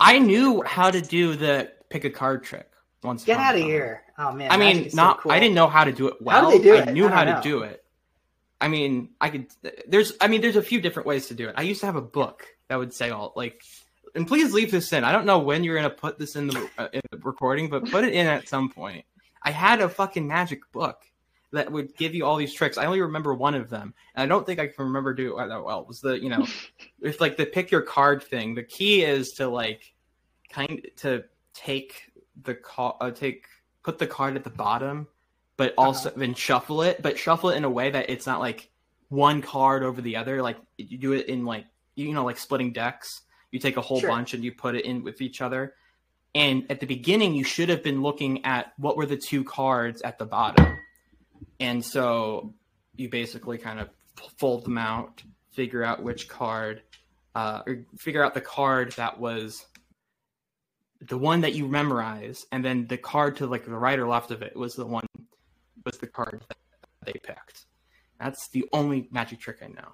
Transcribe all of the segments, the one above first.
I knew how to do the pick a card trick once. Get out of here! Oh man, I mean, is so not. cool. I didn't know how to do it well. How did they do I it? knew I how don't to do it. I mean, I could. There's. I mean, there's a few different ways to do it. I used to have a book that would say all like. And please leave this in. I don't know when you're gonna put this in the, uh, in the recording, but put it in at some point. I had a fucking magic book that would give you all these tricks. I only remember one of them, and I don't think I can remember do it that well. It was the you know, it's like the pick your card thing. The key is to like kind to take the card, uh, take put the card at the bottom, but also then shuffle it, but shuffle it in a way that it's not like one card over the other. Like you do it in like you know like splitting decks. You take a whole Sure. bunch and you put it in with each other. And at the beginning, you should have been looking at what were the two cards at the bottom. And so you basically kind of fold them out, figure out which card, uh, or figure out the card that was the one that you memorize, and then the card to like the right or left of it was the one was the card that they picked. That's the only magic trick I know.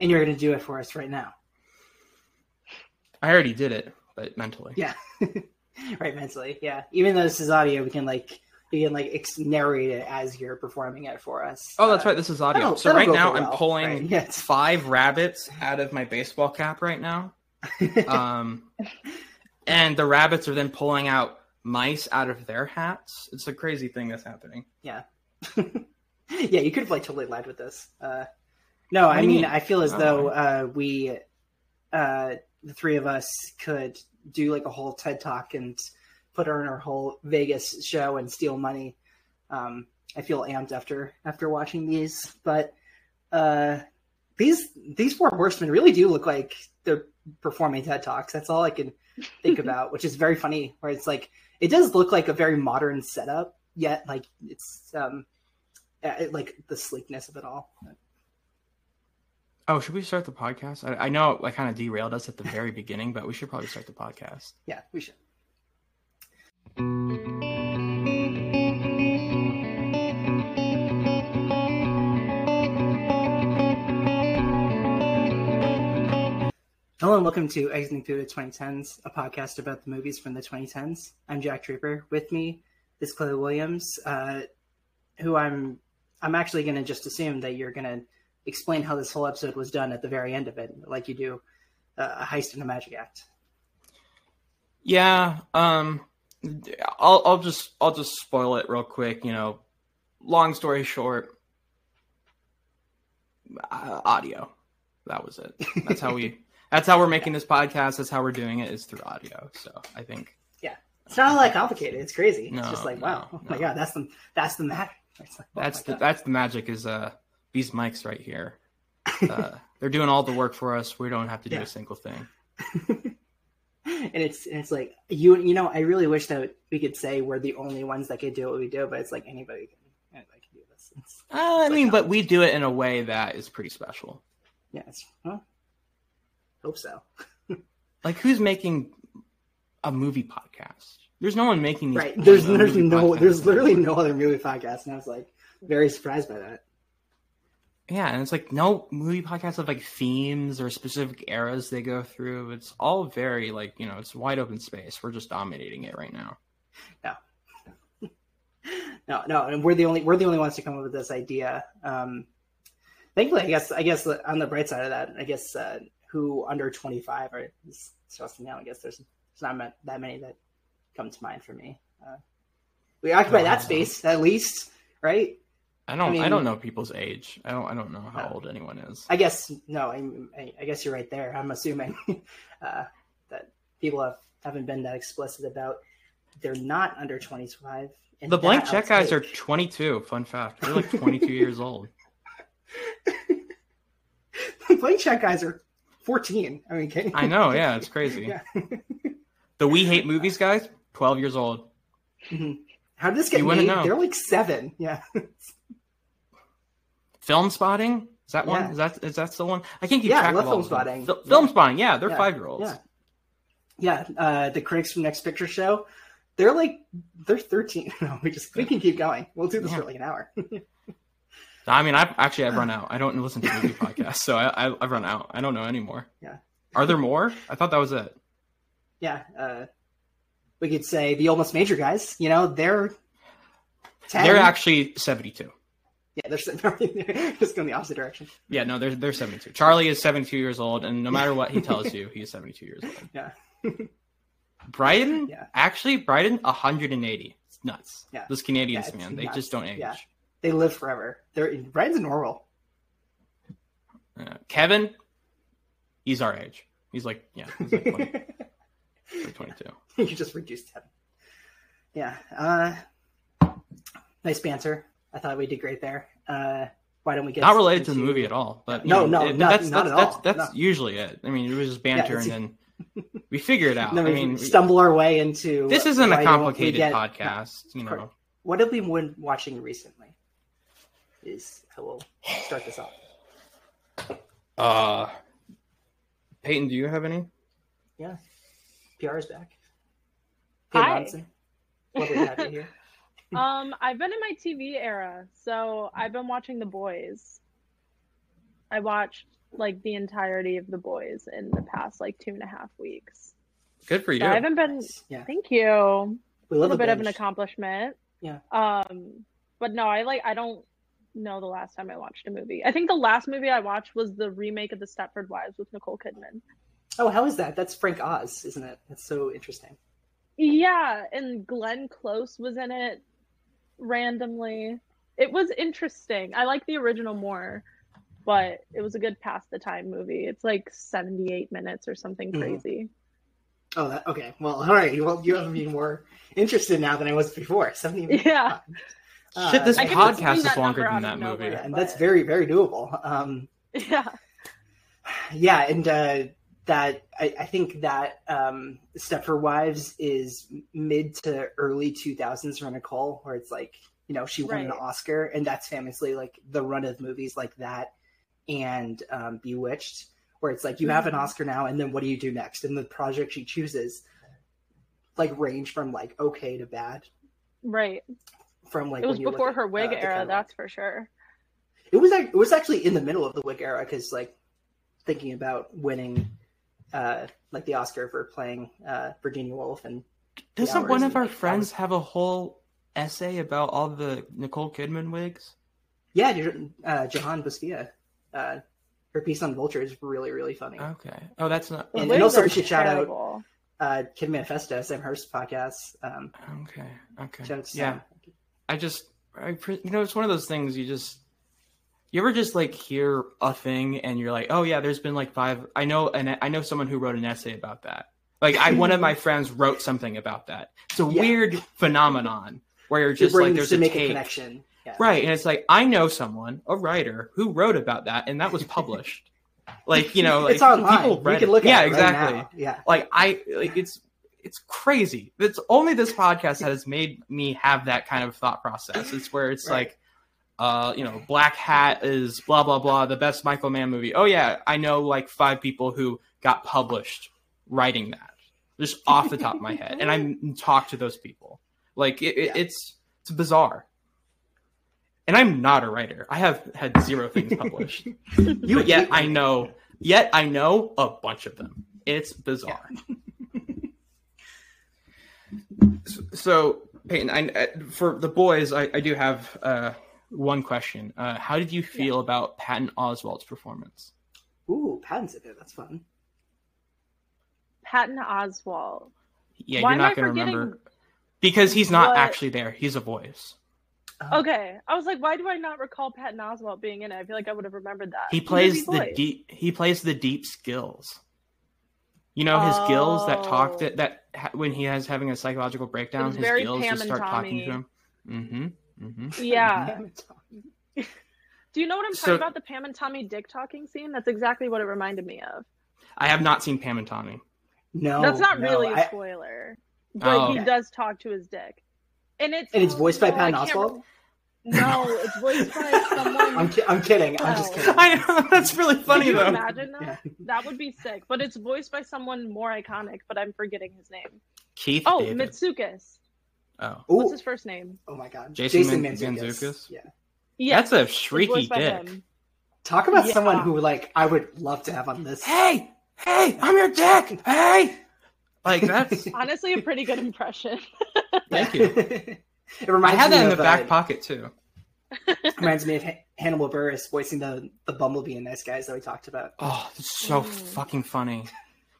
and you're gonna do it for us right now. I already did it, but mentally. Yeah, right. Mentally, yeah. Even though this is audio, we can like we can like ex- narrate it as you're performing it for us. Oh, that's Uh, right. This is audio. So right now, I'm pulling right? Five rabbits out of my baseball cap right now. Um, and the rabbits are then pulling out mice out of their hats. It's a crazy thing that's happening. yeah, yeah, you could have like totally lied with this. Uh, no, I mean, mean? I feel as Oh. though uh, we, uh, the three of us, could do like a whole TED talk and put her in our whole Vegas show and steal money. Um, I feel amped after after watching these, but uh, these these four horsemen really do look like they're performing TED talks. That's all I can think about, which is very funny. Where it's like it does look like a very modern setup, yet like it's um, uh, it- like the sleekness of it all. Oh, should we start the podcast? I, I know I kind of derailed us at the very beginning, but we should probably start the podcast. Yeah, we should. Hello and welcome to Exiting Through the 2010s, a podcast about the movies from the 2010s. I'm Jack Draper. With me is Chloe Williams, uh, who I'm. I'm actually going to just assume that you're going to explain how this whole episode was done at the very end of it, like you do uh, a heist and a magic act. Yeah, um, I'll I'll just I'll just spoil it real quick. You know, long story short, uh, audio. That was it. That's how we. That's how we're making this podcast. That's how we're doing it. Is through audio. So I think Yeah, It's not all that complicated. It's crazy. No, it's just like, no, wow, oh my no. god, that's the that's the magic. Like, oh that's the God. that's the magic. Is uh these mics right here. Uh, they're doing all the work for us. We don't have to do Yeah. a single thing. and it's and it's like you you know I really wish that we could say we're the only ones that could do what we do, but it's like anybody can anybody can do this. It's, Uh, I mean, but we do it in a way that is pretty special. Yes, well, hope so. Like, who's making a movie podcast? There's no one making these. Right? There's movie no podcasts there's literally no other movie podcast, and I was like very surprised by that. Yeah, and it's like no movie podcasts have like themes or specific eras they go through. It's all very like you know, it's wide open space. We're just dominating it right now. No, no, and we're the only we're the only ones to come up with this idea. Um, thankfully, I guess I guess on the bright side of that, I guess uh, who under twenty five are just now. I guess there's there's not that many that come to mind for me. Uh, we occupy that space at least, right? I don't. I, mean- don't know people's age. I don't. I don't know how Oh. old anyone is. I guess no. I, I, I guess you're right there. I'm assuming uh, that people have haven't been that explicit about they're not under twenty five. The blank check guys are 22. Fun fact. They're like 22 years old. The blank check guys are fourteen. I mean, I know. Yeah, it's crazy. Yeah. The We Hate Movies guys, 12 years old. Mhm. How did this get You made? know. They're like seven. Yeah. Filmspotting. Is that one? Yeah. Is that is that still one? I can't keep Yeah, track of all Film. Spotting. Yeah. Filmspotting. Yeah, they're Yeah. five year olds. Yeah. Yeah. Uh, the critics from Next Picture Show, they're like they're thirteen. No, we just we can keep going. We'll do this Yeah. for like an hour. I mean, I've actually I've run out. I don't listen to movie podcasts, so I, I I've run out. I don't know anymore. Yeah. Are there more? I thought that was it. Yeah, uh, we could say the almost major guys. You know, they're 10. They're actually seventy-two. Yeah, they're they're just going the opposite direction. Yeah, no, they're they're seventy-two. Charlie is seventy-two years old, and no matter what he tells you, he is seventy-two years old. Yeah. Bryden, Yeah. actually, Bryden, hundred and eighty. It's nuts. Yeah. Those Canadians, Yeah, man, they just don't age. Yeah. They live forever. They're Brian's normal. Uh, Kevin, he's our age. He's like, yeah, he's like, 20, like 22. you just reduced him. Yeah. Uh, nice banter. I thought we did great there. Uh, why don't we get Not related to the movie at all, but No, know, no, it- not- that's not that's at that's, all. that's No. usually it. I mean, it was just banter, it's- and then we figure it out. And then I we mean, we- stumble our way into this isn't a complicated get- podcast, you know. What have we been watching recently? Is how we'll start this off. Uh, Peyton, do you have any? Yeah. PR is back. Hi. Robinson. Lovely to have you here. Um, I've been in my TV era, so I've been watching The Boys. I watched like the entirety of The Boys in the past like two and a half weeks. Good for you. So I haven't been. Yeah. Thank you. A We love little a bit of an accomplishment. Yeah. Um, but no, I like. I don't know the last time I watched a movie. I think the last movie I watched was the remake of The Stepford Wives with Nicole Kidman. Oh, how is that? That's Frank Oz, isn't it? That's so interesting. Yeah, and Glenn Close was in it randomly. It was interesting. I like the original more, but it was a good pass the time movie. It's like 78 minutes or something Mhm. crazy. Oh, that okay. Well, all right. Well, you have me more interested now than I was before. Seventy. minutes. Yeah. Uh, Shit, this I podcast is longer than that movie. nowhere. and that's very, very doable. Um, Yeah. yeah, and uh, that I, I think that um, Stepford Wives is mid to early two thousands for Nicole, where it's like you know she won an Oscar, and that's famously like the run of movies like that and um, Bewitched, where it's like you have an Mhm. Oscar now, and then what do you do next? And the project she chooses like range from like okay to bad. Right. From like It was before at, her wig uh, era, that's for sure. It was it was actually in the middle of the wig era because like thinking about winning uh like the Oscar for playing uh Virginia Woolf and Doesn't hours one and, of our like, friends hours. have a whole essay about all the Nicole Kidman wigs? yeah Jo- uh Johan Bustia uh her piece on Vulture is really really funny Okay. Oh, that's not. And- and also we should shout out- uh Kid Manifesto Sam Hurst podcast um Okay. Okay. shout out to Yeah. Sam. I just, I, pre- you know, it's one of those things you just, you ever just like hear a thing and you're like, oh yeah, there's been like five. I know, and I know someone who wrote an essay about that. Like, I one of my friends wrote something about that. It's a Yeah. weird phenomenon where you're just like, there's a make a connection yeah Right. And it's like, I know someone, a writer, who wrote about that and that was published. like, you know, like it's online people you read can it. look at yeah, it right exactly. now. yeah Like, I, like, it's, it's crazy. It's only this podcast that has made me have that kind of thought process. It's where it's Right. like, uh, you know, Blackhat is blah, blah, blah, the best Michael Mann movie. Oh, yeah. I know like five people who got published writing that just off the top of my head. And I talk to those people. Like, it, it, Yeah. it's, it's bizarre. And I'm not a writer. I have had zero things published. you yet I know, yet I know a bunch of them. It's bizarre. so, so, Peyton, I- for the boys, I, I do have uh, one question. Uh, how did you feel about Patton Oswalt's performance? ooh Patton's in it that's fun Patton Oswald. Yeah, Why you're not going to remember because he's not what- actually there. He's a voice. Oh, Okay, I was like, why do I not recall Patton Oswalt being in it? I feel like I would have remembered that. He plays the deep. He plays the deep skills. You know his skills that talk Oh. that that ha- when he has having a psychological breakdown, his very skills Pam just and start talking to him. Mm-hmm. Mm-hmm. Yeah. Do you know what I'm So- talking about? The Pam and Tommy dick talking scene? That's exactly what it reminded me of. I have not seen Pam and Tommy. no That's not no, really a spoiler, but Oh, he does talk to his dick, and it's And it's voiced by I Patton can't Oswalt? No, it's voiced by someone. I'm, ki- I'm kidding i'm just kidding I know that's really funny Can you though. imagine that? Yeah. That would be sick. But it's voiced by someone more iconic, but I'm forgetting his name. Keith. Oh, David. Mitsukis. Oh, What's his first name? Oh my god. Jason Man- Mantzoukas. Mantzoukas? Yeah. Yeah, that's a it's shrieky dick. him. Talk about Yeah. someone who like I would love to have on this. Hey, "Hey, I'm your dick." Hey, like that's. Honestly, a pretty good impression. Thank you. it I reminds had me that in the back uh, pocket too. reminds me of Ha- Hannibal Buress voicing the the Bumblebee in Nice Guys that we talked about. Oh, it's so Mm. fucking funny.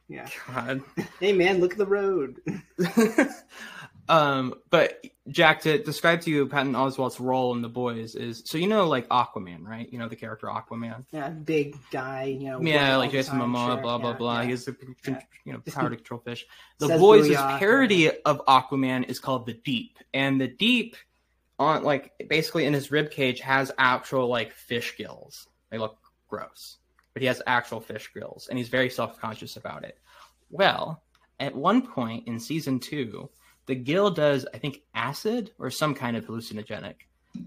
Yeah. God. Hey man, look at the road. Um, but Jack, to describe to you Patton Oswalt's role in The Boys is so you know like Aquaman, right? You know the character Aquaman. Yeah, big guy. You know. Yeah, like Jason Momoa, sure, blah blah yeah, blah. yeah. He has the Yeah. you know power to control fish. The Says Boys' Booyah, parody of Aquaman is called the Deep, and the Deep on like basically in his rib cage has actual like fish gills. They look gross, but he has actual fish gills, and he's very self conscious about it. Well, at one point in season two, the gill does I think acid or some kind of hallucinogenic.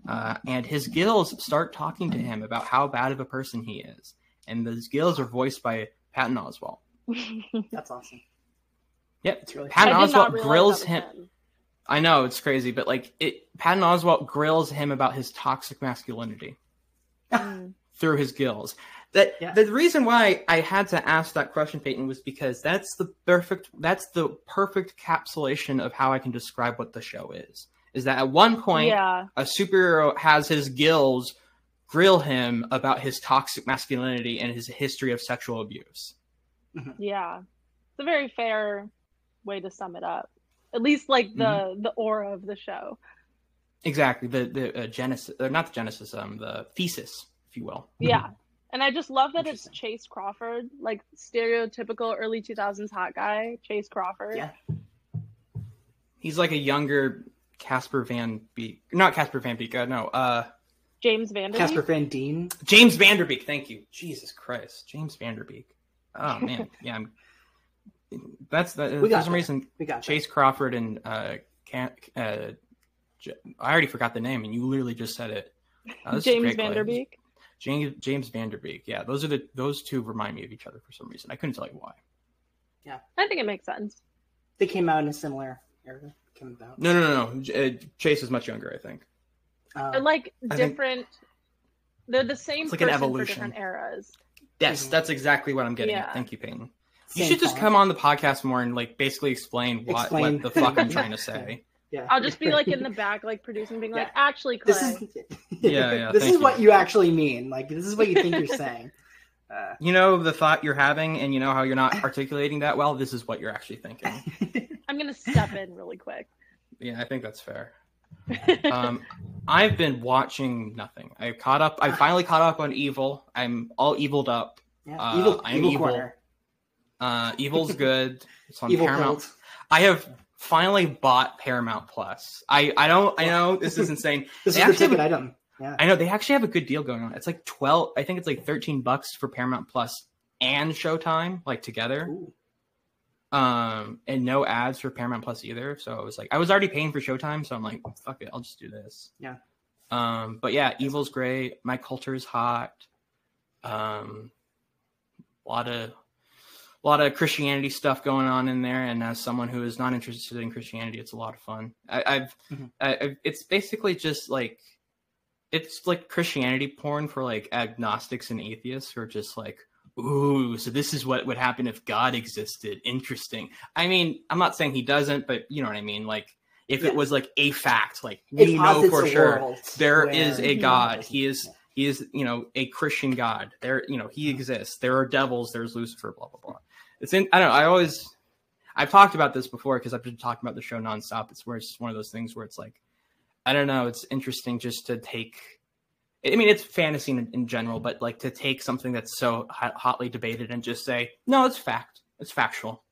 Uh, and his gills start talking to him about how bad of a person he is. And those gills are voiced by Patton Oswalt. That's awesome. Yep. It's really Patton I did not Oswalt grills that was him. I know it's crazy, but like it, Patton Oswalt grills him about his toxic masculinity Mm. through his gills. That Yeah. the reason why I had to ask that question, Peyton, was because that's the perfect that's the perfect capsulation of how I can describe what the show is. Is that at one point Yeah. a superhero has his gills grill him about his toxic masculinity and his history of sexual abuse. Yeah. It's a very fair way to sum it up. At least like the Mm-hmm. the aura of the show. Exactly the the uh, genesis, or not the genesis, um, the thesis, if you will. Yeah. And I just love that it's Chace Crawford, like stereotypical early 2000s hot guy, Chace Crawford. Yeah. He's like a younger Casper Van Beek, not Casper Van Beek. Uh, no, uh, James Van Der Beek. Casper Van Dien. James Van Der Beek. Thank you, Jesus Christ, James Van Der Beek. Oh man, yeah. I'm, that's the, We for got some that. reason We got Chace Crawford and uh, can, uh, J- I already forgot the name, and you literally just said it. Uh, this is a James great play. Vanderbeek. James James Van Der Beek. Yeah, those are the those two remind me of each other for some reason. I couldn't tell you why. Yeah, I think it makes sense. They came out in a similar era. Came about. No, no, no, no. Uh, Chace is much younger, I think. Uh, They're like I think- different. They're the same It's like an person evolution. for different eras. Yes, Mhm. that's exactly what I'm getting Yeah. at. Thank you, Peyton. same You should just come on the podcast more and like basically explain what, Explain. what the fuck I'm trying to say. Yeah. I'll just be like in the back, like producing, being like, actually, Clay. This is. Yeah, yeah, This thank is what you. you actually mean. Like this is what you think you're saying. Uh, You know the thought you're having, and you know how you're not articulating that well. This is what you're actually thinking. I'm gonna step in really quick. Yeah, I think that's fair. Um, I've been watching nothing. I caught up. I finally caught up on Evil. I'm all eviled up. yeah. Uh, evil, I'm evil, evil. Uh, Evil's good. It's on Evil Paramount. cult. I have finally bought Paramount Plus. I I don't. I know this is insane. This They is the ticket a- item. Yeah. I know they actually have a good deal going on. It's like twelve. I think it's like thirteen bucks for Paramount Plus and Showtime, like together. Ooh. Um, and no ads for Paramount Plus either. So I was like, I was already paying for Showtime, so I'm like, fuck it, I'll just do this. Yeah. Um, but yeah, Evil's great. My culture is hot. Um, a lot of a lot of Christianity stuff going on in there, and as someone who is not interested in Christianity, it's a lot of fun. I, I've, Mhm. I, I've, it's basically just like, it's like Christianity porn for like agnostics and atheists who are just like, ooh, so this is what would happen if God existed. Interesting. I mean, I'm not saying he doesn't, but you know what I mean. Like, if Yeah. it was like a fact, like we know for sure there is a. God. He is he is you know a Christian God. There you know he exists. There are devils. There's Lucifer. Blah blah blah. It's in. I don't know. I always I've talked about this before because I've been talking about the show nonstop. It's where it's just one of those things where it's like I don't know. It's interesting just to take. I mean, it's fantasy in, in general, but like to take something that's so hot, hotly debated and just say, no, it's fact. It's factual.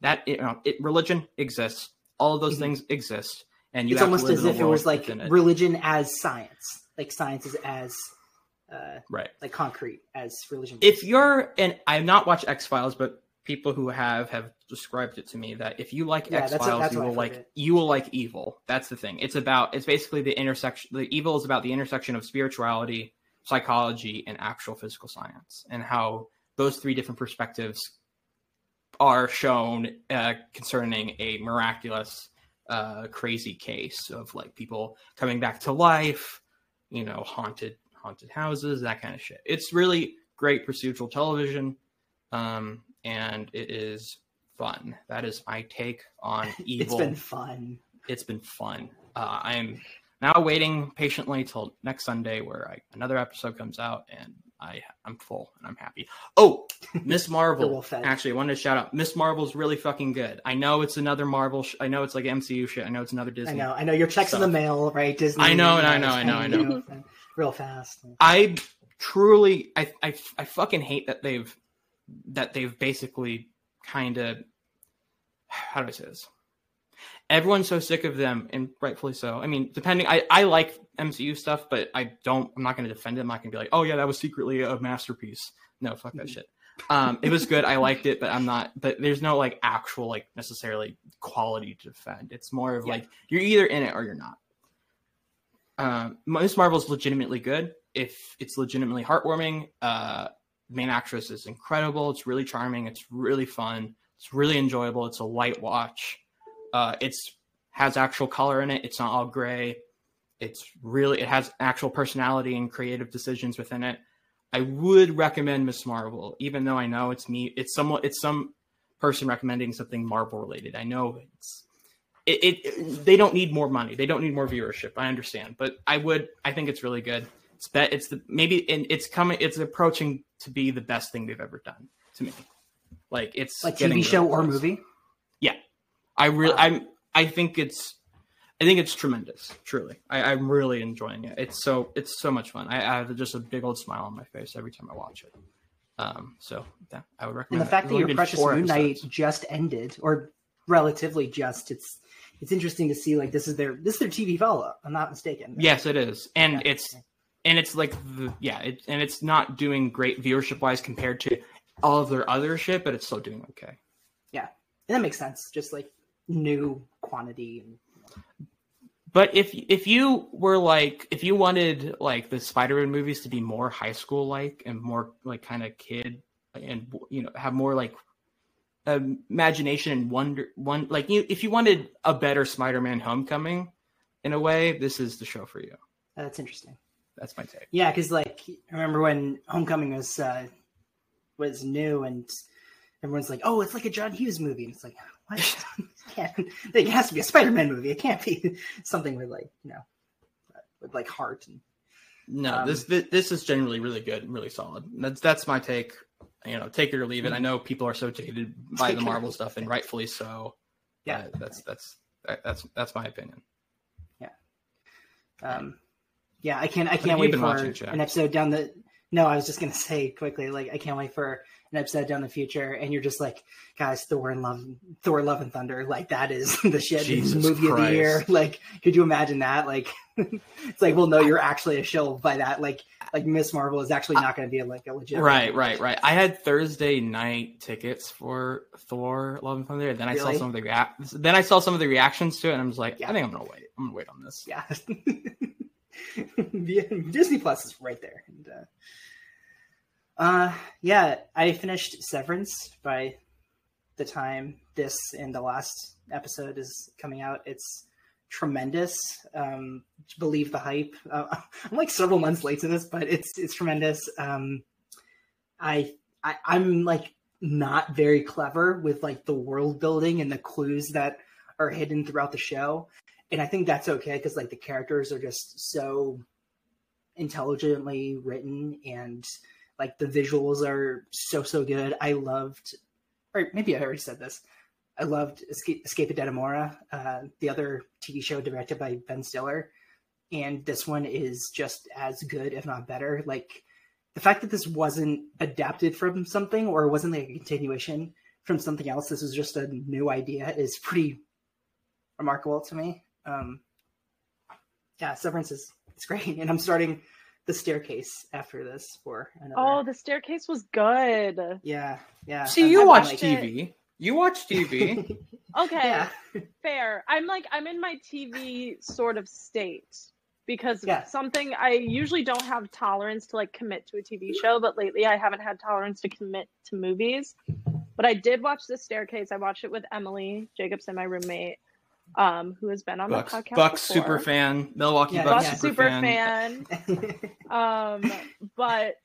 That you know, it, religion exists. All of those Mhm. things exist, and you It's almost as if it was like it. religion as science. Like science is as uh, right. like concrete as religion. if you're and I've not watched X Files, but people who have have described it to me that if you like Yeah, X Files, you will like it. you will like Evil. That's the thing. It's about it's basically the intersection. The Evil is about the intersection of spirituality, psychology, and actual physical science, and how those three different perspectives are shown uh, concerning a miraculous, uh, crazy case of like people coming back to life, you know, haunted haunted houses, that kind of shit. It's really great procedural television. Um, and it is fun. That is my take on evil. It's been fun. It's been fun. Uh, I am now waiting patiently till next Sunday where I, another episode comes out and I I'm full and I'm happy. Oh, Ms. Marvel. Actually, I wanted to shout out Ms. Marvel's really fucking good. I know it's another Marvel. Sh- I know it's like MCU shit. I know it's another Disney. I know. I know your checks in the mail, right? Disney. I know, and I uh, know, I know, I know. Real fast. I truly, I, I, I fucking hate that they've, that they've basically kind of, how do I say this? Everyone's so sick of them, and rightfully so. I mean, depending, I, I like MCU stuff, but I don't. I'm not going to defend it. I'm not going to be like, oh yeah, that was secretly a masterpiece. No, fuck that shit. Um, it was good. I liked it, but I'm not. But there's no like actual like necessarily quality to defend. It's more of Yeah. like you're either in it or you're not. Um, Ms. Marvel's legitimately good. If it's legitimately heartwarming, uh, main actress is incredible. It's really charming. It's really fun. It's really enjoyable. It's a light watch. Uh, it's has actual color in it. It's not all gray. It's really it has actual personality and creative decisions within it. I would recommend Ms. Marvel, even though I know it's me. It's somewhat it's some person recommending something Marvel related. I know it's it, it they don't need more money. They don't need more viewership. I understand, but I would I think it's really good. It's bet it's the maybe and it's coming it's approaching to be the best thing they've ever done to me. Like it's Like TV show really or close. movie. I really. I'm I think it's I think it's tremendous. Truly, I, I'm really enjoying it. It's so it's so much fun. I, I have just a big old smile on my face every time I watch it. Um, so yeah, I would recommend. And the fact that your Precious Moon Knight just ended, or relatively just, it's it's interesting to see like this is their this is their TV follow up. I'm not mistaken. Yes, it is, and Yeah. it's and it's like the yeah, it, and it's not doing great viewership wise compared to all of their other shit, but it's still doing okay. Yeah, and that makes sense. Just like new quantity and But if if you were like if you wanted like the Spider-Man movies to be more high school like and more like kind of kid and you know have more like um, imagination and wonder one like you if you wanted a better Spider-Man Homecoming in a way this is the show for you. that's interesting. That's my take. Yeah, because like I remember when Homecoming was uh, was new and everyone's like, "Oh, it's like a John Hughes movie," and it's like, "What? can't, it has to be a Spider-Man movie. It can't be something with like you know with like heart." And No, Um, this, this is generally really good and really solid. That's that's my take. You know, take it or leave it. I know people are so jaded by the Marvel stuff, and rightfully so. Yeah. but that's that's that's that's my opinion. Yeah. Um, yeah, I can't. I can't wait for watching, an episode down the. No, I was just gonna say quickly, like I can't wait for an episode down the future, and you're just like, guys, Thor and Love, Thor, Love and Thunder, like that is the shit. Jesus movie of the year. Like, could you imagine that? Like, it's like well, no, you're actually a show by that. Like, like Ms. Marvel is actually not going to be like a legit. Right, right, right. I had Thursday night tickets for Thor: Love and Thunder. Then I saw some of the rea- Then I saw some of the reactions to it, and I was like, Yeah. I think I'm gonna wait. I'm gonna wait on this. Yeah. Disney Plus is right there. And, uh, uh, yeah, I finished Severance by the time this and the last episode is coming out. It's tremendous. Um, believe the hype. Uh, I'm like several months late to this, but it's it's tremendous. Um, I, I I'm like not very clever with like the world building and the clues that are hidden throughout the show and I think that's okay because like the characters are just so intelligently written and like the visuals are so so good. I loved, or maybe I already said this. I loved Escape, Escape at Dannemora, uh, the other TV show directed by Ben Stiller, and this one is just as good, if not better. Like the fact that this wasn't adapted from something or wasn't like a continuation from something else. This was just a new idea. Is pretty remarkable to me. Um, yeah, Severance is it's great, and I'm starting the staircase after this for another. Oh, the staircase was good. yeah, yeah. See, I'm- you I'm watch like- TV. You watch TV. Okay, yeah, fair. I'm like I'm in my TV sort of state because Yeah. something I usually don't have tolerance to like commit to a TV show, but lately I haven't had tolerance to commit to movies. But I did watch The Staircase. I watched it with Emily Jacobson, my roommate, um, who has been on Bucks, the podcast. Bucks before. super fan. Milwaukee Yeah, Bucks Bucks super, super fan. fan. Um, but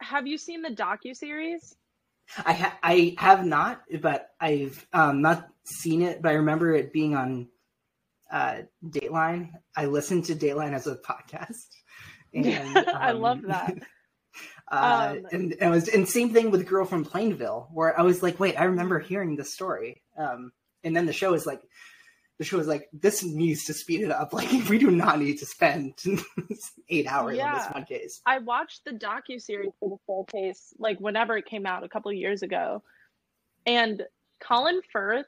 have you seen the docu series? I ha- I have not, but I've um, not seen it. But I remember it being on uh, Dateline. I listened to Dateline as a podcast. And, I um, love that. Uh, Um, and, and it was and same thing with Girl from Plainville, where I was like, wait, I remember hearing this story. Um, and then the show is like, the show is like, this needs to speed it up. Like, we do not need to spend eight hours on this one case. I watched the docu series for the full case, like whenever it came out a couple of years ago, and Colin Firth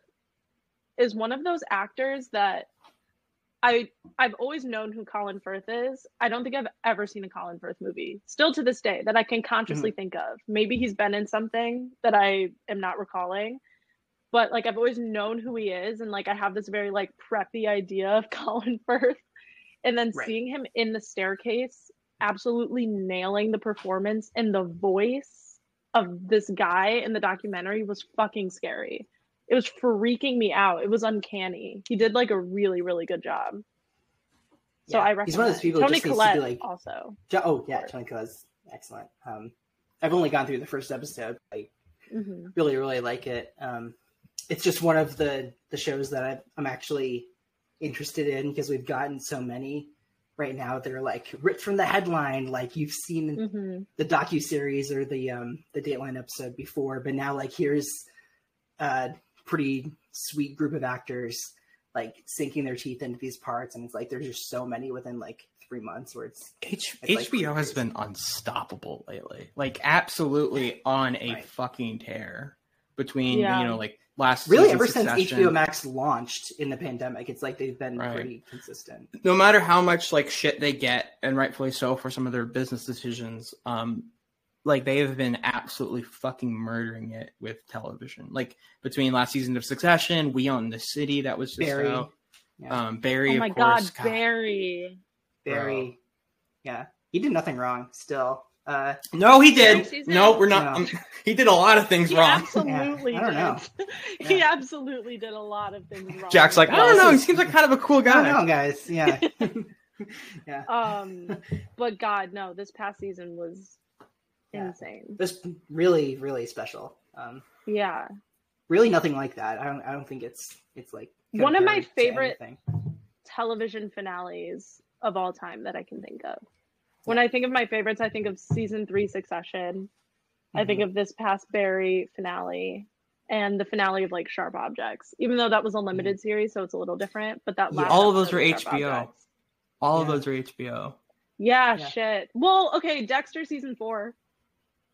is one of those actors that I I've always known who Colin Firth is. I don't think I've ever seen a Colin Firth movie, still to this day, that I can consciously mm-hmm. think of. Maybe he's been in something that I am not recalling, but like I've always known who he is, and like I have this very like preppy idea of Colin Firth, and then Right. seeing him in the staircase, absolutely nailing the performance and the voice of this guy in the documentary was fucking scary. It was freaking me out. It was uncanny. He did like a really, really good job. So Yeah. I recommend He's one of those people Toni just needs to be Collette like, also. Oh yeah, Toni Collette's excellent. Um, I've only gone through the first episode. I hmm really, really like it. Um, it's just one of the the shows that I, I'm actually interested in because we've gotten so many right now. They're like ripped from the headline, like you've seen hmm the docu series or the um the Dateline episode before, but now like here's a pretty sweet group of actors like sinking their teeth into these parts, and it's like there's just so many within like three months where it's H- It's like HBO has been unstoppable lately. Like absolutely on a Right. fucking tear between Yeah. you know like last really season ever since HBO Max launched in the pandemic, it's like they've been Right. pretty consistent. no matter how much like shit they get and rightfully so for some of their business decisions um like they have been absolutely fucking murdering it with television like between last season of succession we own the city that was just Barry, out yeah. um barry Oh my of course god, Barry. Barry, yeah, he did nothing wrong. Still, uh, no he did Season? no we're not No. um, he did a lot of things He wrong absolutely Yeah, I don't know. did. He absolutely did a lot of things wrong. jack's like i don't know he seems like kind of a cool I don't guy know, guys. Yeah, yeah. um but god no this past season was Yeah. insane This really, really special. Um, yeah really nothing like that. I don't. I don't think it's. It's like One of my favorite- television finales of all time that i can think of when i think of my favorites i think of season three succession i think Mm-hmm. of this past barry finale and the finale of like sharp objects even though that was a limited series so it's a little different but that Yeah. last Mm-hmm. All of those were HBO. Objects- all of those are hbo yeah, Yeah. shit well okay dexter season four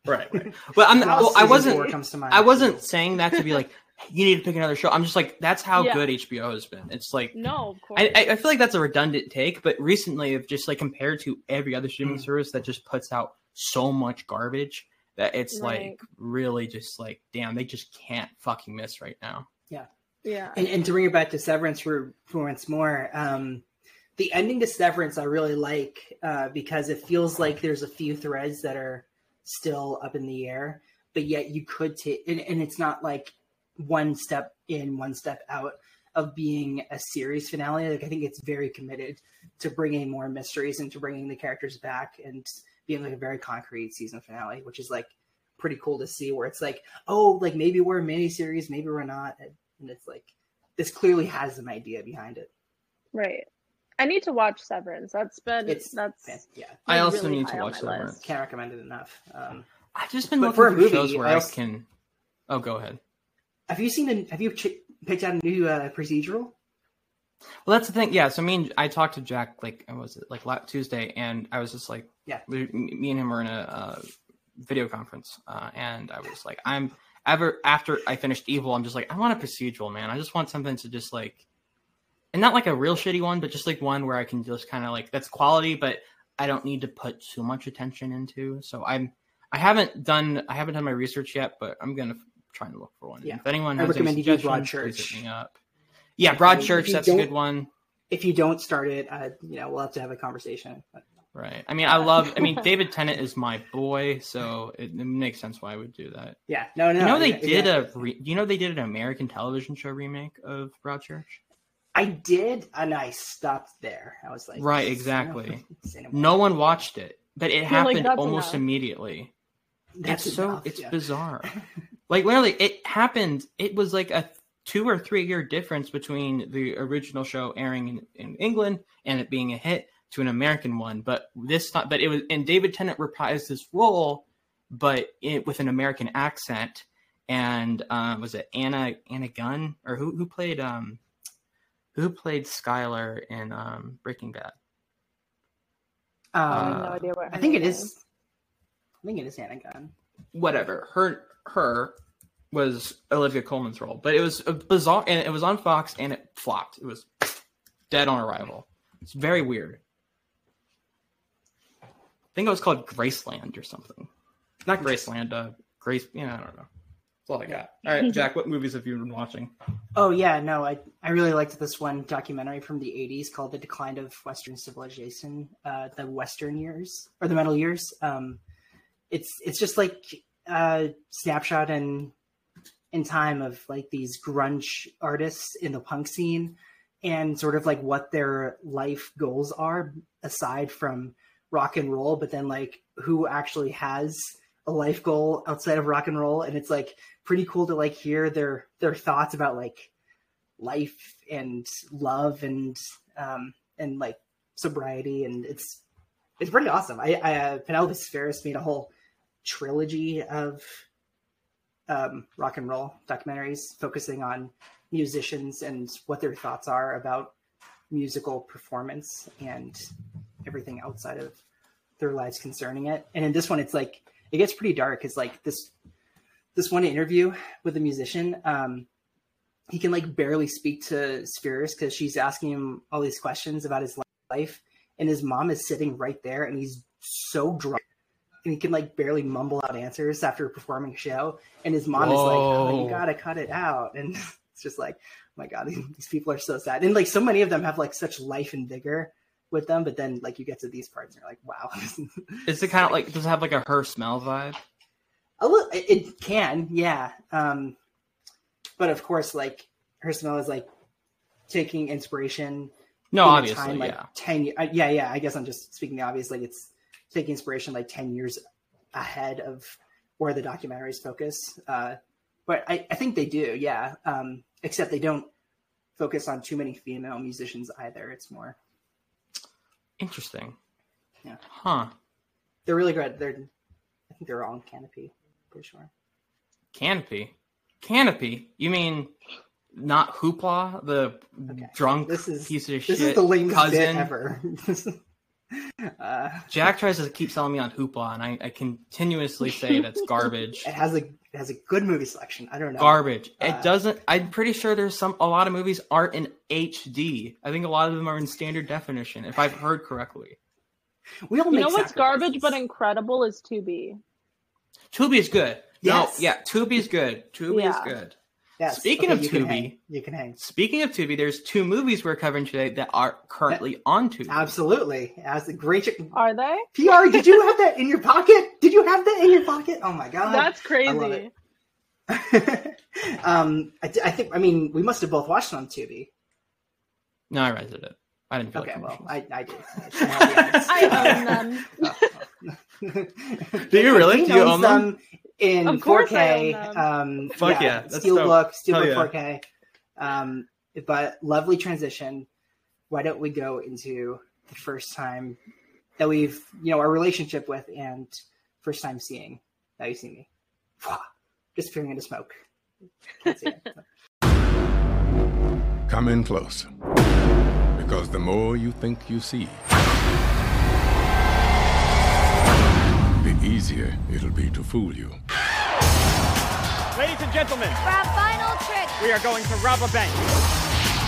right right but i'm That well, was i Season wasn't comes to mind, I wasn't saying that to be like, you need to pick another show. I'm just like, that's how Yeah. good HBO has been. It's like, no of course I, I I feel like that's a redundant take, but recently, if just like compared to every other streaming Mm. service that just puts out so much garbage, that it's Right. like really just like, damn, they just can't fucking miss right now. Yeah. Yeah And, and to bring it back to Severance for, for once more, um, the ending to Severance I really like uh, because it feels like there's a few threads that are still up in the air, but yet you could take, and, and it's not like one step in, one step out of being a series finale. Like I think it's very committed to bringing more mysteries and to bringing the characters back and being like a very concrete season finale, which is like pretty cool to see. Where it's like, oh, like maybe we're a mini series, maybe we're not, and it's like this clearly has an idea behind it. right i need to watch severance that's been It's that's fan- yeah, I also really need to watch my list. Severance. can't recommend it enough. Um, I've just been But looking for for, a movie, shows where I I, can. Oh, go ahead. Have you seen? A, have you ch- picked out a new uh, procedural? Well, that's the thing. Yeah. So me and I talked to Jack like was it like last Tuesday, and I was just like, Yeah. me and him were in a uh, video conference, uh, and I was like, I'm ever after I finished Evil, I'm just like, I want a procedural, man. I just want something to just like, and not like a real shitty one, but just like one where I can just kind of like that's quality, but I don't need to put too much attention into. So I'm, I haven't done, I haven't done my research yet, but I'm gonna try to look for one. Yeah. If anyone I has any recommend you do please Broadchurch. me up. Yeah, If Broadchurch, you that's a good one. If you don't start it, uh, you know we'll have to have a conversation. But, Right. I mean, I love. I mean, David Tennant is my boy, so it, it makes sense why I would do that. yeah, no, no. you know, they yeah, did yeah. a. Re, you know, they did an American television show remake of Broadchurch. I did, and I stopped there. I was like, Right, exactly. No one watched it, but it You're happened "That's almost enough." immediately. That's it's so. It's yeah. bizarre. Like literally, it happened. It was like a two or three year difference between the original show airing in, in England and it being a hit to an American one. But this time, but it was and David Tennant reprised this role, but it, with an American accent. And um, was it Anna Anna Gunn or who who played um who played Skyler in um, Breaking Bad? Um, I have no Uh, idea what. I think it is. is. I think it is Anna Gunn. whatever her her was Olivia Colman's role, but it was a bizarre and it was on Fox and it flopped. It was dead on arrival. It's very weird. I think it was called Graceland or something. Not Graceland, uh Grace yeah, I don't know. That's all I got. All right, Jack, what movies have you been watching? Oh yeah, no, I I really liked this one documentary from the '80s called "The Decline of Western Civilization," uh, the Western years or the Metal Years. Um, it's it's just like a snapshot in in time of like these grunge artists in the punk scene and sort of like what their life goals are aside from rock and roll, but then like who actually has a life goal outside of rock and roll, and it's like pretty cool to like hear their their thoughts about like life and love and um and like sobriety. And it's it's pretty awesome. I i uh, penelope Spheeris made a whole trilogy of um rock and roll documentaries focusing on musicians and what their thoughts are about musical performance and everything outside of their lives concerning it. And in this one it's like it gets pretty dark it's like this this one interview with a musician, um, he can like barely speak to Spheeris because she's asking him all these questions about his life, and his mom is sitting right there, and he's so drunk, and he can like barely mumble out answers after performing a show, and his mom is like, "Oh, you gotta cut it out," and it's just like, "Oh my god, these people are so sad," and like so many of them have like such life and vigor with them, but then like you get to these parts, and you're like, "Wow." Is it kind of like does it have like a her smell vibe? A little, it, can, yeah. Um, but of course, like her smell is like taking inspiration. No, obviously, time, like yeah. ten. uh, Yeah, yeah. I guess I'm just speaking the obvious. Like it's taking inspiration like ten years ahead of where the documentaries focus. Uh, but I, I think they do, yeah. Um, except they don't focus on too many female musicians either. It's more Interesting. Yeah. Huh. they're really good. They're I think they're all on Kanopy. Pretty sure. Kanopy. Kanopy. You mean not Hoopla, the Okay. drunk This is piece of this shit is the lamest cousin? ever. uh, Jack tries to keep selling me on Hoopla, and I, I continuously say that's garbage. it has a it has a good movie selection. I don't know. Garbage. Uh, it doesn't. I'm pretty sure there's some. A lot of movies aren't in HD. I think a lot of them are in standard definition, if I've heard correctly. We all You know what's garbage but incredible is Tubi. Tubi is good. Yes. No, yeah, Tubi is good. Tubi is good. Yes. Speaking Okay, of you can Tubi- hang. you can hang. Speaking of Tubi, there's two movies we're covering today that are currently on Tubi. Absolutely. As a great Are they? PR, did you have that in your pocket? Did you have that in your pocket? Oh my god. That's crazy. love it. um, I, I think. I mean, we must have both watched it on Tubi. No, I rented it. I didn't feel Okay, like well, I, I did. I own them. Do you really? Do you own them? them in Of course 4K. own them. Um, Fuck yeah, that's steel dope. look, Hell steel yeah. 4K. Um, but lovely transition. Why don't we go into the first time that we've, you know, our relationship with and first time seeing that you see me, disappearing into smoke. Can't see. Come in close. Because the more you think you see, easier it'll be to fool you. Ladies and gentlemen, For our final trick. we are going to rob a bank.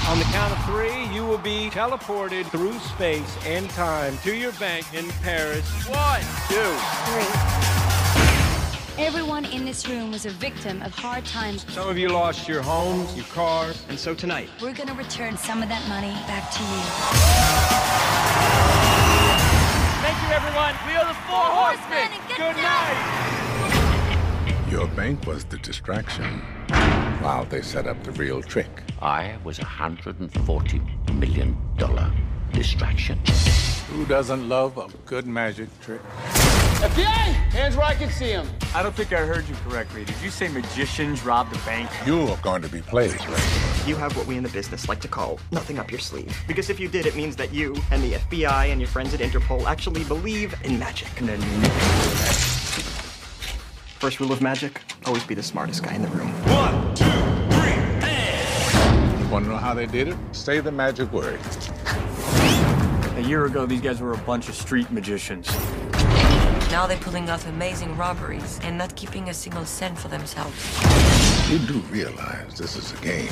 On the count of three, you will be teleported through space and time to your bank in Paris. One, two, three. Everyone in this room was a victim of hard times. Some of you lost your homes, your cars, and so tonight, We're going to return some of that money back to you. thank you, everyone. We are the Four Horsemen, and good night. Your bank was the distraction while they set up the real trick. I was a $140 million distraction. Who doesn't love a good magic trick? FBI, hands where I can see them. I don't think I heard you correctly. Did you say magicians robbed the bank? You're going to be played. You have what we in the business like to call nothing up your sleeve. Because if you did, it means that you and the FBI and your friends at Interpol actually believe in magic. And then First rule of magic always be the smartest guy in the room. One, two, three, and. You want to know how they did it? Say the magic word. A year ago, these guys were a bunch of street magicians. Now they're pulling off amazing robberies and not keeping a single cent for themselves. You do realize this is a game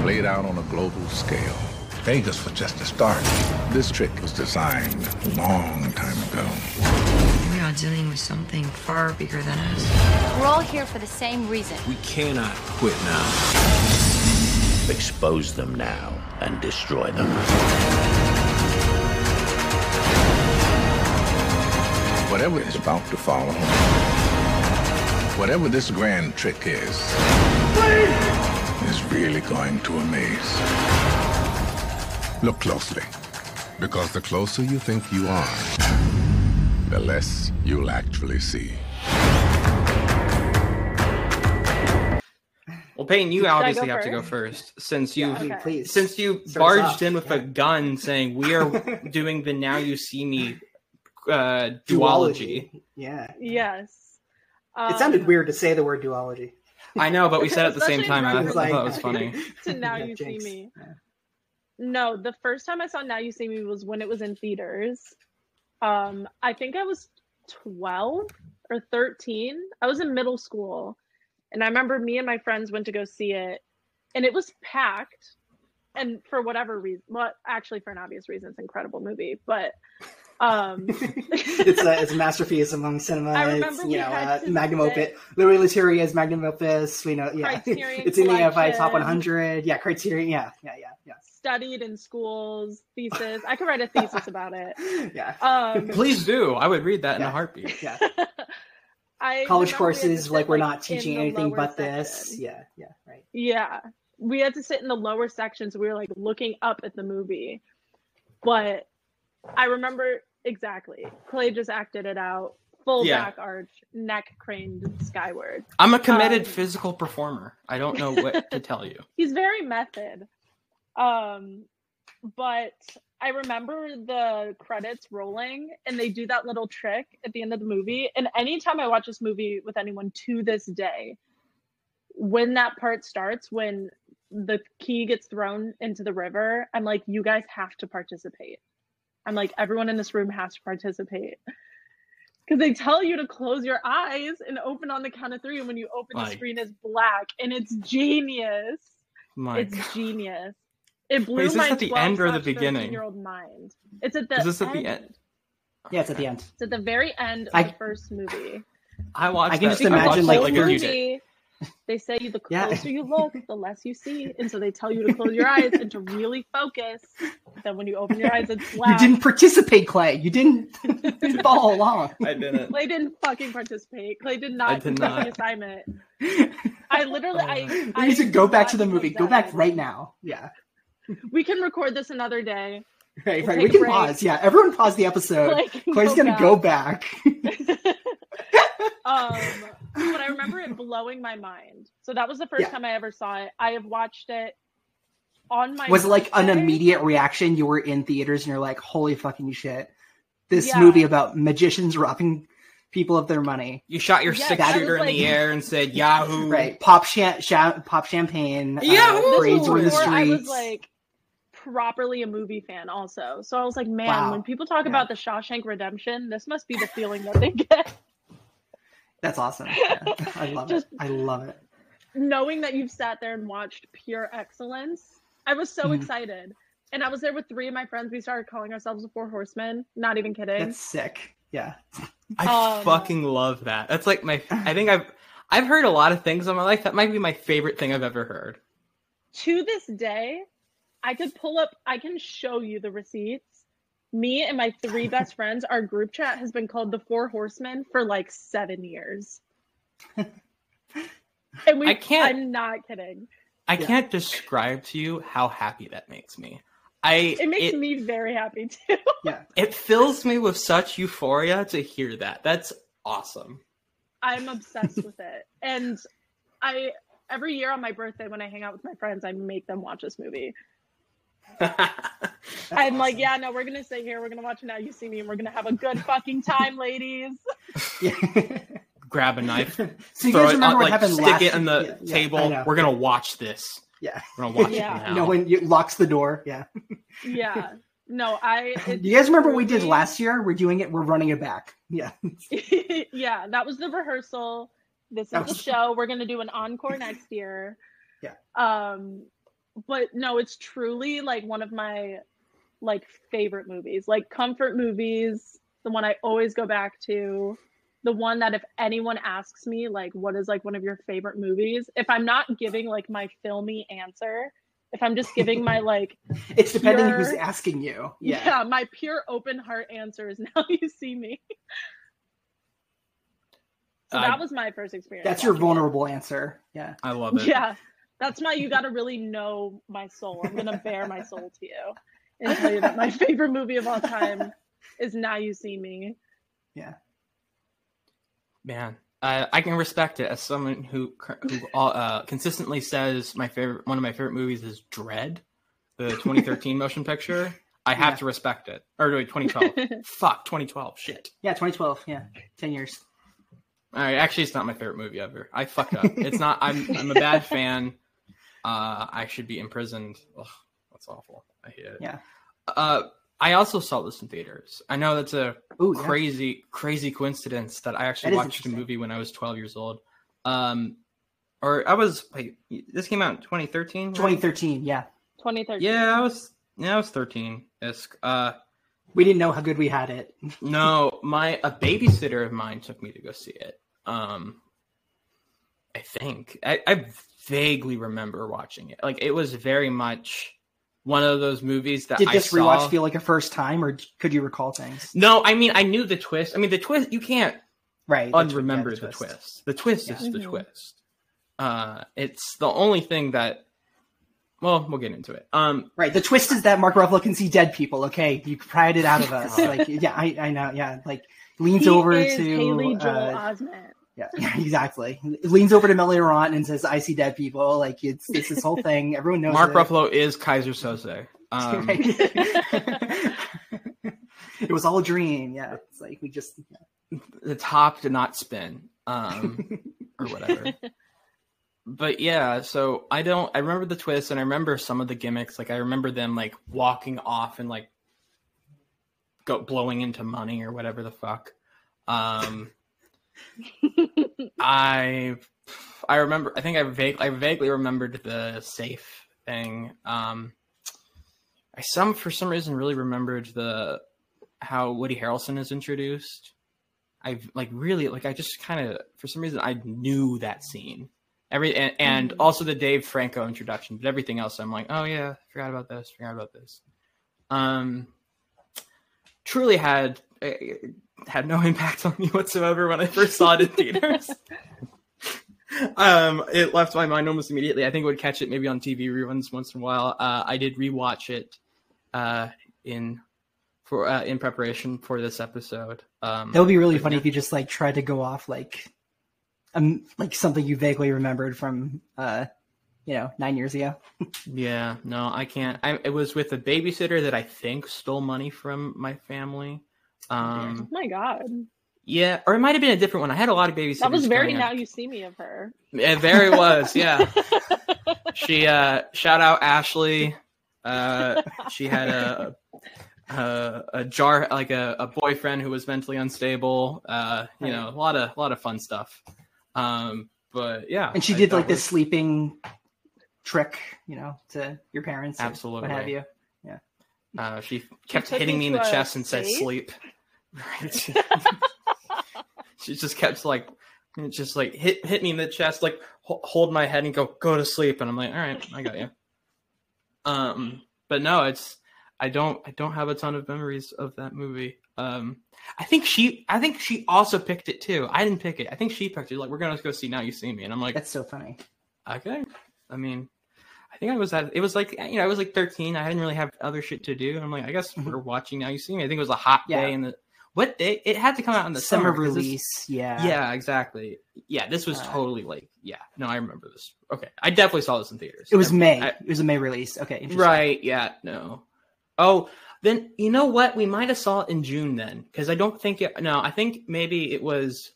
played out on a global scale. Vegas was just a start. This trick was designed a long time ago. We are dealing with something far bigger than us. We're all here for the same reason. We cannot quit now. Expose them now and destroy them. Whatever is about to follow, whatever this grand trick is, is really going to amaze. Look closely, because the closer you think you are, the less you'll actually see. Well, Peyton, you Should obviously go have to go first? first since you Yeah, please. since you Start barged off. in with a gun saying we are doing the Now You See Me uh, duology. Yeah. Yes. It Um, sounded weird to say the word duology. I know, but we said it at the same time. and I, in I thought it was funny. to now you jinx. see me. Yeah. No, the first time I saw Now You See Me was when it was in theaters. Um, I think I was 12 or 13. I was in middle school. And I remember me and my friends went to go see it, and it was packed. And for whatever reason, well, actually, for an obvious reason, it's an incredible movie. But um, it's a it's a masterpiece among cinema. I It's, remember you we know, had uh, to magnum opus. Louis Leterrier's magnum opus. We know, yeah, Criterion it's in the AFI top 100. Yeah, Criterion. Yeah, yeah, yeah, yeah, studied in schools, thesis. I could write a thesis about it. yeah. Um, Please do. I would read that in a heartbeat. yeah. I College remember we courses sit, like we're not teaching anything lower but this. Yeah, yeah, right. Yeah. We had to sit in the lower section, so we were like looking up at the movie. But I remember exactly. Clay just acted it out. Full Yeah. back arch, neck craned skyward. I'm a committed Um, physical performer. I don't know what to tell you. He's very method. Um but I remember the credits rolling and they do that little trick at the end of the movie. And anytime I watch this movie with anyone to this day, when that part starts, when the key gets thrown into the river, I'm like, you guys have to participate. I'm like, everyone in this room has to participate. Because they tell you to close your eyes and open on the count of three. And when you open, the screen is black and it's genius. My it's God. genius. It blew Wait, is this my at the end or the beginning? year old mind. It's at the Is this at end. the end? Yeah, it's at the end. It's at the very end of I- the first movie. I watched. I can that. just I imagine, like, like a you're- few days. movie, they say you the Yeah. closer you look, the less you see, and so they tell you to close your eyes and to really focus. Then when you open your eyes, it's You didn't participate, Clay. You didn't, you didn't follow along. I didn't. Clay didn't fucking participate. Clay did not I did complete not. the assignment. I literally, I, oh. We I need to go back to the movie. Go back right now. Yeah. We can record this another day. Right, We'll right. We can break. pause. Yeah, everyone pause the episode. Clay Clay's go gonna back. go back. um but i remember it blowing my mind so that was the first Yeah. time i ever saw it i have watched it on my Was it like an immediate reaction? You were in theaters and you're like, "Holy fucking shit!" This Yeah. movie about magicians robbing people of their money. You shot your Yes, six I was shooter in like- the air and said Yahoo. Right. Pop cha- sha- pop champagne. Yeah, Uh, parades were was in the before i was like properly a movie fan also so i was like man Wow. when people talk Yeah. about the shawshank redemption this must be the feeling that they get That's awesome. Yeah. I love Just- it. I love it. knowing that you've sat there and watched pure excellence i was so Mhm. excited and i was there with three of my friends we started calling ourselves the four horsemen not even kidding That's sick. Yeah. I Um, fucking love that. That's like my. I think I've I've heard a lot of things in my life. That might be my favorite thing I've ever heard. to this day, I could pull up, I can show you the receipts. Me and my three best friends, our group chat has been called the Four Horsemen for like seven years. And we, I can't- I'm not kidding. I Yeah. can't describe to you how happy that makes me. I It makes it, me very happy too. Yeah. it fills me with such euphoria to hear that. That's awesome. I'm obsessed with it. And I every year on my birthday when I hang out with my friends, I make them watch this movie. I'm like, yeah, no, we're gonna stay here, we're gonna watch Now You See Me, and we're gonna have a good fucking time, ladies. Grab a knife, So you throw guys it remember on, what like happened stick last it in the yeah, yeah, table. know. We're gonna watch this. Yeah. We're gonna watch Yeah. it now. You know when you locks the door. Yeah. Yeah. No, I Do you guys remember what we did last year? We're doing it. We're running it back. Yeah. yeah, that was the rehearsal. This is That the show. We're gonna do an encore next year. Yeah. Um, but no, it's truly like one of my like favorite movies, like comfort movies. The one I always go back to. The one that if anyone asks me like what is like one of your favorite movies, if I'm not giving like my filmy answer, if I'm just giving my like It's depending who's asking you. yeah. Yeah. my pure open heart answer is now you see me. So I- that was my first experience. That's your watching it. vulnerable answer. Yeah. I love it. Yeah, that's my. You got to really know my soul. I'm gonna bare my soul to you and tell you that my favorite movie of all time is Now You See Me. Yeah. Man, I I can respect it as someone who who uh, consistently says my favorite one of my favorite movies is Dread, the 2013 motion picture. I have Yeah. to respect it. Or wait, 2012. Fuck, 2012. Shit. Yeah. 2012. Yeah. 10 years. All right, actually, it's not my favorite movie ever. I fucked up. It's not. I'm I'm a bad fan. Uh, I should be imprisoned. Ugh, that's awful. I hate it. Yeah. Uh, I also saw this in theaters. I know that's a Ooh, yeah. crazy, crazy coincidence that I actually That is watched a movie when I was 12 years old. Um, or I was wait, this came out in 2013. right? 2013. Yeah. 2013. Yeah, I was. Yeah, I was 13. Isk. Uh, We didn't know how good we had it. no, my a babysitter of mine took me to go see it. Um, I think I, I vaguely remember watching it. Like it was very much one of those movies that Did I this saw. rewatch feel like a first time, or could you recall things? No, I mean I knew the twist. I mean the twist. You can't Right. the twi- yeah, unremember the the, twist. twist. The twist Yeah. is the twist. Uh, it's the only thing that. Well, we'll get into it. Um, Right. The twist is that Mark Ruffalo can see dead people. Okay, you pried it out of us. like, yeah, I, I know. Yeah, like leans He over is to Haley Joel uh, Osment. Yeah, yeah, exactly. Leans over to Melanie Laurent and says, "I see dead people." Like it's it's this whole thing. Everyone knows. Mark it. Ruffalo is Keyser Söze. Um, it was all a dream. Yeah, it's like we just the top did not spin, um, or whatever. but yeah, so I don't. I remember the twist, and I remember some of the gimmicks. Like I remember them like walking off and like go blowing into money or whatever the fuck. Um, I I remember. I think I vague, I vaguely remembered the safe thing. Um, I some for some reason really remembered the how Woody Harrelson is introduced. I like really like I just kind of for some reason I knew that scene. Every and, and also the Dave Franco introduction, but everything else I'm like, oh yeah, forgot about this, forgot about this. Um, truly had uh, had no impact on me whatsoever when I first saw it in theaters. um, it left my mind almost immediately. I think I would catch it maybe on TV reruns once in a while. Uh, I did rewatch it uh, in for uh, in preparation for this episode. Um, that would be really funny if you just like tried to go off like um like something you vaguely remembered from uh you know nine years ago. Yeah, no, I can't. I, it was with a babysitter that I think stole money from my family. Oh Um, my god, yeah, or it might have been a different one. I had a lot of babysitters. that was very Now up. You See Me of her. It very was, yeah. she uh shout out Ashley. Uh she had a a, a jar like a, a boyfriend who was mentally unstable. Uh you know, a lot of a lot of fun stuff. Um but yeah. And she I did like it this sleeping trick, you know, to your parents, Absolutely. what have you. Yeah. Uh, she kept took hitting me me in the to a chest and said safe? sleep. Right. she just kept like, just like hit hit me in the chest, like ho- hold my head and go go to sleep, and I'm like, all right, I got you. Um, but no, it's I don't I don't have a ton of memories of that movie. Um, I think she I think she also picked it too. I didn't pick it. I think she picked it. Like we're gonna go see Now You See Me, and I'm like, That's so funny. okay. I mean, I think I was at. It was like you know I was like 13. I didn't really have other shit to do. I'm like, I guess Mhm. we're watching now. You see me. I think it was a hot Yeah. day in the what day? It had to come out in the Summer summer 'cause this- release. yeah. yeah, exactly. Yeah, this was Uh, totally like yeah. No, I remember this. Okay, I definitely saw this in theaters. It was I- May. I- it was a May release. Okay. interesting. right? Yeah. No. Oh, then you know what? We might have saw it in June then, because I don't think it. No, I think maybe it was.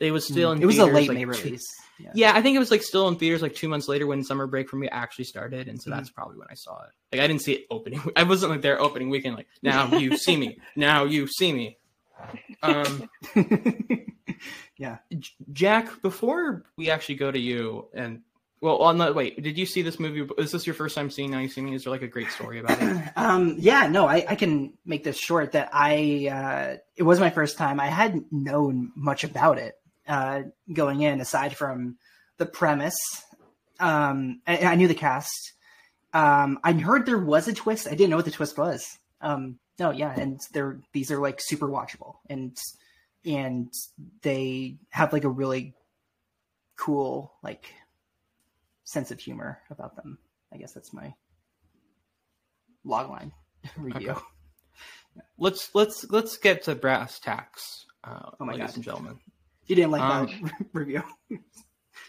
It was still in. Mm. It was a late like, May two- release. Yeah. Yeah, I think it was like still in theaters like two months later when summer break for me actually started, and so Mm-hmm. that's probably when I saw it. Like I didn't see it opening. I wasn't like there opening weekend. Like now you see me. Now you see me. Um, yeah. Jack, before we actually go to you and well, on the wait, did you see this movie? Is this your first time seeing Now You See Me? Is there like a great story about it? Um, yeah, no, I, I can make this short. That I uh, it was my first time. I hadn't known much about it uh, going in, aside from the premise. Um, I, I knew the cast. Um, I heard there was a twist. I didn't know what the twist was. Um, no, yeah, and they're these are like super watchable, and and they have like a really cool like sense of humor about them. I guess that's my logline review. Okay. Let's let's let's get to brass tacks, uh, Oh my ladies God. and gentlemen. You didn't like Um, that review.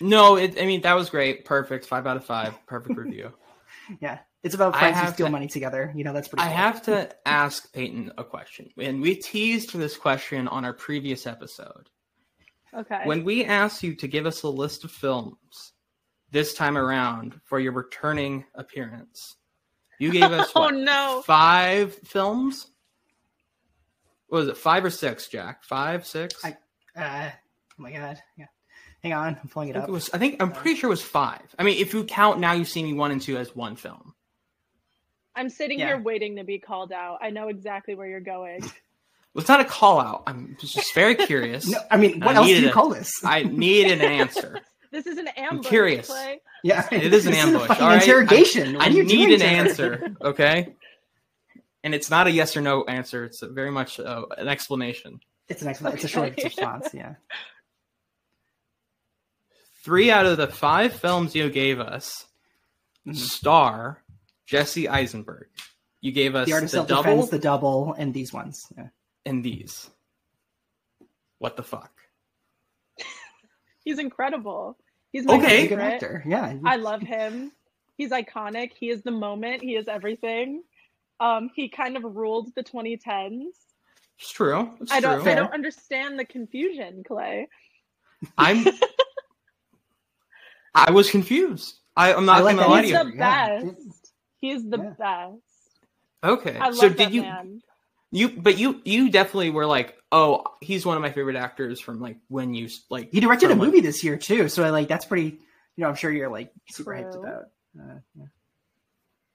No, it, I mean that was great, perfect, five out of five, perfect review. yeah, it's about I friends who steal to- money together. You know, that's pretty. I cool. have to ask Peyton a question, and we teased this question on our previous episode. Okay. When we asked you to give us a list of films this time around for your returning appearance, you gave us Oh, what, no. five films. What was it five or six, Jack? Five, six? I, uh, oh my god. Yeah. Hang on, I'm pulling it I up. it was. I think I'm pretty sure it was five. I mean, if you count now, you see me one and two as one film. I'm sitting Yeah. here waiting to be called out. I know exactly where you're going. Well, it's not a call out. I'm just very curious. No, I mean, what I else do you a- call this? I need an answer. This is an ambush. curious. Clay. yeah, It is an This a ambush. fucking all right? interrogation. I, I need an answer. Okay. And it's not a yes or no answer. It's a very much uh, an explanation. It's an excellent. It's a short response. Yeah. Three out of the five films you gave us Mhm. star Jesse Eisenberg. You gave us The the, art of self double defense, the double, and these ones. Yeah. and these. What the fuck? He's incredible. He's my Okay. Good favorite. actor. Yeah. I love him. He's iconic. He is the moment. He is everything. Um, he kind of ruled the 2010s. It's true. It's I don't. true. I don't understand the confusion, Clay. I'm. I was confused. I, I'm not I like gonna that lie to you. answer. the Yeah. Best. He's the Yeah. best. Okay. I love so that did you man. you but you you definitely were like, "Oh, he's one of my favorite actors from like when you like He directed a from, like- movie this year too, so like that's pretty. You know, I'm sure you're like super hyped about. Uh, yeah.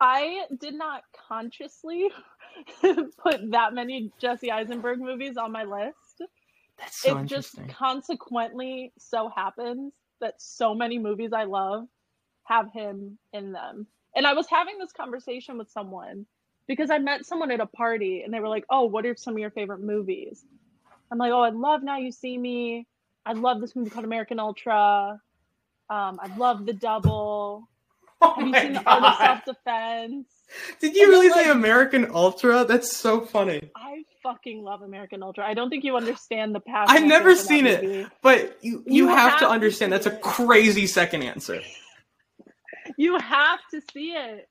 I did not consciously put that many Jesse Eisenberg movies on my list. That's so it just consequently so happens that so many movies I love have him in them. And I was having this conversation with someone because I met someone at a party and they were like, "Oh, what are some of your favorite movies?" I'm like, "Oh, I love Now You See Me. I love this movie called American Ultra. Um, I love The Double. Oh Have you seen The Art of Self Defense? Did you And really say like- American Ultra? That's so funny. I fucking love American Ultra. I don't think you understand the passion. I've never feel for that seen it, movie. but you you, You have, have to understand that's a crazy second answer. You have to see it.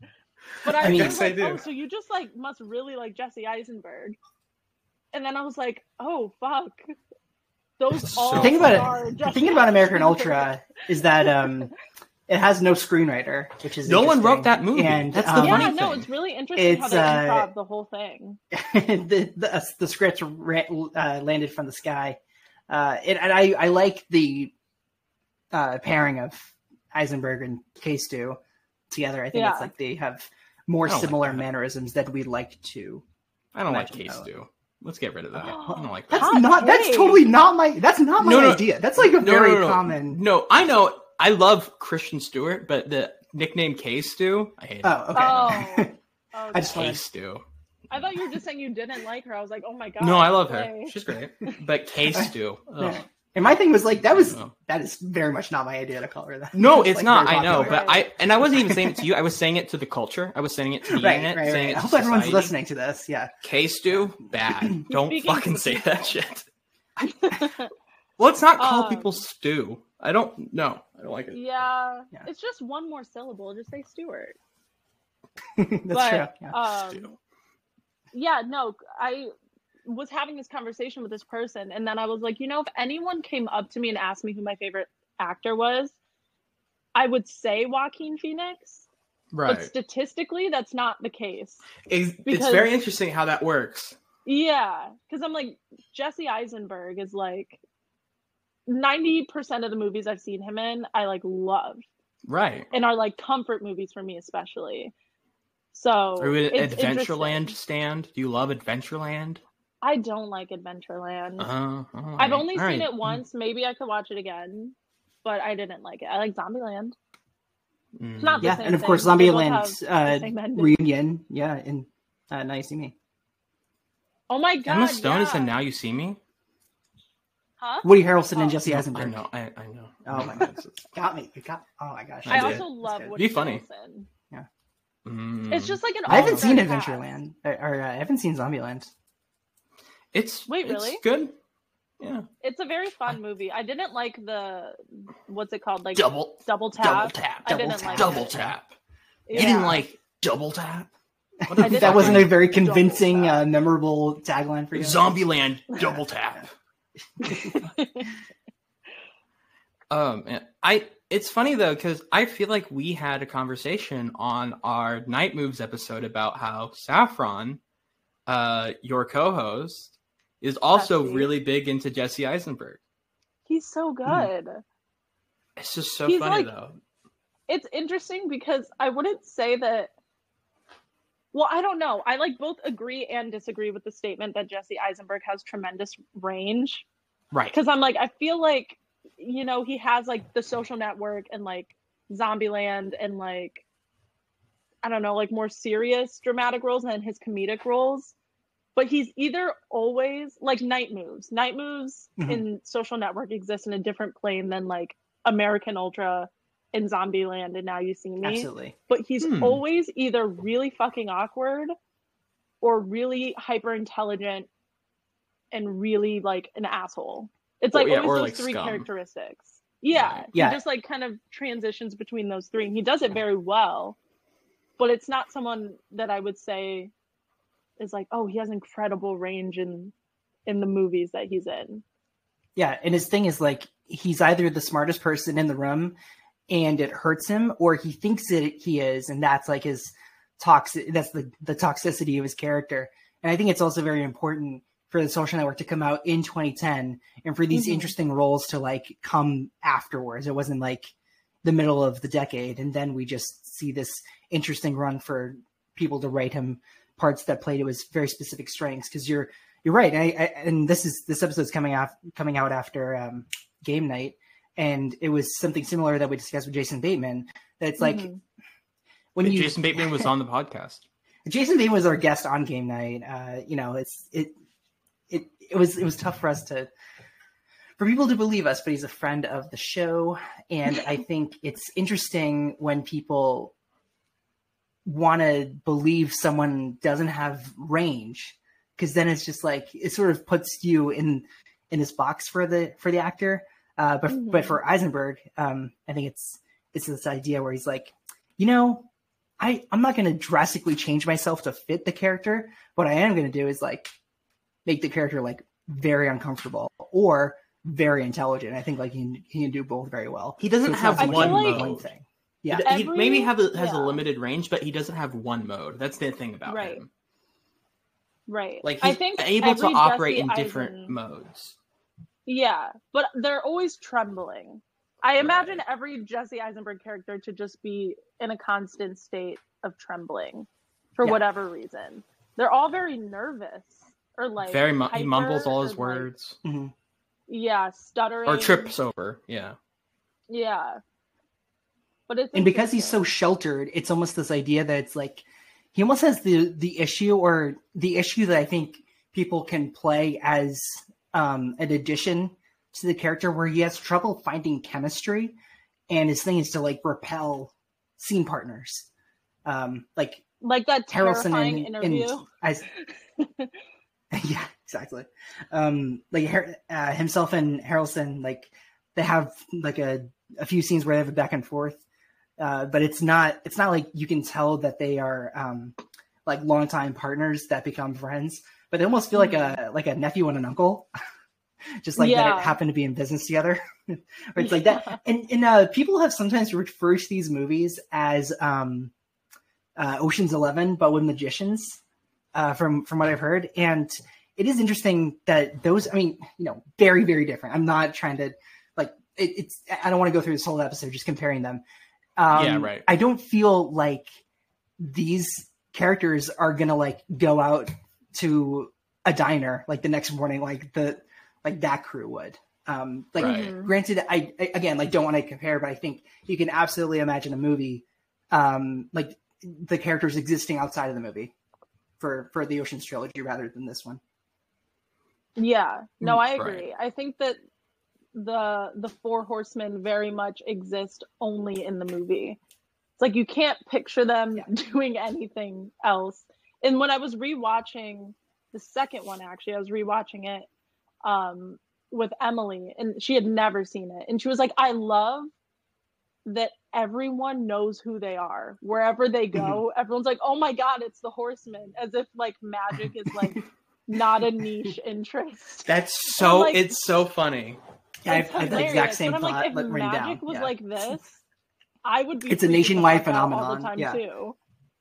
But I, I mean- was Yes, I like, do. oh, so you just like must really like Jesse Eisenberg. And then I was like, oh fuck. Those That's all so The thing about it, the thing about American Eisenberg. Ultra is that um, it has no screenwriter, which is No one wrote that movie. And That's the um, funny Yeah, no, thing. it's really interesting how they uh, improv the whole thing. the the, uh, the script ra- uh, landed from the sky, uh, it, and I I like the uh, pairing of Eisenberg and K Stew together. I think Yeah. it's like they have more I don't like similar that. mannerisms that we like to. I don't like K Stew. Let's get rid of that. I don't oh, like That's that. Hot not. That's totally not my. That's not my No, no. idea. That's like a No, very no, no, no. common. No, I know. I love Kristen Stewart, but the nickname K Stew, I hate Oh, okay. Oh. I just it. K wanted. Stew. I thought you were just saying you didn't like her. I was like, oh my god. No, I love her. She's great. But K Stew. ugh. Yeah. And my thing was like that was that is very much not my idea to call her that. No, It's, it's like, not. I know, but I and I wasn't even saying it to you. I was saying it to the culture. I was saying it to the right, internet. right, saying right. it I to hope everyone's society. listening to this. Yeah. K Stew, bad. Don't Speaking fucking say that shit. Let's not call Um, people stew. I don't know. I don't like it. Yeah, Yeah. it's just one more syllable. Just say Stewart. That's but, true. Yeah. Um, yeah, no, I was having this conversation with this person, and then I was like, you know, if anyone came up to me and asked me who my favorite actor was, I would say Joaquin Phoenix. Right. But statistically, that's not the case. It's, it's very interesting how that works. Yeah, because I'm like Jesse Eisenberg is like ninety percent of the movies I've seen him in, I like love Right. and are like comfort movies for me, especially. So Are you an Adventureland stand? Do you love Adventureland? I don't like Adventureland. Uh, I've only seen alright. it once. Maybe I could watch it again, but I didn't like it. I like Zombieland. Mm. It's not the yeah, same and of course, thing, but they both Zombieland uh, reunion. Yeah, in uh, Now You See Me. Oh my god! Emma Stone is yeah. in Now You See Me. Huh? Woody Harrelson Oh. and Jesse I Eisenberg. know. I, I know. Oh my god, got me. It got. Oh my gosh. I I also love good. Woody Be funny. Harrelson. Mm. It's just like an. I haven't seen. Adventureland, or, or uh, I haven't seen Zombieland. It's Wait, it's really? good. Yeah. It's a very fun movie. I didn't like the what's it called? Like Double double tap. double tap. I didn't like double it. tap. Yeah. You didn't like double tap? What I the did that wasn't a very convincing, uh, memorable tagline for you. Zombieland double tap. Um, I it's funny though because I feel like we had a conversation on our Night Moves episode about how Saffron, uh, your co-host, is also Jesse. really big into Jesse Eisenberg. He's so hmm. good. It's just so He's funny like- though. It's interesting because I wouldn't say that. Well, I don't know. I like both agree and disagree with the statement that Jesse Eisenberg has tremendous range. Right. because I'm like, I feel like, you know, he has like the social network and like Zombieland and like, I don't know, like more serious dramatic roles than his comedic roles. But he's either always like Night Moves. Night Moves Mhm. in Social Network exists in a different plane than like American Ultra and Zombieland and Now You See Me Absolutely. but he's Hmm. always either really fucking awkward or really hyper intelligent and really like an asshole. It's Or- like yeah, always those like, three scum. characteristics. Yeah, Yeah. He just like kind of transitions between those three and he does it very well. But it's not someone that I would say is like, oh, he has incredible range in in the movies that he's in. Yeah, and his thing is like he's either the smartest person in the room and it hurts him, or he thinks that he is, and that's like his toxic. That's the the toxicity of his character. And I think it's also very important for the Social Network to come out in 2010, and for these Mhm. interesting roles to like come afterwards. It wasn't like the middle of the decade, and then we just see this interesting run for people to write him parts that played to his very specific strengths. Because you're you're right, I, I, and this is this episode's coming off coming out after um, game night, and it was something similar that we discussed with Jason Bateman. That's it's like Mhm. when you Jason Bateman was on the podcast. Jason Bateman was our guest on game night. Uh, you know, it's it it it was it was tough for us to for people to believe us, but he's a friend of the show, and I think it's interesting when people want to believe someone doesn't have range because then it's just like it sort of puts you in in this box for the for the actor. Uh, but but Mhm. for Eisenberg, um, I think it's it's this idea where he's like, you know, I I'm not going to drastically change myself to fit the character. What I am going to do is like make the character like very uncomfortable or very intelligent. I think like he can, he can do both very well. He doesn't it's not have so much one of a mode. thing. Yeah, He- he maybe have a, has yeah. a limited range, but he doesn't have one mode. That's the thing about Right. him. Right. Like I he's think able to operate Jesse in different Eisen- modes. Yeah, but they're always trembling. I imagine every Jesse Eisenberg character to just be in a constant state of trembling for Yeah. whatever reason. They're all very nervous or like Very mu- he mumbles all his or, like, words Mhm. yeah, stuttering or trips over. Yeah. Yeah, but it's and because he's so sheltered, it's almost this idea that it's like he almost has the the issue or the issue that I think people can play as um, an addition to the character where he has trouble finding chemistry, and his thing is to like repel scene partners, um, like like that Harrelson terrifying and, interview. and as yeah, exactly. Um, like uh, himself and Harrelson, like they have like a a few scenes where they have a back and forth, uh, but it's not it's not like you can tell that they are um, like longtime partners that become friends, but they almost feel like a like a nephew and an uncle. Just like that, Yeah. it happened to be in business together. or it's like that, and and uh, people have sometimes referred to these movies as um, uh, Ocean's Eleven, but with magicians uh, from from what I've heard, and it is interesting that those. I mean, you know, very very different. I'm not trying to like it, it's. I don't want to go through this whole episode just comparing them. Um, Yeah, right. I don't feel like these characters are gonna like go out to a diner like the next morning, like the like that crew would. Um, like, Right. granted, I, I again like don't want to compare, but I think you can absolutely imagine a movie um, like the characters existing outside of the movie for for the Ocean's trilogy rather than this one. Yeah, no, Mm, I right. agree. I think that the the four horsemen very much exist only in the movie. It's like you can't picture them doing anything else. And when I was rewatching the second one, actually, I was rewatching it um, with Emily, and she had never seen it, and she was like, "I love that everyone knows who they are wherever they go. Everyone's like, "Oh my god, it's the horsemen," as if like magic is like not a niche interest. That's so. like- it's so funny. Yeah, I It's have, I have the exact hilarious, same but I'm like, if like, magic down. was yeah. like this, I would be. It's a nationwide fuck out all phenomenon, the time yeah. too.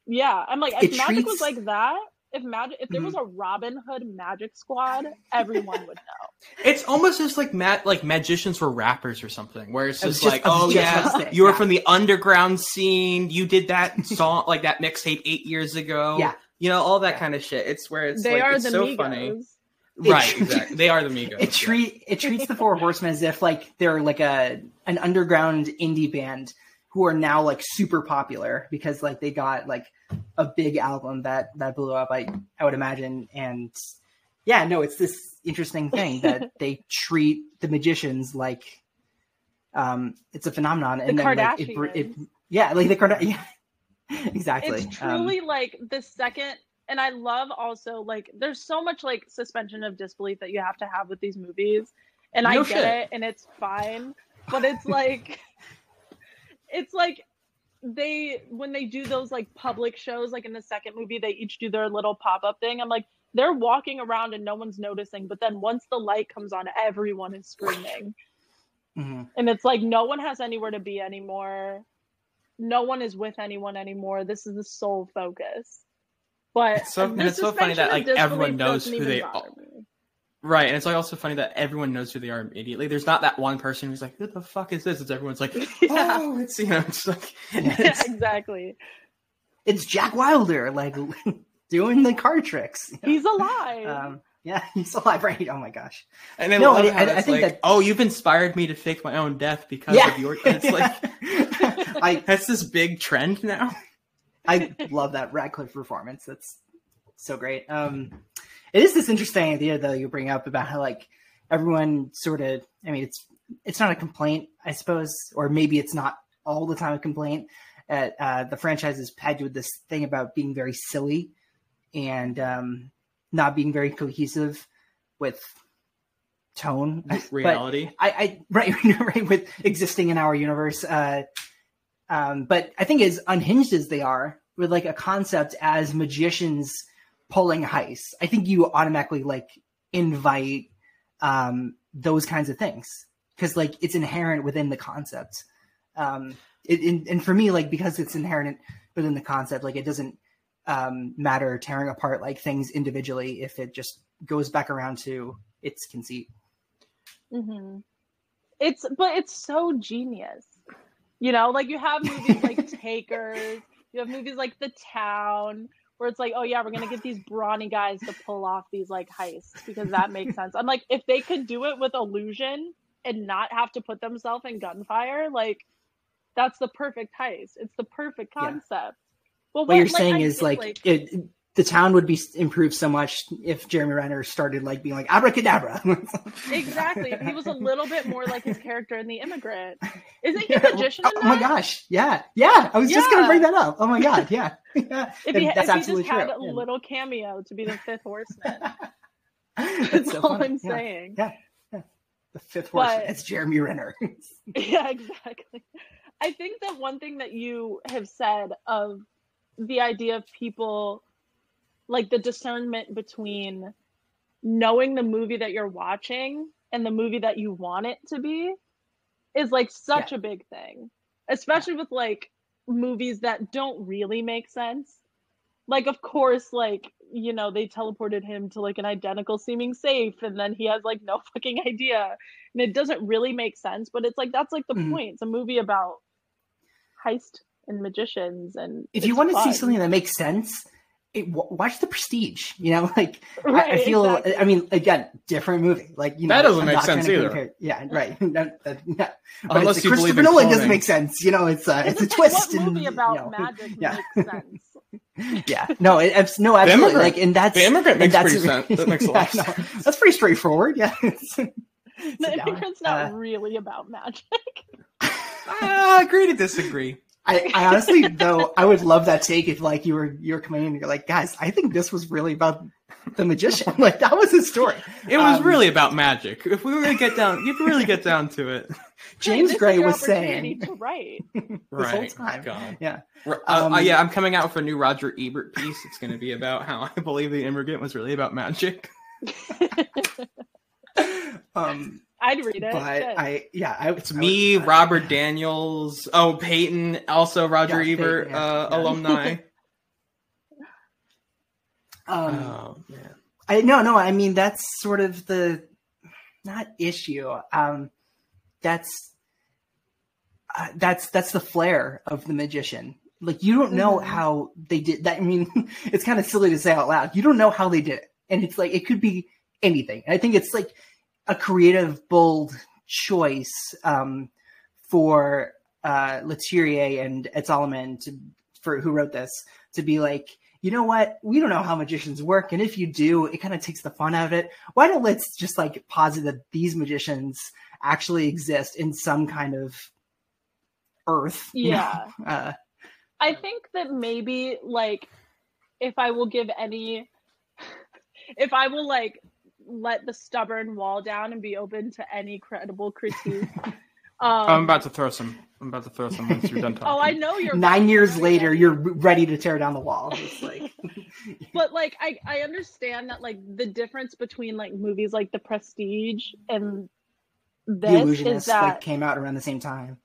Yeah, I'm like, It if magic was like that, if magic, if there Mhm. was a Robin Hood magic squad, everyone would know. It's almost just like ma- like magicians were rappers or something, where it's I was just, just- like, I oh just yeah, about to say, you were yeah. from the underground scene. You did that song, like that mixtape eight years ago. Yeah. you know all that kind of shit. It's where it's they like are it's the so Migos. funny. Right, treats- exactly. They are the Migos. it treat it treats the Four Horsemen as if like they're like a an underground indie band who are now like super popular because like they got like a big album that that blew up. I I would imagine, and yeah, no, it's this interesting thing that they treat the magicians like um it's a phenomenon, and The then like it, it yeah, like the Kardashians. Yeah, exactly. It's Um, truly like the second, and I love also like there's so much like suspension of disbelief that you have to have with these movies, and I No get it, and it's fine, but it's like, it's like they when they do those like public shows, like in the second movie, they each do their little pop up thing. I'm like, they're walking around and no one's noticing, but then once the light comes on, everyone is screaming mhm. and it's like no one has anywhere to be anymore no one is with anyone anymore this is the sole focus but It's so- and it's so funny that, like, everyone knows who they are. Right, and it's like also funny that everyone knows who they are immediately. There's not that one person who's like, "Who the fuck is this?" It's everyone's like, Yeah. "Oh, it's you know, it's like yeah, exactly it's Jack Wilder like doing the card tricks. he's alive Um, yeah, he's alive, right? Oh my gosh. And I No, love I- how I- I think like, that- oh, you've inspired me to fake my own death because Yeah. of your. And it's like I that's this big trend now. I love that Radcliffe performance. That's so great. Um, it is this interesting idea though you bring up about how like everyone sort of. I mean, it's it's not a complaint, I suppose, or maybe it's not all the time a complaint. At uh, the franchise is pegged with this thing about being very silly and um, not being very cohesive with tone, Reality. I, I right right with existing in our universe. Uh, um, but I think as unhinged as they are, with like a concept as magicians pulling heists, I think you automatically like invite um, those kinds of things because like it's inherent within the concept. Um, it, and, and for me, like because it's inherent within the concept, like it doesn't um, matter tearing apart like things individually if it just goes back around to its conceit. Mm-hmm. It's but it's so genius. You know, like you have movies like Takers, you have movies like The Town, where it's like, oh yeah, we're gonna get these brawny guys to pull off these like heists because that makes sense. I'm like, if they could do it with illusion and not have to put themselves in gunfire, like that's the perfect heist. It's the perfect Yeah. concept. But what you're like, saying I is get, like, it, the town would be improved so much if Jeremy Renner started like being like abracadabra. exactly. If he was a little bit more like his character in The Immigrant. Isn't he a magician? oh, oh my gosh. Yeah. Yeah. I was just going to bring that up. Oh my God. Yeah. yeah. If he, that's if he absolutely just had a Yeah. little cameo to be the fifth horseman. That's That's so all funny. I'm Yeah. saying. Yeah. yeah. The fifth horseman. But- It's Jeremy Renner. Yeah, exactly. I think that one thing that you have said of the idea of people like the discernment between knowing the movie that you're watching and the movie that you want it to be is like such a big thing. Especially with like movies that don't really make sense. Like of course like you know they teleported him to like an identical seeming safe and then he has like no fucking idea and it doesn't really make sense but it's like that's like the Mhm. point it's a movie about heist and magicians and if you want to see something that makes sense, it, w- watch The Prestige. You know, like I- I, feel. exactly. I mean, again, different movie. Like you know, That doesn't I'm make sense either. compare- Yeah, right. No, that- yeah. But Unless it's, you believe Christopher in Nolan doesn't make sense. You know, it's uh, it's a It's like, twist. what and, movie you about know, magic yeah. makes sense yeah, no, it, it's no, absolutely. Immigrant. Like, and that's The Immigrant and makes that's, pretty sense. That makes a lot of yeah, no, sense. That's pretty straightforward. Yeah. the down. immigrant's not Uh, really about magic I agree to disagree. I, I honestly though I would love that take if like you were you were coming in and you're like guys I think this was really about the magician like that was his story It was Um, really about magic. If we were gonna get down, you could really get down to it. James This is Gray was saying to write this right. whole time God. yeah Uh, uh, Um, yeah, I'm coming out with a new Roger Ebert piece. It's going to be about how I believe the immigrant was really about magic. um i'd read it but Shit. I yeah I, It's me, Robert Daniels, oh Peyton, also Roger Yeah, Peyton, Ebert yeah, uh, yeah. alumni. um oh man, I no no I mean that's sort of the not issue um that's uh, that's that's the flair of the magician like you don't know Mhm. how they did that I mean it's kind of silly to say out loud you don't know how they did it and it's like it could be anything I think it's like a creative bold choice um for uh Leterrier and Solomon to for who wrote this to be like you know what? We don't know how magicians work, and if you do, it kind of takes the fun out of it. Why don't let's just like posit that these magicians actually exist in some kind of Earth? you know? Yeah. Uh, I think that maybe like if I will give any if I will like let the stubborn wall down and be open to any credible critique. Um, I'm about to throw some. I'm about to throw some once you're done talking. Oh, I know you're nine right. years later, you're ready to tear down the wall. It's like, but like I I understand that like the difference between like movies like The Prestige and the this is Illusionist that like came out around the same time.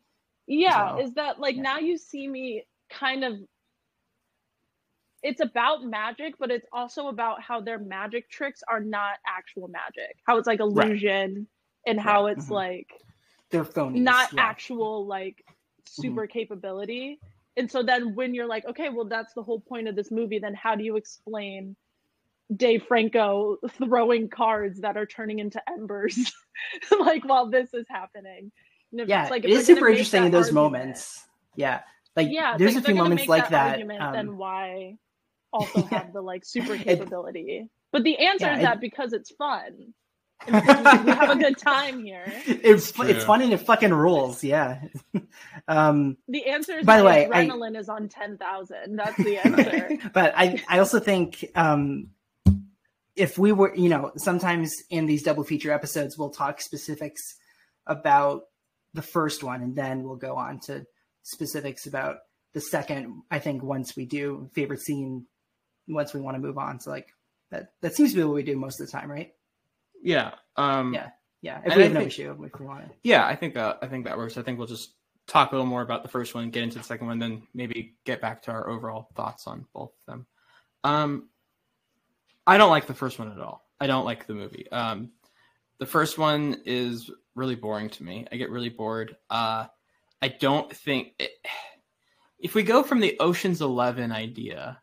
yeah well. is that like now you see me kind of it's about magic but it's also about how their magic tricks are not actual magic how it's like illusion and how it's mhm. like They're phonies. not yeah. actual like super capability and so then when you're like okay well that's the whole point of this movie then how do you explain Dave Franco throwing cards that are turning into embers like while this is happening And if Yeah, it's like, it if is they're super interesting in those argument- moments. Yeah, like yeah, there's like a few moments like that. argument, um, then why also have the like super It- capability? but the answer Yeah, is it- that because it's fun. We we have a good time here. it's fu- it's fun and it fucking rules. Yeah. um, The answer is By the my way, I- adrenaline is on ten thousand. That's the answer. but I, I also think um, if we were, you know, sometimes in these double feature episodes, we'll talk specifics about the first one, and then we'll go on to specifics about the second. I think once we do favorite scene, once we want to move on, so like that that seems to be what we do most of the time, right? yeah. Um, Yeah, yeah. If we I have no think- issue, if we want to. Yeah, I think uh, I think that works. I think we'll just talk a little more about the first one, get into the second one, then maybe get back to our overall thoughts on both of them. Um, I don't like the first one at all. I don't like the movie. Um, the first one is really boring to me. I get really bored. Uh, I don't think it, if we go from the Ocean's Eleven idea,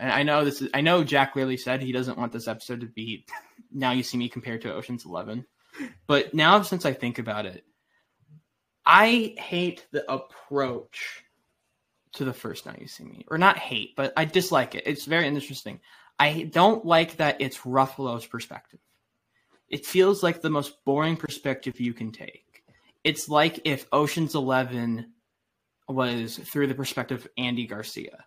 and I know this is, I know Jack clearly said he doesn't want this episode to be now you see me compared to Ocean's Eleven, but now since I think about it, I hate the approach to the first Now You See Me, or not hate, but I dislike it. It's very interesting. I don't like that it's Ruffalo's perspective. It feels like the most boring perspective you can take. It's like if Ocean's Eleven was through the perspective of Andy Garcia.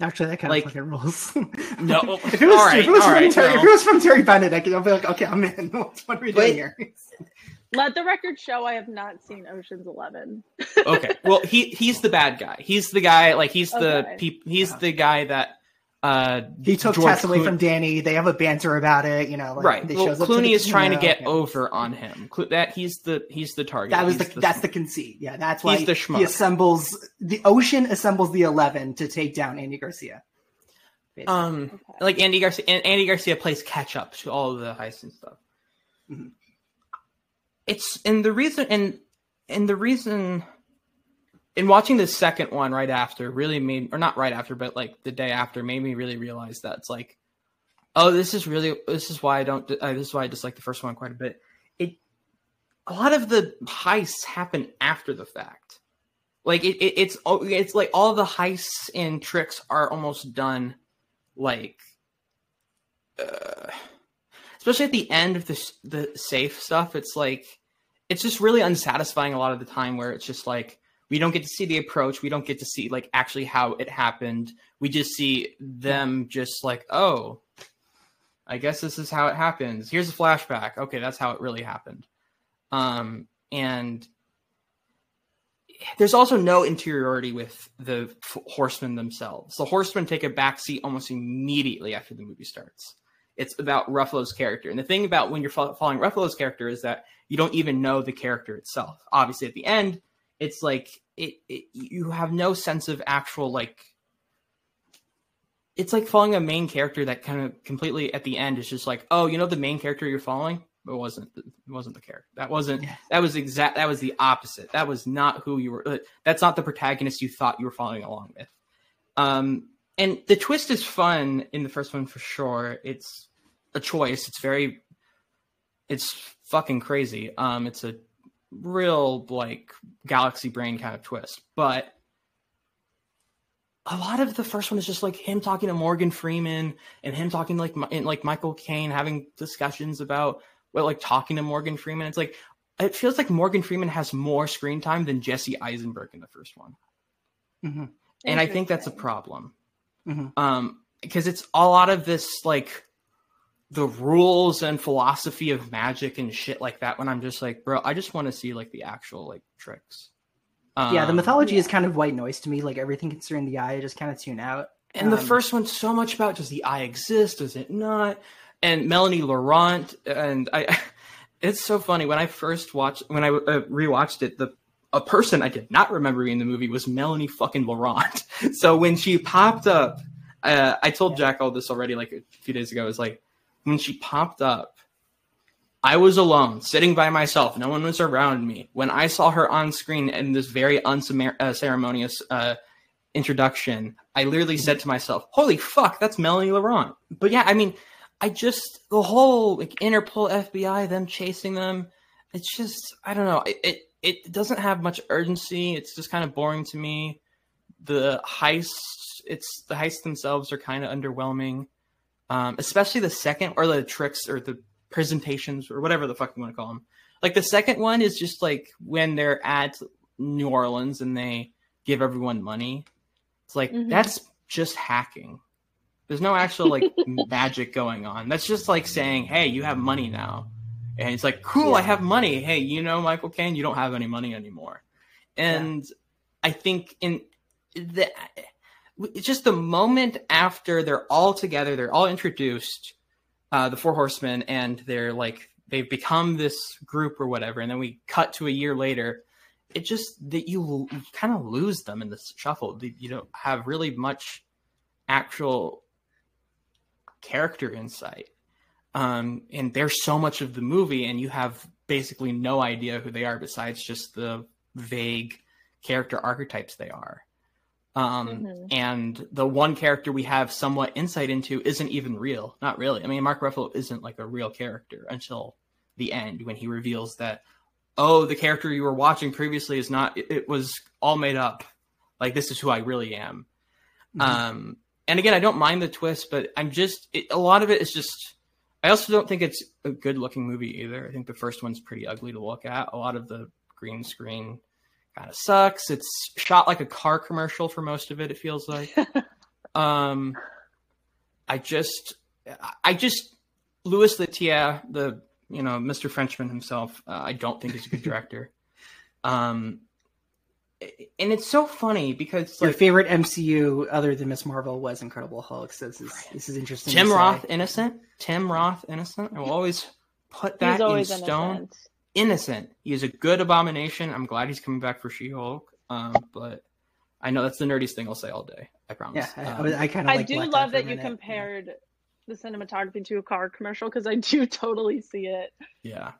Actually, that kind Like- of fucking rules. No, oh, if it was, all right, if it was all from right, Terry, no. if it was from Terry Benedict, I could I'll be like, okay, I'm in. What, what are we doing But- here? Let the record show I have not seen Ocean's Eleven. okay. Well, he he's the bad guy. He's the guy like he's the Okay. peop, he's uh-huh. the guy that uh He took George Tess away Clooney- from Danny. They have a banter about it. You know, like, right. They Well, shows Clooney the is trying to casino. get over on him. Clo- that he's the he's the target. That was He's the, that's the conceit. Yeah, that's why He's the he assembles the Ocean assembles the Eleven to take down Andy Garcia. um like Andy Garcia. and Andy Garcia plays catch up to all of the heists and stuff. Mhm. It's and the reason and and the reason in watching the second one right after really made or not right after but like the day after made me really realize that it's like oh this is really this is why I don't uh, this is why I dislike the first one quite a bit. It a lot of the heists happen after the fact. Like it, it it's oh, it's like all the heists and tricks are almost done like uh, especially at the end of the the safe stuff it's like it's just really unsatisfying a lot of the time where it's just like we don't get to see the approach we don't get to see like actually how it happened we just see them just like oh i guess this is how it happens here's a flashback okay that's how it really happened um and there's also no interiority with the horsemen themselves. The horsemen take a backseat almost immediately after the movie starts. It's about Ruffalo's character, and the thing about when you're fo- following Ruffalo's character is that you don't even know the character itself. Obviously, at the end, it's like it, it you have no sense of actual like. It's like following a main character that kind of completely at the end is just like, oh, you know, the main character you're following. It wasn't. It wasn't the character. That wasn't. That was exact. That was the opposite. That was not who you were. That's not the protagonist you thought you were following along with. Um, and the twist is fun in the first one for sure. It's a choice. It's very. It's fucking crazy. Um, it's a real like galaxy brain kind of twist, but a lot of the first one is just like him talking to Morgan Freeman and him talking like and like Michael Caine having discussions about well like talking to Morgan Freeman. It's like it feels like Morgan Freeman has more screen time than Jesse Eisenberg in the first one, Mhm. and I think that's a problem. Mhm. Um, because it's a lot of this like the rules and philosophy of magic and shit like that. When I'm just like, bro, I just want to see like the actual like tricks. yeah, the Um, mythology is kind of white noise to me. Like everything concerning the eye, I just kind of tune out. And the Um, first one's so much about does the eye exist, does it not? And Melanie Laurent, and I, it's so funny when I first watched when I uh, rewatched it, the a person I did not remember in the movie was Melanie fucking Laurent. so when she popped up, uh, I told Jack all this already like a few days ago. It was like when she popped up, I was alone, sitting by myself. No one was around me. When I saw her on screen in this very unceremonious uh, introduction, I literally said to myself, "Holy fuck, that's Melanie Laurent." But yeah, I mean, I just the whole like Interpol, FBI, them chasing them. It's just I don't know. It it, it doesn't have much urgency. It's just kind of boring to me. The heists, it's the heists themselves are kind of underwhelming, um, especially the second or the tricks or the presentations or whatever the fuck you want to call them. Like the second one is just like when they're at New Orleans and they give everyone money. It's like Mhm. that's just hacking. There's no actual like magic going on. That's just like saying, "Hey, you have money now," and it's like, "Cool, I have money." Hey, you know, Michael Caine, you don't have any money anymore. And I think in the it's just the moment after they're all together, they're all introduced, uh, the four horsemen, and they're like they've become this group or whatever, and then we cut to a year later. It just that you, you kind of lose them in the shuffle. You don't have really much actual character insight. Um, and there's so much of the movie, and you have basically no idea who they are besides just the vague character archetypes they are. Um, Mhm. And the one character we have somewhat insight into isn't even real. Not really. I mean, Mark Ruffalo isn't like a real character until the end when he reveals that, oh, the character you were watching previously is not, it, it was all made up. Like, this is who I really am. Mhm. Um, and again, I don't mind the twist, but I'm just it, a lot of it is just. I also don't think it's a good looking movie either. I think the first one's pretty ugly to look at. A lot of the green screen kind of sucks. It's shot like a car commercial for most of it. It feels like. um, I just, I just Louis Leterrier, the you know Mr. Frenchman himself. Uh, I don't think he's a good director. um, and it's so funny because Your like, favorite MCU other than Ms. Marvel was Incredible Hulk. So this is this is interesting. Tim. Roth innocent. Tim Roth innocent. I will always put that in stone. Innocent. Innocent. He is a good abomination. I'm glad he's coming back for She-Hulk. Um, but I know that's the nerdiest thing I'll say all day. I promise. Yeah, I, Um, I, I kind of I like do love that you minute. compared the cinematography to a car commercial because I do totally see it. yeah.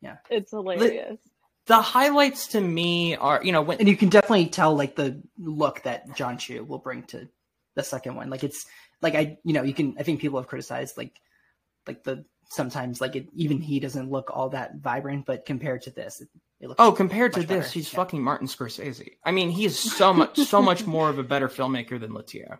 Yeah, it's hilarious. The highlights to me are, you know, when and you can definitely tell like the look that John Chu will bring to the second one. Like it's like I, you know, you can. I think people have criticized like like the sometimes like it, even he doesn't look all that vibrant, but compared to this, it, it looks. Oh, compared to this, better. he's Yeah. fucking Martin Scorsese. I mean, he is so much, so much more of a better filmmaker than Leterrier.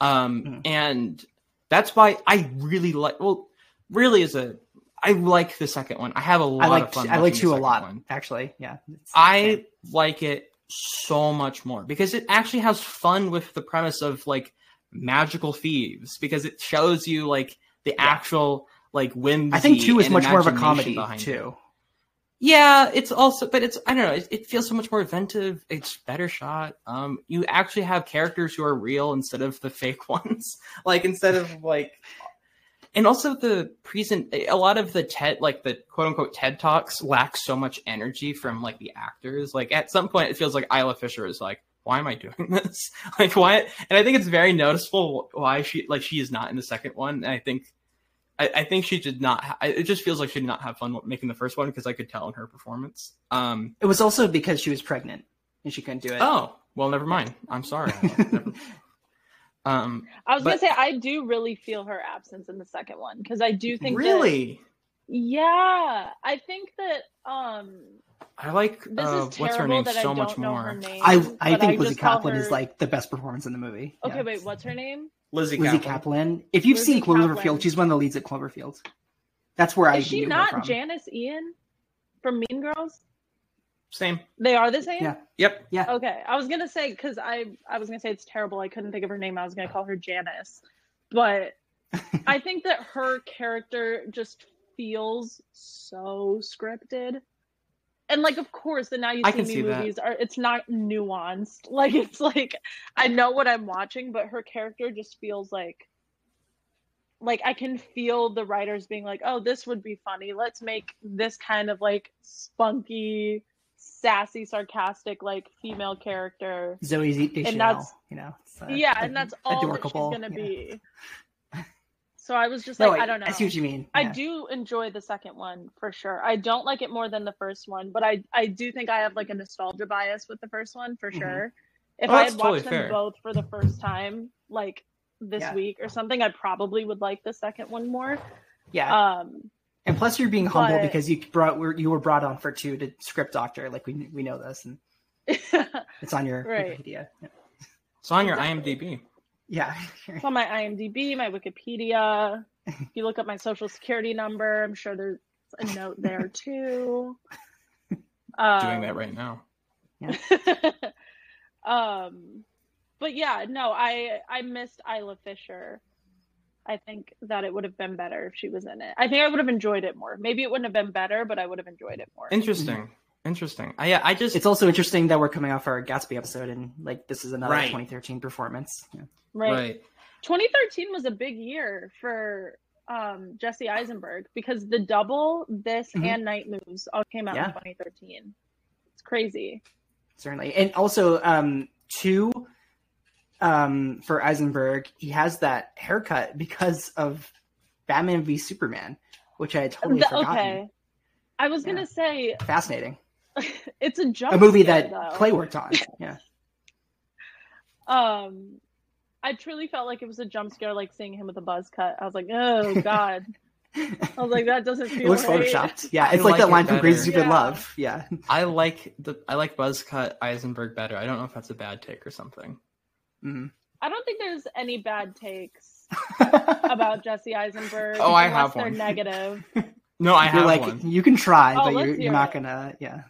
Um, Mhm. and that's why I really like. Well, really, is a I like the second one. I have a lot I like of fun. I like two a lot one. actually. Yeah, I like it so much more because it actually has fun with the premise of like magical thieves because it shows you like the actual like whimsy. I think two is much more of a imagination comedy behind too. Yeah, it's also, but it's I don't know. It, it feels so much more inventive. It's better shot. Um, you actually have characters who are real instead of the fake ones. like instead of like, and also the present. A lot of the TED, like the quote unquote TED talks, lack so much energy from like the actors. Like at some point, it feels like Isla Fisher is like, why am I doing this? like why? And I think it's very noticeable why she like she is not in the second one. And I think I, I think she did not. Ha- it just feels like she did not have fun making the first one because I could tell in her performance. Um. It was also because she was pregnant and she couldn't do it. Oh well, never mind. I'm sorry. Um. I was but- gonna say I do really feel her absence in the second one because I do think that- Really, yeah, I think that um I like this uh, is what's her name that I so much more. name. I I think Lizzy just call Caplan is like the best performance in the movie. Okay, Yeah. wait, what's her name? Lizzy, Lizzy Caplan. Caplan. If you've Lizzy seen Cloverfield, Caplan. she's one of the leads at Cloverfield. That's where I Is she not from. Janis Ian from Mean Girls? Same. They are the same. Yeah. Yep. Yeah. Okay, I was gonna say because I I was gonna say it's terrible. I couldn't think of her name. I was gonna call her Janis, but I think that her character just feels so scripted. And like, of course, the Now You See Me see that. movies are. It's not nuanced. Like it's like I know what I'm watching, but her character just feels like. Like I can feel the writers being like, "Oh, this would be funny. Let's make this kind of like spunky, sassy, sarcastic, like female character." Zoe Z- Deschanel, And that's- you know. uh, yeah, and that's all that she's gonna be. So I was just No, like, I don't know. I see what you mean. I do enjoy the second one for sure. I don't like it more than the first one, but I I do think I have like a nostalgia bias with the first one for Mhm. sure. If Oh, I that's had totally watched them fair. both for the first time, like this Yeah. week or something, I probably would like the second one more. Yeah, Um, and plus you're being humble but- because you brought were you were brought on for two to script doctor. Like we we know this, and it's on your Right. Wikipedia. Yeah. It's on your IMDb. Yeah. it's on my IMDb, my Wikipedia. If you look up my social security number, I'm sure there's a note there too. Doing Um, that right now. Yeah. um but yeah no i i missed isla fisher i think that it would have been better if she was in it i think i would have enjoyed it more maybe it wouldn't have been better but i would have enjoyed it more Interesting. Interesting. I, yeah, I just It's also interesting that we're coming off our Gatsby episode, and like this is another Right. 2013 performance. Yeah. right. right. 2013 was a big year for um jesse eisenberg because the double this Mhm. and night moves all came out Yeah. in 2013 it's crazy certainly and also um two um for eisenberg he has that haircut because of batman v superman which i had totally The- forgotten okay i was gonna say fascinating it's a jump a movie scare, that though. clay worked on yeah Um, I truly felt like it was a jump scare, like seeing him with a buzz cut. I was like, oh god. I was like, that doesn't feel it looks right. photoshopped yeah I it's like, like that it line from crazy stupid Yeah. love yeah I like the I like buzz cut Eisenberg better. I don't know if that's a bad take or something. Mhm. I don't think there's any bad takes about Jesse Eisenberg. Oh, I unless have they're one. negative. No, I You're have like one. you can try, Oh, but you're, you're not it. gonna. Yeah.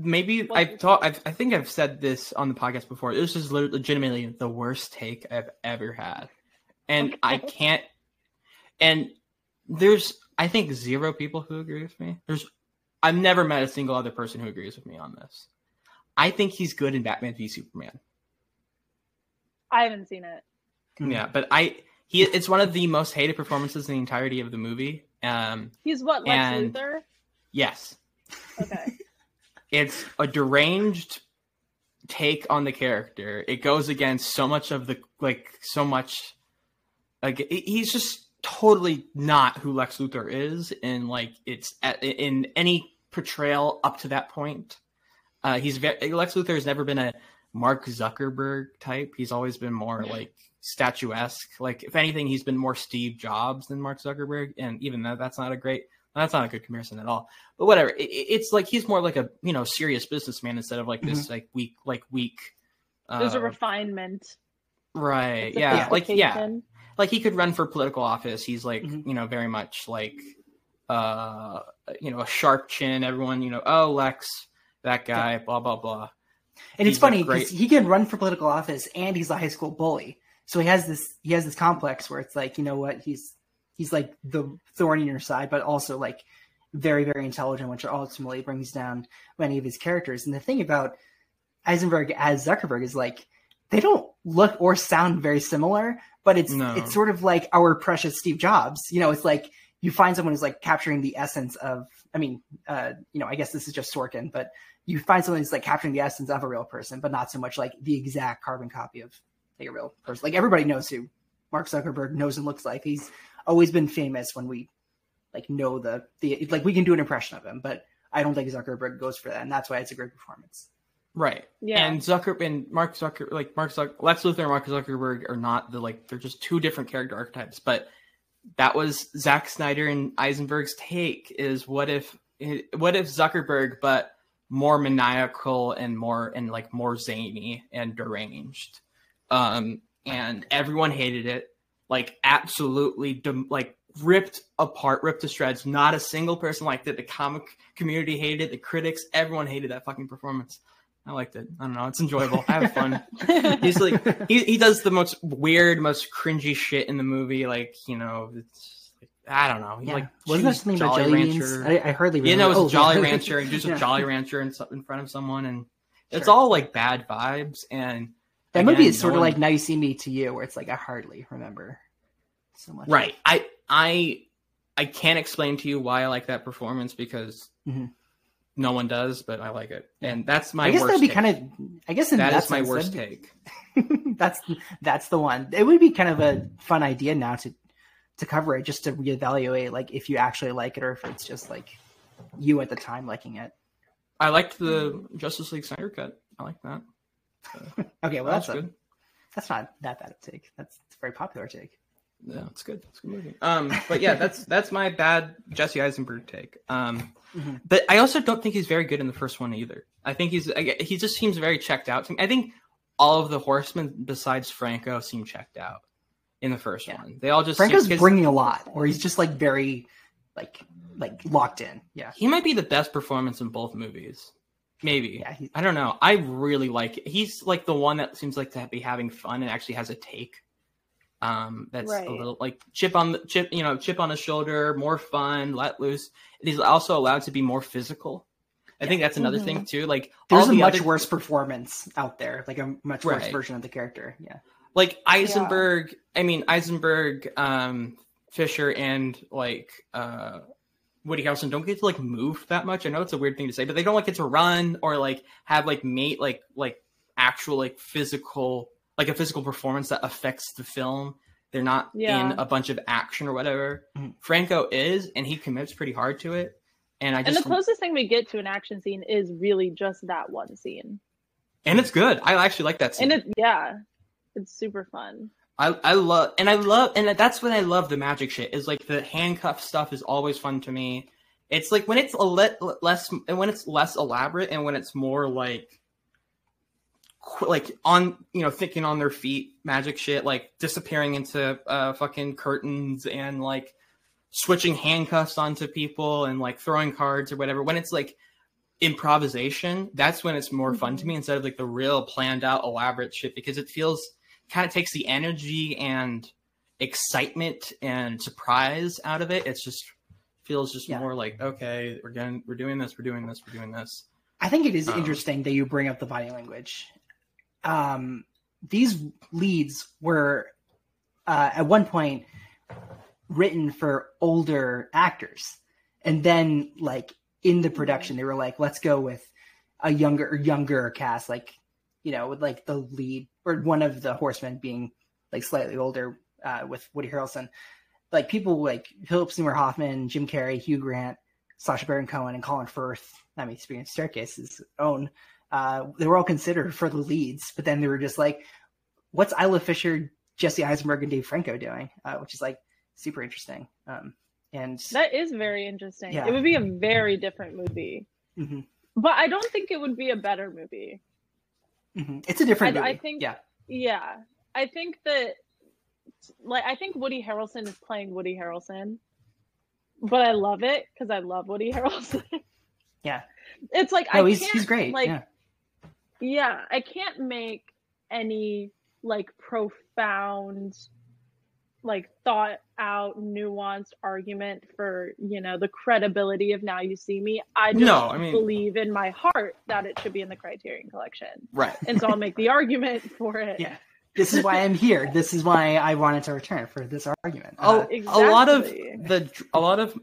Maybe What's I've thought. I've, I think I've said this on the podcast before. This is legitimately the worst take I've ever had, and I can't. And there's, I think, zero people who agree with me. There's, I've never met a single other person who agrees with me on this. I think he's good in Batman v Superman. I haven't seen it. Yeah, but I he it's one of the most hated performances in the entirety of the movie. Um, He's what Lex And- Luthor. yes, Okay. it's a deranged take on the character. It goes against so much of the like so much like he's just totally not who Lex Luthor is and like it's at, in any portrayal up to that point. Uh he's very Lex Luthor has never been a Mark Zuckerberg type. He's always been more like statuesque. Like if anything he's been more Steve Jobs than Mark Zuckerberg and even though that's not a great that's not a good comparison at all but whatever. It, it- it's like he's more like a you know serious businessman instead of like this like weak like weak. Uh, There's a refinement. right? A Yeah, like yeah, like he could run for political office. He's like Mhm. you know very much like uh you know a sharp chin. Everyone you know oh Lex that guy blah blah blah. And it's He's a funny great- because he can run for political office and he's a high school bully. So he has this he has this complex where it's like, you know what, he's he's like the thorn in your side, but also like very, very intelligent, which ultimately brings down many of his characters. And the thing about Eisenberg as Zuckerberg is like they don't look or sound very similar, but it's No. it's sort of like our precious Steve Jobs. You know, it's like you find someone who's like capturing the essence of I mean, uh, you know, I guess this is just Sorkin, but you find someone who's like capturing the essence of a real person, but not so much like the exact carbon copy of like a real person. Like everybody knows who Mark Zuckerberg knows and looks like. He's always been famous when we like know the the like we can do an impression of him, but I don't think Zuckerberg goes for that, and that's why it's a great performance. Right. Yeah. And Zucker and Mark Zucker like Mark Zucker Lex Luthor and Mark Zuckerberg are not the like they're just two different character archetypes. But that was Zack Snyder and Eisenberg's take is what if what if Zuckerberg but more maniacal and more and like more zany and deranged. Um and everyone hated it. Like absolutely like ripped apart, ripped to shreds. Not a single person liked it. The comic community hated it. The critics, everyone hated that fucking performance. I liked it. I don't know. It's enjoyable. I have fun. He's like he, he does the most weird, most cringy shit in the movie. Like you know, it's like, I don't know. He Yeah, like wasn't there chews something about Jolly? Rancher. I, I hardly. Yeah, no, it was remember. a oh, Jolly yeah. Rancher and just a Jolly Rancher in, in front of someone, and it's Sure. all like bad vibes. And That movie is sort no of one- like Now You See Me to You, where it's like I hardly remember so much. right. I I I can't explain to you why I like that performance because Mhm. no one does, but I like it, and that's my. I guess that'd be take. kind of. I guess in That that is my worst that'd take. that's that's the one. It would be kind of a fun idea now to to cover it, just to reevaluate like if you actually like it or if it's just like you at the time liking it. I liked the Justice League Snyder cut. I like that. Okay, well That was that's a, good. that's not that bad a take. That's a very popular take. Yeah, it's good. It's a good movie. Um, but yeah, that's that's my bad Jesse Eisenberg take. Um, Mhm. but I also don't think he's very good in the first one either. I think he's I he just seems very checked out to me. I think all of the Horsemen besides Franco seem checked out in the first one. They all just Franco's seem- bringing a lot, or he's just like very like like locked in. Yeah, He might be the best performance in both movies. Maybe. Yeah, he- I don't know. I really like it. He's like the one that seems like to be having fun and actually has a take. Um, that's Right. a little like chip on the chip, you know, chip on his shoulder, more fun, let loose. And he's also allowed to be more physical. I think that's another thing too. Like there's all a much other- worse performance out there, like a much worse Right. version of the character. Yeah, like Eisenberg. I mean Eisenberg, um, Fisher, and like uh, Woody Harrelson don't get to like move that much. I know it's a weird thing to say, but they don't like get to run or like have like mate like like actual like physical like a physical performance that affects the film. They're not Yeah. in a bunch of action or whatever. Mhm. Franco is, and he commits pretty hard to it. And I And the closest thing we get to an action scene is really just that one scene. and it's good. I actually like that scene. And it, yeah, it's super fun. I I love and I love and that's when I love the magic shit is like the handcuff stuff is always fun to me. It's like when it's a let less and when it's less elaborate and when it's more like qu- like on you know thinking on their feet magic shit like disappearing into uh fucking curtains and like switching handcuffs onto people and like throwing cards or whatever when it's like improvisation that's when it's more fun to me instead of like the real planned out elaborate shit because it feels kind of takes the energy and excitement and surprise out of it it's just feels just Yeah. more like okay we're going we're doing this we're doing this we're doing this I think it is Um, interesting that you bring up the body language. Um, these leads were uh, at one point written for older actors, and then like in the production, they were like, "Let's go with a younger younger cast, like you know, with like the lead or one of the horsemen being like slightly older uh, with Woody Harrelson." Like people like Philip Seymour Hoffman, Jim Carrey, Hugh Grant, Sacha Baron Cohen, and Colin Firth. I mean, Experience Staircase's own. Uh, they were all considered for the leads, but then they were just like, "What's Isla Fisher, Jesse Eisenberg, and Dave Franco doing?" Uh, which is like super interesting. Um, and That is very interesting. Yeah. It would be a very different movie, Mhm, but I don't think it would be a better movie. Mhm. it's a different I- movie. I think- yeah, Yeah, I think that like I think Woody Harrelson is playing Woody Harrelson, but I love it because I love Woody Harrelson. yeah. it's like No, I he's can't, he's great. Like, yeah. yeah, I can't make any like profound, like thought out, nuanced argument for you know the credibility of Now You See Me. I just No, I mean- believe in my heart that it should be in the Criterion Collection, right and so I'll make the argument for it. Yeah. This is why I'm here. This is why I wanted to return for this argument. Oh, Uh, a lot of the a lot of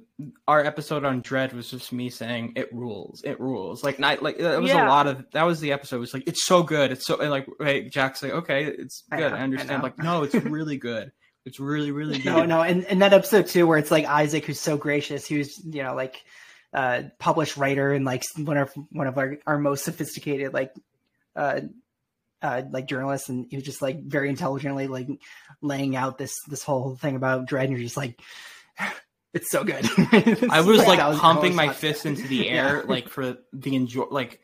our episode on Dredd was just me saying it rules, it rules. Like not like that was Yeah. a lot of that was the episode. It was like it's so good, it's so and like hey, Jack's like okay, it's I good. know, I, I understand. know. Like no, it's really good. It's really really good. no, no, and, and that episode too, where it's like Isaac, who's so gracious, who's you know like uh, published writer and like one of one of our, our most sophisticated like uh, uh, like journalists, and he was just like very intelligently like laying out this this whole thing about Dredd, and you're just like, it's so good. I was like was- pumping my fist into the Yeah. air, like for the enjoy, like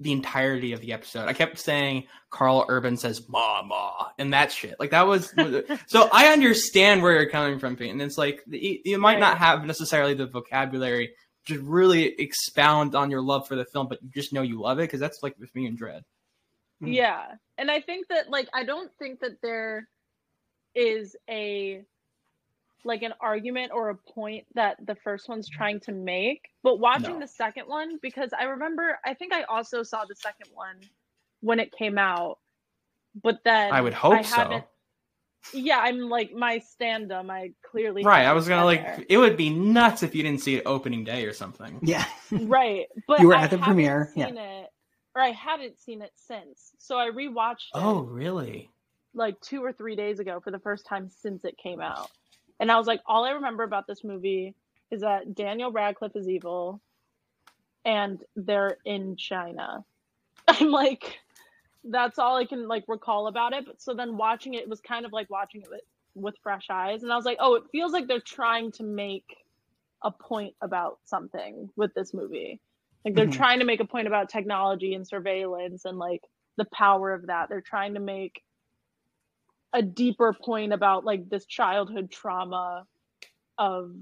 the entirety of the episode. I kept saying Karl Urban says "ma ma" and that shit. Like that was so. I understand where you're coming from, Pete, and it's like you, you might not have necessarily the vocabulary to really expound on your love for the film, but you just know you love it because that's like with me and Dredd. Mm. Yeah. And I think that like I don't think that there is a like an argument or a point that the first one's mm-hmm. trying to make, but watching No. the second one because I remember I think I also saw the second one when it came out. But then I would hope so. Yeah, I'm like my stand-up. I clearly Right, I was gonna like there. it would be nuts if you didn't see it opening day or something. Yeah, right. But You were I at the haven't premiere, yeah. It, or I hadn't seen it since. So I rewatched oh, it. Oh, really? like two or three days ago for the first time since it came out. And I was like, all I remember about this movie is that Daniel Radcliffe is evil and they're in China. I'm like, that's all I can like recall about it. But so then watching it was kind of like watching it with, with fresh eyes. And I was like, oh, it feels like they're trying to make a point about something with this movie. Like they're Mhm. trying to make a point about technology and surveillance and like the power of that. They're trying to make a deeper point about like this childhood trauma of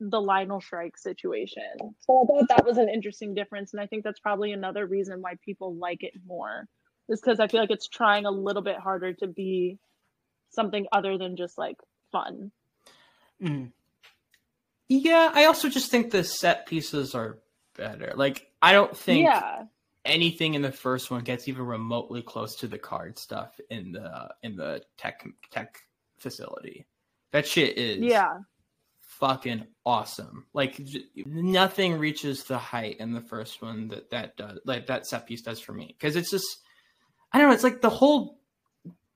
the Lionel Shrike situation. So I thought that was an interesting difference, and I think that's probably another reason why people like it more, is because I feel like it's trying a little bit harder to be something other than just like fun. Mhm. Yeah, I also just think the set pieces are better. Like, I don't think yeah, anything in the first one gets even remotely close to the card stuff in the in the tech tech facility. That shit is yeah, fucking awesome. Like j- nothing reaches the height in the first one that that does like that set piece does for me because it's just I don't know. It's like the whole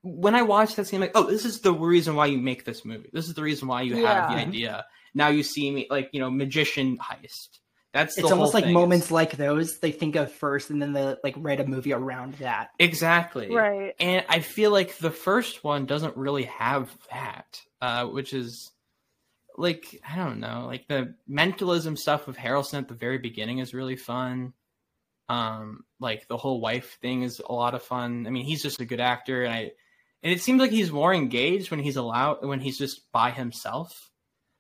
when I watch that scene, I'm like, oh, this is the reason why you make this movie. This is the reason why you have the idea. Now you see me like you know magician heist. That's the It's almost whole like thing. moments like those they think of first, and then they like write a movie around that. Exactly. right. And I feel like the first one doesn't really have that, uh, which is like I don't know, like the mentalism stuff with Harrelson at the very beginning is really fun. Um, like the whole wife thing is a lot of fun. I mean, he's just a good actor, and I and it seems like he's more engaged when he's allowed when he's just by himself.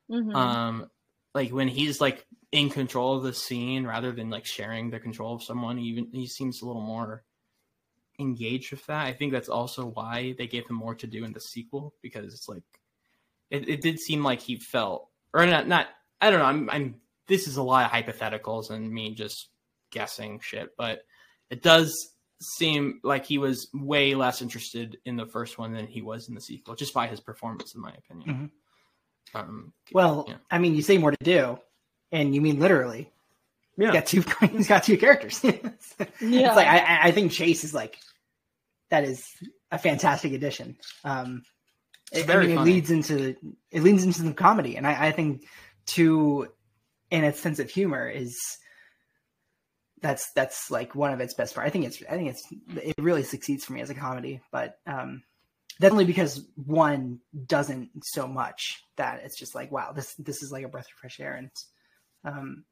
Mhm. Um, like when he's like in control of the scene rather than like sharing the control of someone. Even he seems a little more engaged with that. I think that's also why they gave him more to do in the sequel because it's like it, it did seem like he felt or not not I don't know. I'm I'm this is a lot of hypotheticals and me just guessing shit, but it does seem like he was way less interested in the first one than he was in the sequel, just by his performance, in my opinion. Um, Well, yeah. I mean, you say more to do, and you mean literally. Yeah. He's got two. He's got two characters. yeah, it's like I, I- I think Chase is like that is a fantastic addition. Um, It's it, very I mean, funny. it leads into it leads into the comedy, and I, I think to in its sense of humor is that's that's like one of its best part. I think it's I think it's it really succeeds for me as a comedy, but um, that's only because one doesn't so much that it's just like wow this this is like a breath of fresh air and um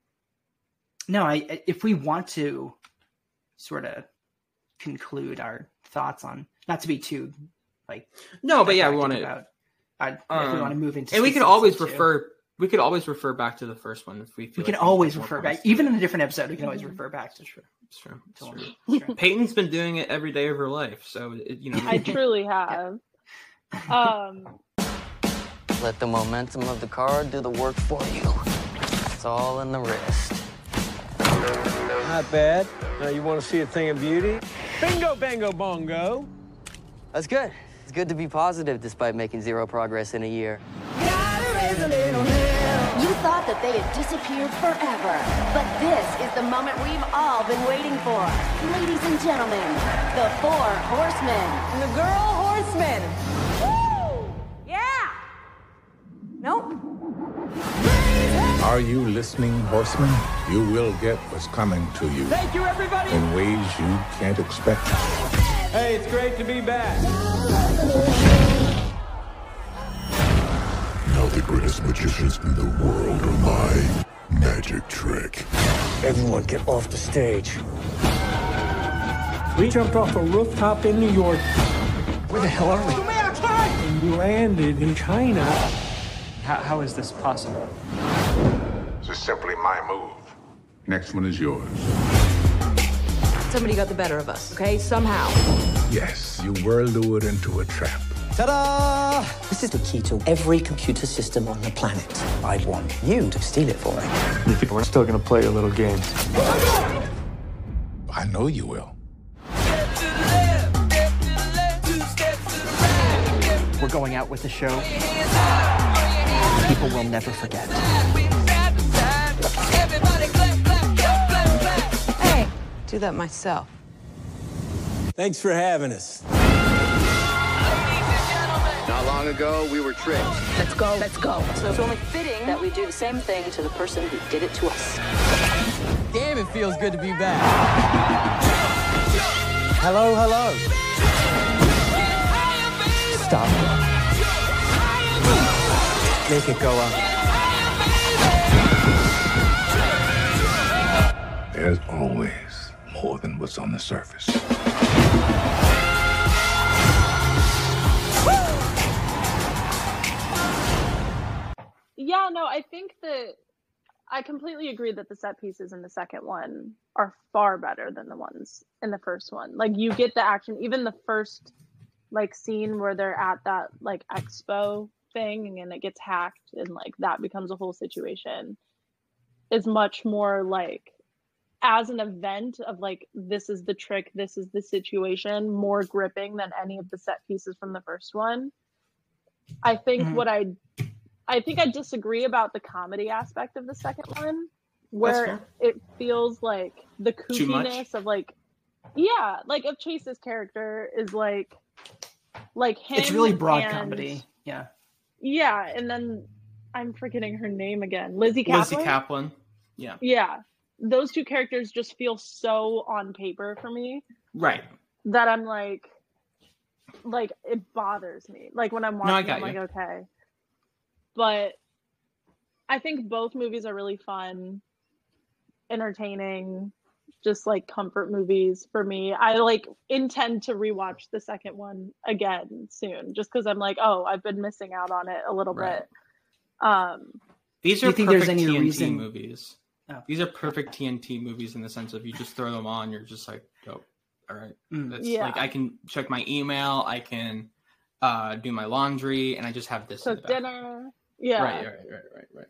no i I- if we want to sort of conclude our thoughts on not to be too like No, but yeah, we want to. about uh, if we want to move into and we could specifics always too. refer. We could always refer back to the first one if we. Feel we can like always refer back to even in a different episode we can always refer back to true It's true. It's true. peyton's been doing it every day of her life, so it, you know. I truly have. Um, Let the momentum of the car do the work for you. It's all in the wrist. Not bad. Now you want to see a thing of beauty? Bingo, bango, bongo. That's good. It's good to be positive despite making zero progress in a year. You thought that they had disappeared forever, but this is the moment we've all been waiting for. Ladies and gentlemen, the Four Horsemen. The girl horseman. Are you listening, horseman? You will get what's coming to you Thank you, everybody. in ways you can't expect. Hey, it's great to be back. Now the greatest magicians in the world are my magic trick. Everyone get off the stage. We jumped off a rooftop in New York. Where the hell are we? And we landed in China. How, how is this possible? This is simply my move. Next one is yours. Somebody got the better of us, okay? Somehow. Yes, you were lured into a trap. Ta-da! This is the key to every computer system on the planet. I want you to steal it for me. You think we're still gonna play a little game? I know you will. We're going out with the show. People will never forget. Do that myself. Thanks for having us. Not long ago, we were tricked. Let's go. Let's go. So it's only fitting that we do the same thing to the person who did it to us. Damn, it feels good to be back. Hello, hello. Stop. Make it go up. There's always more than what's on the surface. yeah, no, I think that I completely agree that the set pieces in the second one are far better than the ones in the first one. Like you get the action, even the first like scene where they're at that like expo thing and it gets hacked and like that becomes a whole situation is much more like as an event of like this is the trick, this is the situation, more gripping than any of the set pieces from the first one. I think Mhm. what I I think I disagree about the comedy aspect of the second one, where it feels like the Too kookiness of like, yeah, like of Chase's character is like, like him. it's really broad and- comedy yeah Yeah, and then I'm forgetting her name again, Lizzy Caplan. Lizzy Caplan. Yeah. Yeah, those two characters just feel so on paper for me Right. that I'm like, like it bothers me. Like when I'm watching, I I'm got like, okay. But I think both movies are really fun, entertaining, just like comfort movies for me. I like intend to rewatch the second one again soon, just because I'm like, oh, I've been missing out on it a little Right. bit. Um, These Do are you think there's perfect any TNT reason- movies. Oh. These are perfect TNT movies in the sense of you just throw them on, you're just like, oh, all right. Mm. It's Yeah. like I can check my email, I can uh, do my laundry, and I just have this. in the dinner. Yeah. Right, right, right, right, right.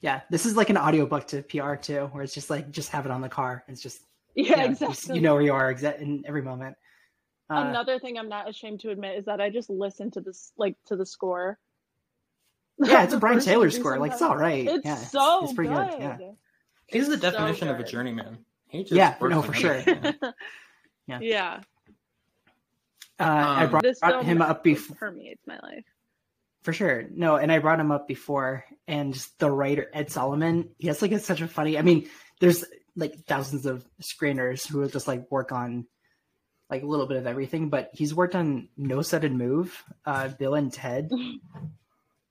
Yeah, this is like an audiobook to PR too, where it's just like just have it on the car. It's just Yeah, just- exactly. you know where you are exa- in every moment. Uh, Another thing I'm not ashamed to admit is that I just listen to this like to the score. Yeah, it's a The Brian first Tyler score. Like it's all right. It's yeah, it's, so it's pretty good. good. Yeah, He's the It's so definition of a journeyman. He just Yeah, no, for sure. everything. Yeah. Yeah. uh, I Um, brought, brought him up before permeates my life. for sure. No, and I brought him up before, and the writer Ed Solomon, he has like a, such a funny. I mean, there's like thousands of screeners who will just like work on like a little bit of everything, but he's worked on No Sudden Move, uh, Bill and Ted,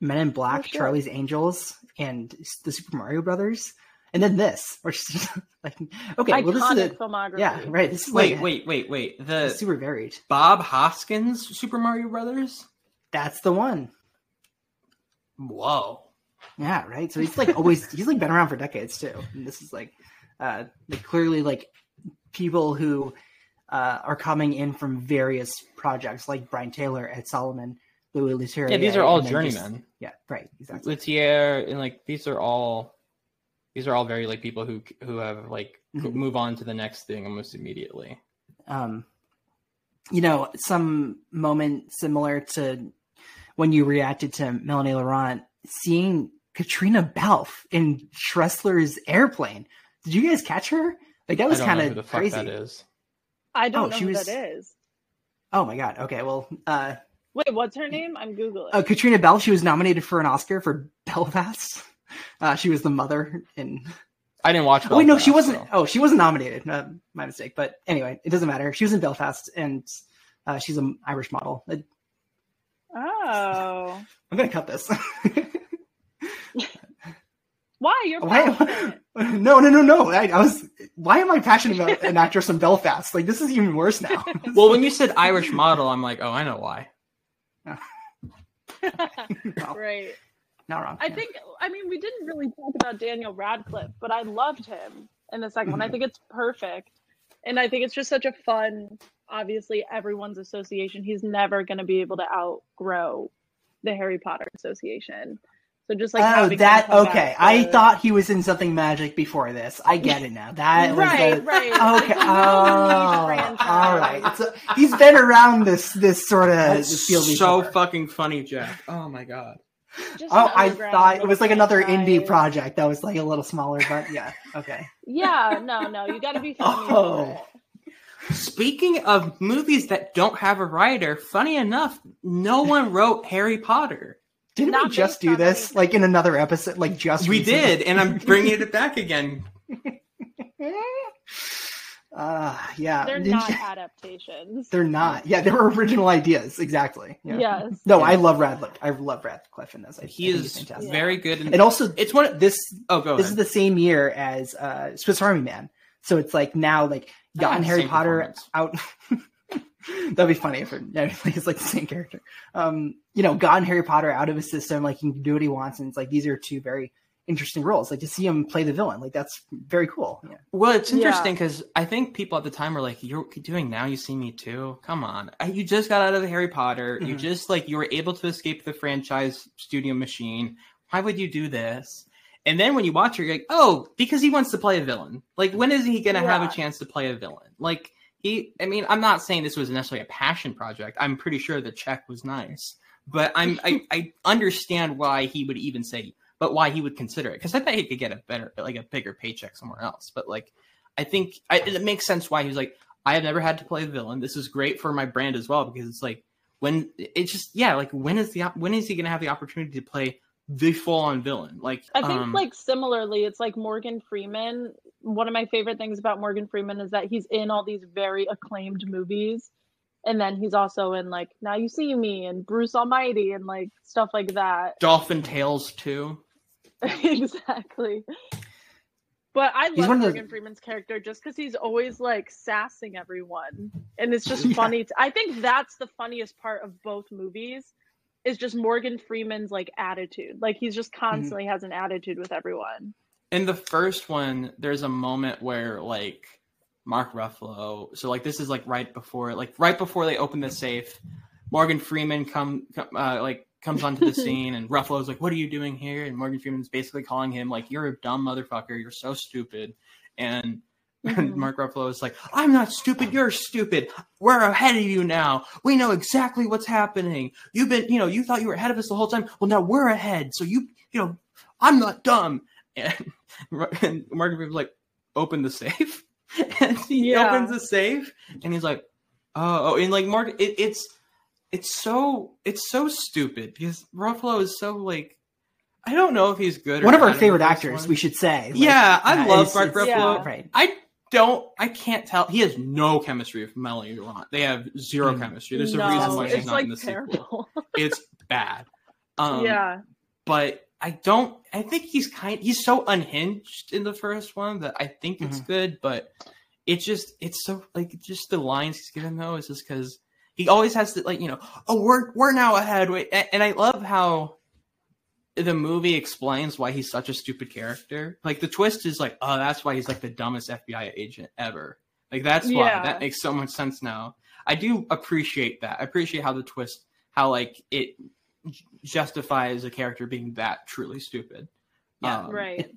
Men in Black, Oh. Charlie's Angels, and the Super Mario Brothers, and then this, which is just like okay, well this is Iconic a, filmography. yeah, right. This is Wait, like, wait, wait, wait. The super varied. Bob Hoskins Super Mario Brothers? That's the one. Whoa. Yeah, right. So he's like always he's like been around for decades too. And this is like uh like clearly like people who uh are coming in from various projects like Brian Tyler, Ed Solomon, Louis Leterrier. Yeah, these are all and then just- journeymen. yeah, right, exactly. Leterrier and like these are all these are all very like people who who have like Mhm. move on to the next thing almost immediately. Um you know, some moment similar to when you reacted to Melanie Laurent seeing Caitríona Balfe in Shrestler's airplane. Did you guys catch her? Like that was I don't know kind of crazy. that is. I don't Oh, know she who was- that is. Oh my god. Okay, well, uh Wait, what's her name? I'm googling. uh, Katrina Bell, she was nominated for an Oscar for Belfast. Uh, she was the mother in. I didn't watch. Oh, wait, no, she wasn't. Oh, she wasn't nominated. Uh, my mistake. But anyway, it doesn't matter. She was in Belfast, and uh, she's an Irish model. I, Oh, I'm gonna cut this. why you're why? passionate. No, no, no, no. I, I was. Why am I passionate about an actress from Belfast? Like this is even worse now. Well, when you said Irish model, I'm like, oh, I know why. right. Not wrong. I think. I mean, we didn't really talk about Daniel Radcliffe, but I loved him in the second one. I mm-hmm. think it's perfect, and I think it's just such a fun. Obviously, everyone's association. He's never going to be able to outgrow the Harry Potter Association. So just like oh, that okay. back I to- thought he was in something magic before this. I get it now. That Right, was the, right. Okay. It's Oh, all right. It's a, he's been around this this sort of That's field so before. fucking funny, Jack. Oh my god. Just Oh, I thought it was like another indie project that was like a little smaller, but yeah. Okay. Yeah, no, no, you got to be funny. Oh. Speaking of movies that don't have a writer, funny enough, no one wrote Harry Potter. Didn't we just do this like in another episode? Like just We recently? did, and I'm bringing it back again. Uh, yeah. They're Didn't not adaptations. They're not. Yeah, they were original ideas. Exactly. Yeah. Yes. No, I love Radcliffe. I love Radcliffe in this. I, He I is he's fantastic. very good, in, And also, it's one. Of, this. oh, go This ahead. is the same year as uh, Swiss Army Man, so it's like now like gotten Oh, Harry Potter out. That'd be funny if it, yeah, like, it's like the same character. Um, you know, gotten Harry Potter out of his system, like he can do what he wants, and it's like these are two very interesting roles. Like to see him play the villain, like that's very cool. Yeah. Well, it's interesting because I think people at the time were like, "You're doing now. You see me too. Come on, I- you just got out of the Harry Potter. You Mhm. just like you were able to escape the franchise studio machine. Why would you do this?" And then when you watch it, you're like, "Oh, because he wants to play a villain. Like, when is he gonna have a chance to play a villain? Like." He, I mean, I'm not saying this was necessarily a passion project. I'm pretty sure the check was nice, but I'm, I, I understand why he would even say, but why he would consider it because I bet he could get a better, like a bigger paycheck somewhere else. But like, I think I, it makes sense why he was like, I have never had to play a villain. This is great for my brand as well because it's like when it's just yeah, like when is the when is he gonna have the opportunity to play the full on villain? Like I think um, like similarly, it's like Morgan Freeman. One of my favorite things about Morgan Freeman is that he's in all these very acclaimed movies, and then he's also in like Now You See Me and Bruce Almighty and like stuff like that. Dolphin Tales too. exactly. But I He's love one of the- Morgan Freeman's character just because he's always like sassing everyone, and it's just Yeah. funny. To, I think that's the funniest part of both movies, is just Morgan Freeman's like attitude. Like he's just mm-hmm. constantly has an attitude with everyone. In the first one, there's a moment where like Mark Ruffalo. So like this is like right before like right before they open the safe. Morgan Freeman come, come uh, like comes onto the scene and Ruffalo's like, "What are you doing here?" And Morgan Freeman's basically calling him like, "You're a dumb motherfucker. You're so stupid." And and Mark Ruffalo is like, "I'm not stupid. You're stupid. We're ahead of you now. We know exactly what's happening. You've been, you know, you thought you were ahead of us the whole time. Well, now we're ahead. So you, you know, I'm not dumb." And, and Morgan Freeman's like, "Open the safe." and he Yeah. opens the safe, and he's like, "Oh," oh," and like Mark, it, it's it's so it's so stupid because Ruffalo is so like. I don't know if he's good. Or One of our bad in the favorite actors, one. we should say. Like, yeah, I uh, love it's- Mark it's- Ruffalo. Right. I don't. I can't tell. He has no chemistry with Melanie Laurent. They have zero Mm. chemistry. There's a reason why she's it's not like in the sequel. terrible. It's bad. Um, yeah, but I don't. I think he's kind. He's so unhinged in the first one that I think it's mm-hmm. good. But it's just. It's so like just the lines he's given though is just because he always has to like you know. Oh, we're we're now ahead. Wait, a- and I love how the movie explains why he's such a stupid character. Like the twist is like, oh, that's why he's like the dumbest FBI agent ever. Like that's why Yeah. that makes so much sense now. I do appreciate that. I appreciate how the twist, how like it j- justifies a character being that truly stupid. Yeah. Um, right.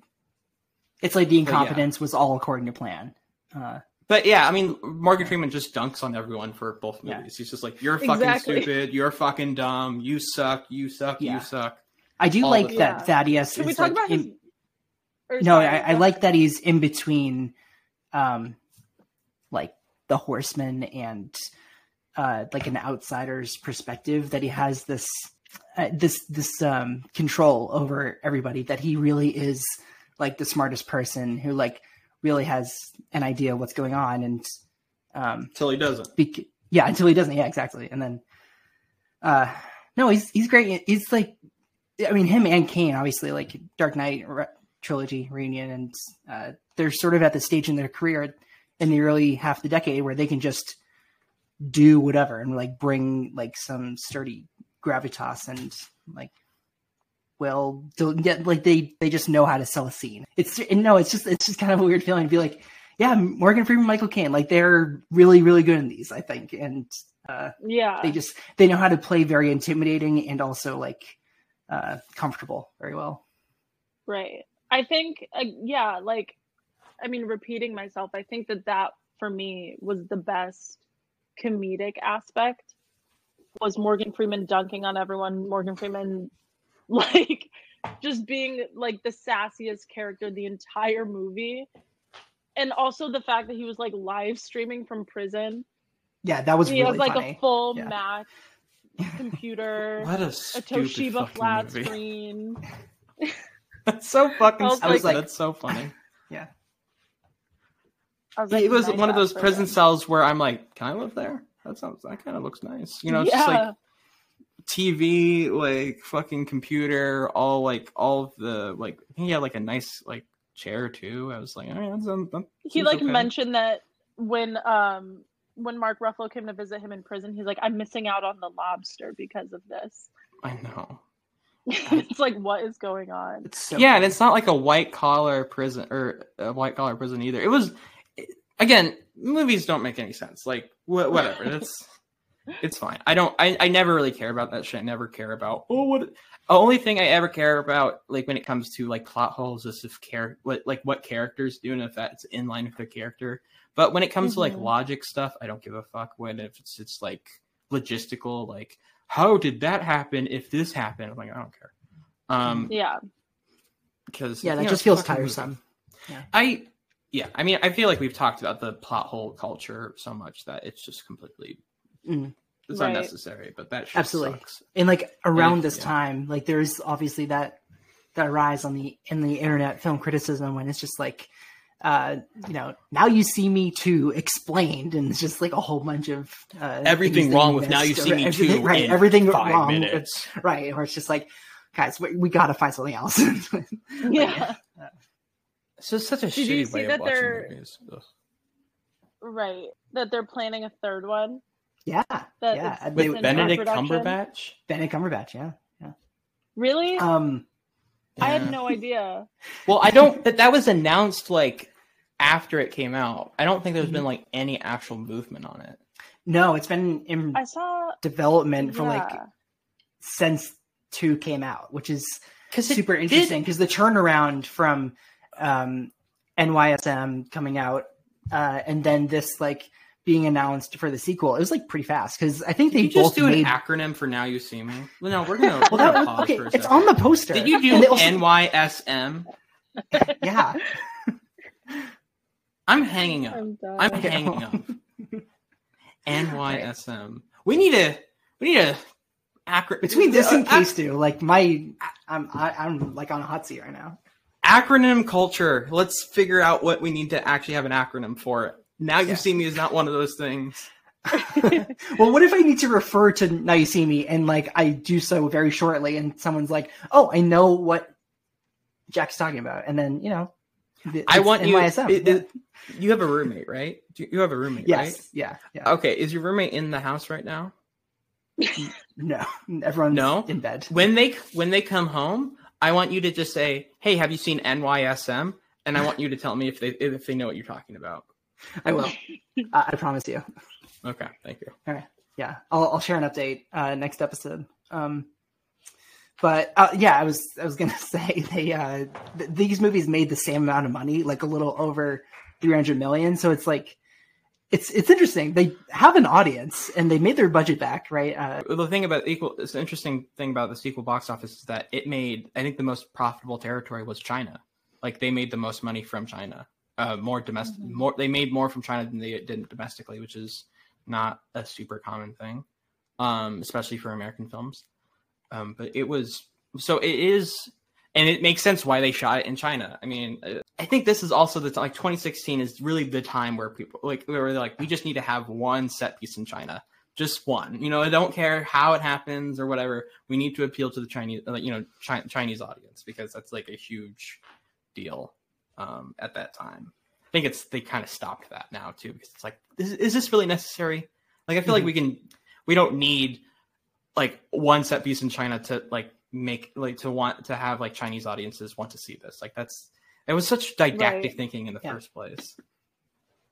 It's like the But yeah. incompetence was all according to plan. Uh, But yeah, I mean, Morgan Freeman just dunks on everyone for both movies. He's just like, "You're fucking Exactly. stupid. You're fucking dumb. You suck. You suck. Yeah. You suck." I do All like the that time. Thaddeus Can we talk like about in- or no, I, I like that he's in between, um, like the horseman and uh, like an outsider's perspective. That he has this, uh, this, this um, control over everybody. That he really is like the smartest person who like really has an idea what's going on, and um, Till he doesn't. bec- yeah, until he doesn't. Yeah, exactly. And then, uh, no, he's he's great. He's like, I mean, him and Caine, obviously, like Dark Knight re- trilogy reunion, and uh, they're sort of at the stage in their career in the early half the decade where they can just do whatever and like bring like some sturdy gravitas and like well get like they they just know how to sell a scene. It's and no it's just it's just kind of a weird feeling to be like yeah morgan freeman michael caine like they're really really good in these i think. And uh Yeah, they just they know how to play very intimidating and also like uh comfortable very well. Right. I think, uh, yeah, like, I mean, repeating myself, I think that that for me was the best comedic aspect was Morgan Freeman dunking on everyone. Morgan Freeman, like, just being like the sassiest character the entire movie. And also the fact that he was like live streaming from prison. yeah that was he really has like funny a full Yeah. Mac computer, What a a stupid Toshiba flat movie. screen. That's so fucking I was stupid. like- That's so funny. yeah I was it was one of those prison prison. cells where I'm like, can I live there? That sounds that kind of looks nice. You know, it's just like TV, like fucking computer, all like all of the like. I think he had like a nice like chair too. I was like, oh, yeah, that's, that he like okay. mentioned that when um when Mark Ruffalo came to visit him in prison, he's like, I'm missing out on the lobster because of this. I know. it's like, what is going on? it's so yeah, and it's not like a white collar prison or a white collar prison either. It was again, movies don't make any sense. Like wh- whatever, it's it's fine. I don't. I, I never really care about that shit. I never care about oh what. The only thing I ever care about, like when it comes to like plot holes, is if care what like what characters do and if that's in line with their character. But when it comes to like Mhm. logic stuff, I don't give a fuck. When if it's it's like logistical, like how did that happen? If this happened, I'm like I don't care. Um, Yeah. because yeah that you know, just feels fucking movie. tiresome I yeah, I mean, I feel like we've talked about the plot hole culture so much that it's just completely Mm. it's Right. unnecessary. But that shit Absolutely. sucks. and like around if- this yeah. time like there's obviously that that rise on the in the internet film criticism when it's just like uh you know now you see me too explained and it's just like a whole bunch of uh Everything wrong you with Now You See Me Too right everything five wrong minutes. right or it's just like guys we, we gotta find something else Yeah. So it's just such a Did you shitty see way that of watching they're- movies. Ugh. Right. That they're planning a third one. Yeah, That yeah. it's they- With Benedict? Cumberbatch. Benedict Cumberbatch. Yeah, yeah. Really? Um, I had no idea. Well, I don't. That that was announced like after it came out. I don't think there's Mm-hmm. been like any actual movement on it. no, it's been in I saw. development for like since two came out, which is 'Cause it super interesting because the turnaround from um, NYSM coming out uh, and then this like being announced for the sequel, it was like pretty fast because I think Did they you just both do made. an acronym for "Now You See Me"? Well, no, we're gonna, we're Well, that gonna was- pause okay, for a it's second. on the poster. Did you do also- NYSM? yeah, I'm hanging up. I'm. I'm hanging up. NYSM. We need a we need a acronym between this and uh, K Stew, like my, I'm I, I'm like on a hot seat right now. Acronym culture. Let's figure out what we need to actually have an acronym for it. Now you Yeah. see me is not one of those things. well, what if I need to refer to Now You See Me and like I do so very shortly, and someone's like, "Oh, I know what Jack's talking about," and then you know, I want you. NYSM. it- Yeah. it- you have a roommate, right? You you have a roommate, yes, right? yeah, yeah. Okay, is your roommate in the house right now? No, everyone's No? in bed. When they when they come home, I want you to just say, "Hey, have you seen NYSM?" And I want you to tell me if they if they know what you're talking about. I will. I, I promise you. Okay, thank you. All right. Yeah, I'll, I'll share an update uh, next episode. Um, but uh, yeah, I was I was gonna say they uh, th- these movies made the same amount of money, like a little over three hundred million. So it's like it's it's interesting. They have an audience and they made their budget back, right? Uh, the thing about equal it's an interesting thing about the sequel box office is that it made i think the most profitable territory was china like they made the most money from china uh more domestic more they made more from china than they did domestically which is not a super common thing um especially for american films um but it was so it is and it makes sense why they shot it in china i mean uh, i think this is also the like 2016 is really the time where people like where they're like we just need to have one set piece in china just one. You know, I don't care how it happens or whatever. We need to appeal to the Chinese, like you know, Chi- Chinese audience because that's like a huge deal um, at that time. I think it's they kind of stopped that now too because it's like, is, is this really necessary? Like, I feel like we can, we don't need like one set piece in China to like make like to want to have like Chinese audiences want to see this. Like that's it was such didactic Right. thinking in the Yeah. first place.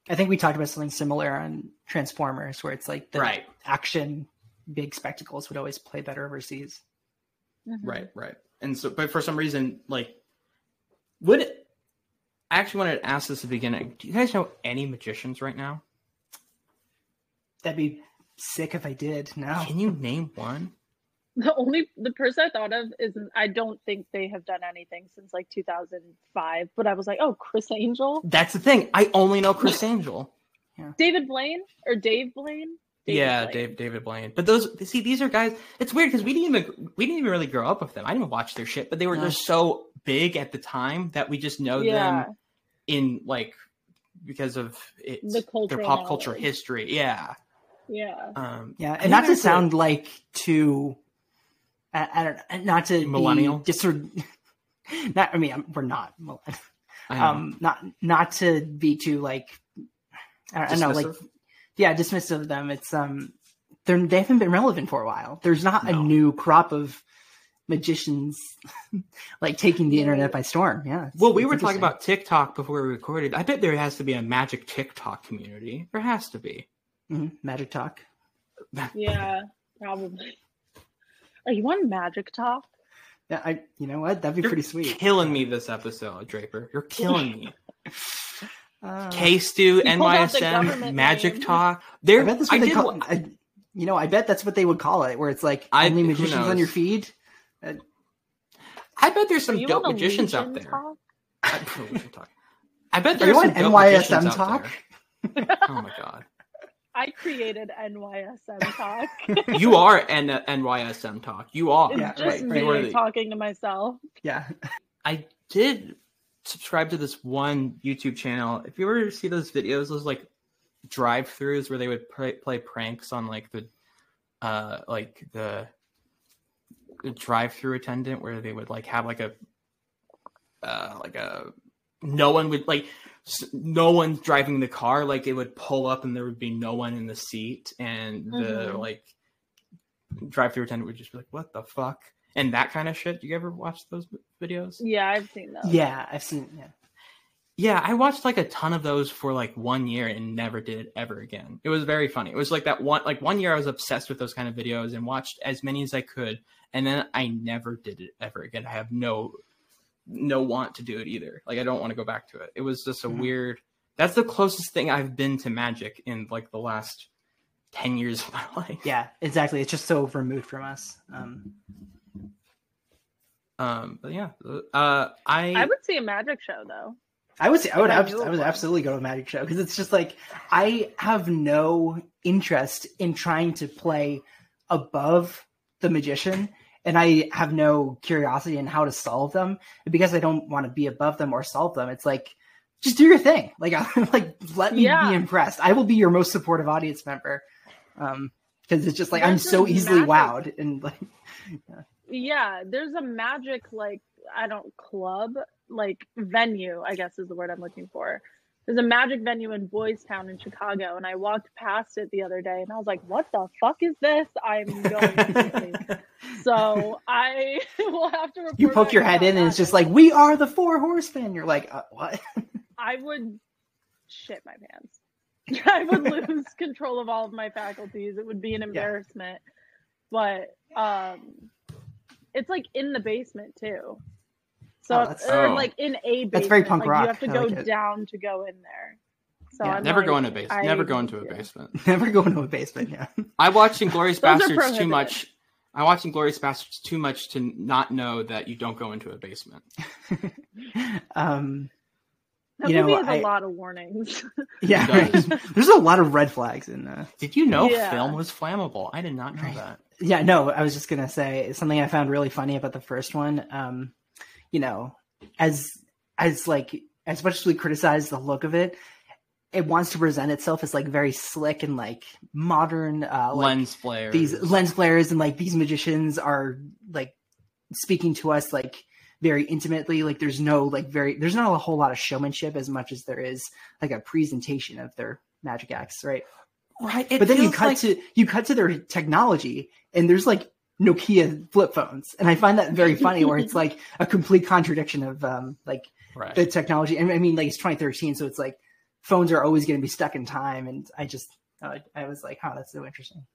I think we talked about something similar on Transformers, where it's like the Right. action big spectacles would always play better overseas. Mm-hmm. Right, right. And so, but for some reason, like, would it, I actually wanted to ask this at the beginning. Do you guys know any magicians right now? That'd be sick if I did. No. Can you name one? The only the person I thought of is I don't think they have done anything since like 2005. But I was like, oh, Criss Angel, That's the thing. I only know Criss Angel. David Blaine, or Dave Blaine. David yeah, Blaine. Dave, David Blaine. But those, see, these are guys. It's weird because we didn't even we didn't even really grow up with them. I didn't even watch their shit, but they were No. just so big at the time that we just know Yeah. them in like because of it, The their pop culture knowledge. history. Yeah. Yeah. Um, Yeah, and think not to sound like too, I, I don't, know not to Millennial? be just sort not. I mean, I'm, we're not, millenn- I know. um, not not to be too like, I don't, I don't know, like, yeah, dismissive of them. It's um, they're they haven't been relevant for a while. There's not a new crop of magicians like taking the internet by storm. Yeah. Well, we were talking about TikTok before we recorded. I bet there has to be a magic TikTok community. There has to be. Mhm, magic talk. Yeah, probably. Are you on Magic Talk? Yeah, I. You know what? That'd be You're pretty sweet. killing me this episode, Draper. You're killing me. Uh, K Stew, pulled the NYSM, Magic name. Talk. I There, bet that's I what they did. call. I, you know, I bet that's what they would call it, where it's like I- only magicians on your feed. Uh, I bet there's some dope magicians out there. Talk? I, I bet there's you some on dope magicians NYSM out Talk? there. Oh my god, I created NYSM Talk. you are N- NYSM Talk. You are. it's Yeah, just right, me You are the- talking to myself. yeah, I did subscribe to this one YouTube channel. If you ever see those videos, those like drive-throughs where they would play, play pranks on like the, uh, like the, the drive-through attendant, where they would like have like a, uh, like a no one would like s- no one's driving the car like it would pull up and there would be no one in the seat and the Mhm. like drive through attendant would just be like what the fuck and that kind of shit Do you ever watch those videos Yeah, I've seen those. Yeah, I've seen. Yeah, yeah i watched like a ton of those for like one year and never did it ever again it was very funny it was like that one like one year i was obsessed with those kind of videos and watched as many as i could and then i never did it ever again i have no no want to do it either like i don't want to go back to it it was just a Mhm. weird that's the closest thing i've been to magic in like the last 10 years of my life yeah, exactly. It's just so removed from us. Um, um but yeah uh i I would see a magic show though. I would say I would If I abs- I would absolutely go to a magic show because it's just like I have no interest in trying to play above the magician and I have no curiosity in how to solve them because I don't want to be above them or solve them. It's like just do your thing. Like like let me Yeah. be impressed. I will be your most supportive audience member. Um because it's just like I'm so easily magic- wowed and like Yeah, there's a magic like I don't club like venue. I guess is the word I'm looking for. There's a magic venue in Boys Town in Chicago, and I walked past it the other day, and I was like, "What the fuck is this?" I'm going crazy. so I will have to. Report you poke your head in and it's just like we are the four horsemen. You're like uh, what? I would shit my pants. I would lose control of all of my faculties. It would be an embarrassment. But um it's like in the basement too. So Oh, it's- that's- or Oh. like in a basement. That's very punk like rock. You have to I go like down to go in there. So Yeah. I'm never like, go into a basement never I go need into a to. basement Never go into a basement. Yeah. I watched Inglorious Bastards too much. I watched Inglourious Basterds too much to not know that you don't go into a basement. Um, That you know, movie has I- a lot of warnings. yeah, right. there's a lot of red flags in uh Did you know Yeah. film was flammable? I did not know that. Yeah, no, I was just gonna say something I found really funny about the first one. Um, you know, as as like as much as we criticize the look of it, it wants to present itself as like very slick and like modern uh like, Lens flares. these lens flares and like these magicians are like speaking to us like very intimately like there's no like very there's not a whole lot of showmanship as much as there is like a presentation of their magic acts right right. It but then you cut like- to you cut to their technology and there's like nokia flip phones. And i find that very funny where it's like a complete contradiction of um like right. the technology. And i mean like it's 2013 so it's like phones are always going to be stuck in time. And i just uh, i was like oh that's so interesting.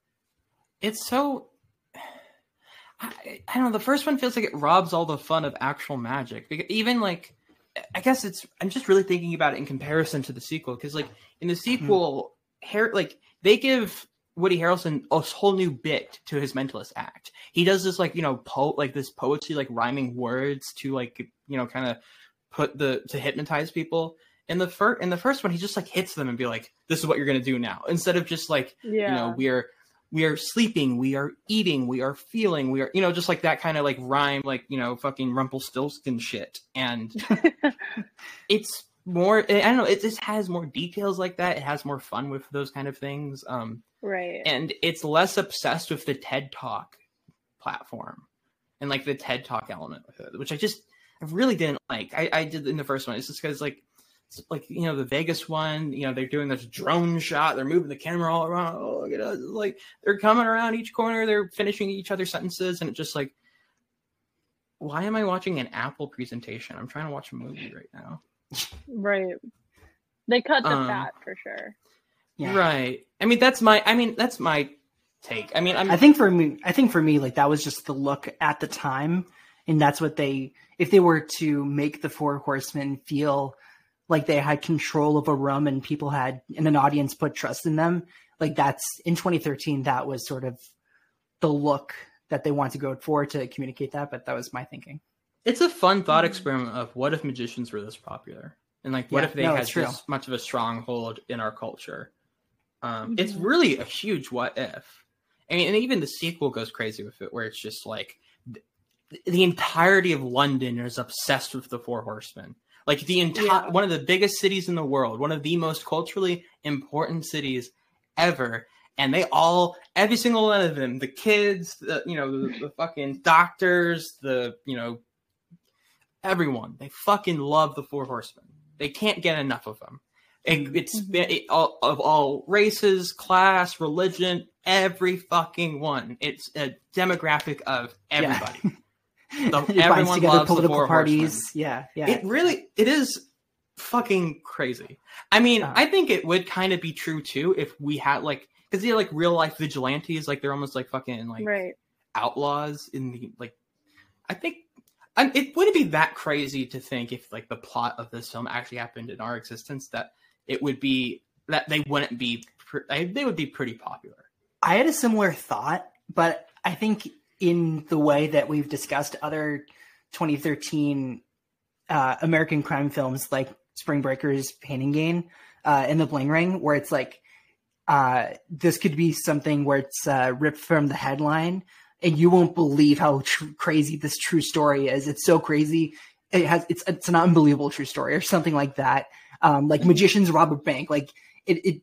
It's so I, I don't know the first one feels like it robs all the fun of actual magic. Because even like i guess it's i'm just really thinking about it in comparison to the sequel because like in the sequel Har- like they give woody harrelson a whole new bit to his mentalist act. He does this like you know po like this poetry like rhyming words to like you know kind of put the to hypnotize people. In the first in the first one he just like hits them and be like this is what you're gonna do now. Instead of just like Yeah. you know we're we are sleeping we are eating we are feeling we are you know just like that kind of like rhyme like you know fucking rumpelstiltskin shit. And it's more i don't know it just has more details like that. It has more fun with those kind of things. Um right. and it's less obsessed with the ted talk platform and like the ted talk element with it which i just i really didn't like. I, I did in the first one. It's just because like it's like you know the vegas one you know they're doing this drone shot. They're moving the camera all around. Oh look at us. Like they're coming around each corner. They're finishing each other's sentences. And it's just like why am i watching an apple presentation? I'm trying to watch a movie right now Right. They cut the Um, fat for sure. Yeah. right i mean that's my i mean that's my take i mean i'm I think for me, I think for me, like that was just the look at the time, and that's what they. If they were to make the Four Horsemen feel like they had control of a room and people had and an audience put trust in them, like that's in 2013. That was sort of the look that they wanted to go for to communicate that. But that was my thinking. It's a fun thought experiment of what if magicians were this popular? And like what Yeah, if they no, had this much of a stronghold in our culture? Um it's Mm-hmm. really a huge what if. I mean and even the sequel goes crazy with it where it's just like th- the entirety of london is obsessed with the four horsemen. Like the entire Yeah. one of the biggest cities in the world one of the most culturally important cities ever. And they all every single one of them the kids the you know the, the fucking doctors the you know everyone they fucking love the four horsemen They can't get enough of them. It, it's it, all, of all races, class, religion, every fucking one. It's a demographic of everybody. The- It binds everyone together loves the political four parties. horsemen. Yeah, yeah. It really it is fucking crazy. I mean, Uh. I think it would kind of be true too if we had like because they're like real life vigilantes, like they're almost like fucking like right. outlaws in the like. I think and it wouldn't be that crazy to think if like the plot of this film actually happened in our existence that it would be that they wouldn't be they would be pretty popular. I had a similar thought, but I think in the way that we've discussed other 2013 uh, American crime films like Spring Breakers, Pain and Gain, uh, and The Bling Ring, where it's like uh, this could be something where it's uh, ripped from the headline, and you won't believe how tr- crazy this true story is. It's so crazy. It has it's it's an unbelievable true story, or something like that. Um, like magicians rob a bank. Like it it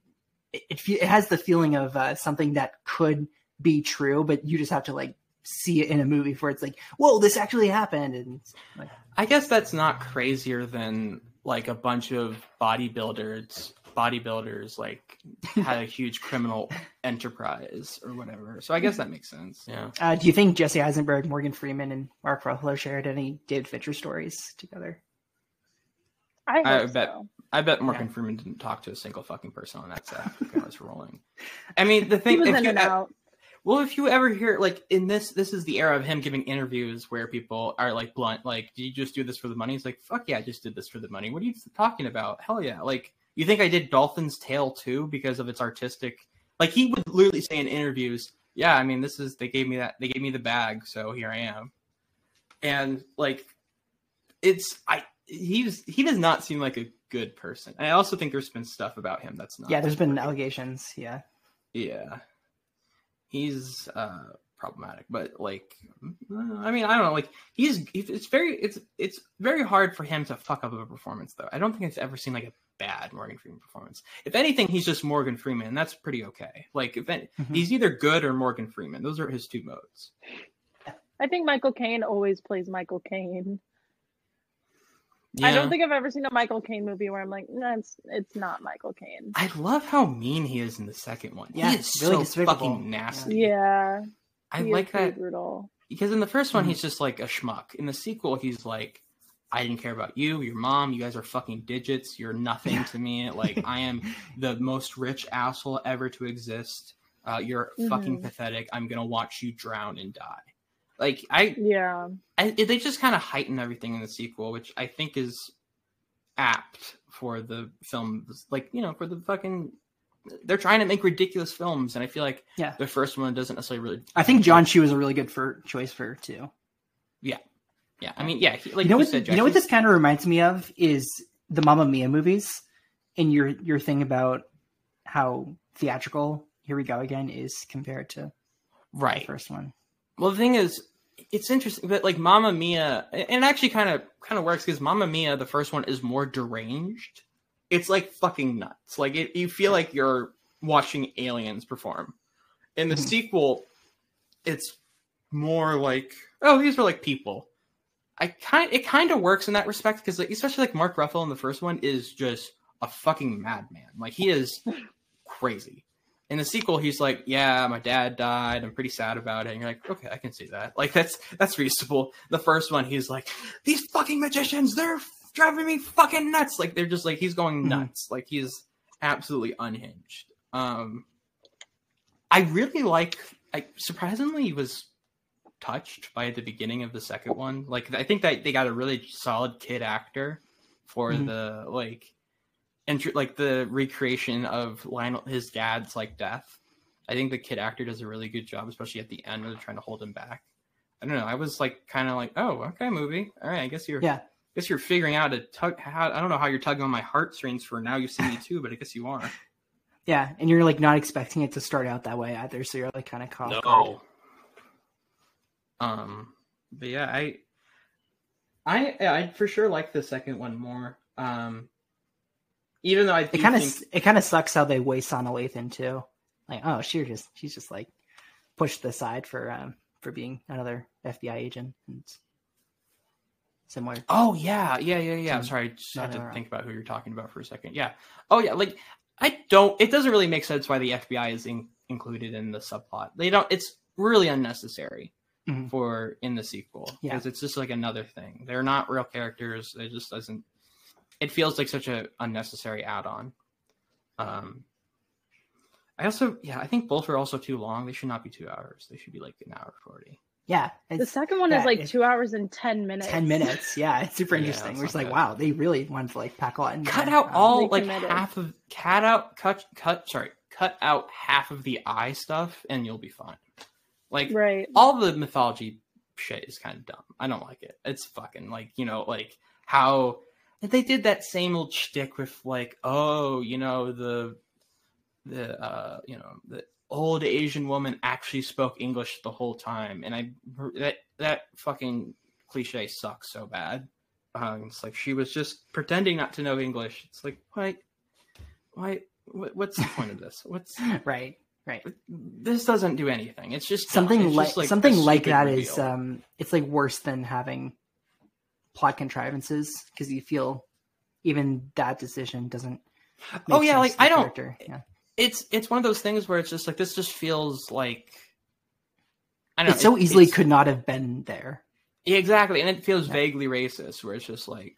it, it, it has the feeling of uh, something that could be true, but you just have to like see it in a movie where it's like, whoa, this actually happened, and like, I guess that's not crazier than like a bunch of bodybuilders bodybuilders like had a huge criminal enterprise or whatever. So I guess that makes sense. Yeah. uh, do you think Jesse Eisenberg, Morgan Freeman, and Mark Ruffalo shared any David Fincher stories together? I I bet so. I bet Morgan Freeman didn't talk to a single fucking person on that set. when I was rolling. I mean, the He thing was if in you and out. well, if you ever hear like in this, this is the era of him giving interviews where people are like blunt, like, "Do you just do this for the money?" He's like, "Fuck yeah, I just did this for the money." What are you talking about? Hell yeah! Like, you think I did Dolphin's Tale too because of its artistic? Like, he would literally say in interviews, "Yeah, I mean, this is they gave me that they gave me the bag, so here I am." And like, it's I he's he does not seem like a good person. I also think there's been stuff about him that's not. Yeah, there's been allegations. Yeah, Yeah. He's uh problematic, but like I mean, I don't know, like he's it's very it's it's very hard for him to fuck up a performance though. I don't think I've ever seen like a bad Morgan Freeman performance. If anything, he's just Morgan Freeman, and that's pretty okay. Like if any, Mhm. he's either good or Morgan Freeman. Those are his two modes. I think Michael Caine always plays Michael Caine. I don't think I've ever seen a Michael Caine movie where I'm like, no, it's it's not Michael Caine. I love how mean he is in the second one. Yeah, he is really so despicable. fucking nasty. Yeah, I is like pretty that brutal. because in the first one Mhm. he's just like a schmuck. In the sequel he's like, I didn't care about you, your mom. You guys are fucking digits. You're nothing to me. Like I am the most rich asshole ever to exist. Uh, you're fucking Mhm. pathetic. I'm gonna watch you drown and die. Like I, Yeah, I they just kind of heighten everything in the sequel, which I think is apt for the film. Like you know, for the fucking. They're trying to make ridiculous films, and I feel like Yeah. the first one doesn't necessarily really I think Jon Chu is a really good for choice for too. Yeah, yeah. I mean, yeah. He, like you know what? said, you know what this kind of reminds me of is the Mamma Mia movies, and your your thing about how theatrical Here We Go Again is compared to right? the first one. Well, the thing is, it's interesting, but like Mamma Mia, and it actually kind of kind of works because Mamma Mia, the first one, is more deranged. It's like fucking nuts. Like it, you feel like you're watching aliens perform. In the Mhm. sequel, it's more like, oh, these are like people. I kind it kind of works in that respect because like especially like Mark Ruffalo in the first one is just a fucking madman. Like he is crazy. In the sequel, he's like, "Yeah, my dad died. I'm pretty sad about it." And you're like, "Okay, I can see that. Like that's that's reasonable." The first one, he's like, "These fucking magicians, they're driving me fucking nuts." Like they're just like he's going Mhm. nuts. Like he's absolutely unhinged. Um, I really like. I surprisingly was touched by the beginning of the second one. Like I think that they got a really solid kid actor for Mhm. the like and like the recreation of Lionel his dad's like death. I think the kid actor does a really good job, especially at the end when they're trying to hold him back. I don't know. I was like kind of like, oh, okay, movie. All right, I guess you're. Yeah. I guess you're figuring out a tug. How I don't know how you're tugging on my heartstrings for now. You see me too, but I guess you are. Yeah, and you're like not expecting it to start out that way either, so you're like kind of caught. off guard. No. Um, but yeah, I, I, I for sure like the second one more. Um, even though I It kind of think, it kind of sucks how they waste Sanaa Lathan too. Like, oh, she's just she's just like pushed aside for um for being another FBI agent. And similar. Oh yeah, yeah, yeah, yeah. To Sorry, I just had to Netherrealm. think about who you're talking about for a second. Yeah. Oh yeah, like I don't. It doesn't really make sense why the FBI is in, included in the subplot. They don't. It's really unnecessary Mhm. for in the sequel Yeah. because it's just like another thing. They're not real characters. It just doesn't. It feels like such a unnecessary add-on. Um. I also, yeah, I think both are also too long. They should not be two hours. They should be like an hour forty. Yeah, The second one yeah, is like two hours and ten minutes. ten minutes. Yeah, it's super interesting. it's We're just like, bad. wow, they really wanted to like pack a lot in. cut out Um, all like committed. half of cut out cut cut sorry cut out half of the eye stuff and you'll be fine like Right. all the mythology shit is kind of dumb i don't like it it's fucking like you know like how they did that same old shtick with like oh you know the the uh you know the old asian woman actually spoke english the whole time and i that that fucking cliche sucks so bad um, it's like she was just pretending not to know English. It's like, why, why, what, what's the point of this? What's right, right. this doesn't do anything. It's just. Something It's like, just, like something like stupid that is reveal. um, it's like worse than having plot contrivances because you feel even that decision doesn't. Oh, yeah, sense like, to I don't- Yeah. it's it's one of those things where it's just like this just feels like I don't know, It so it- easily it's- could not have been there. Yeah, exactly, and it feels vaguely racist, where it's just like,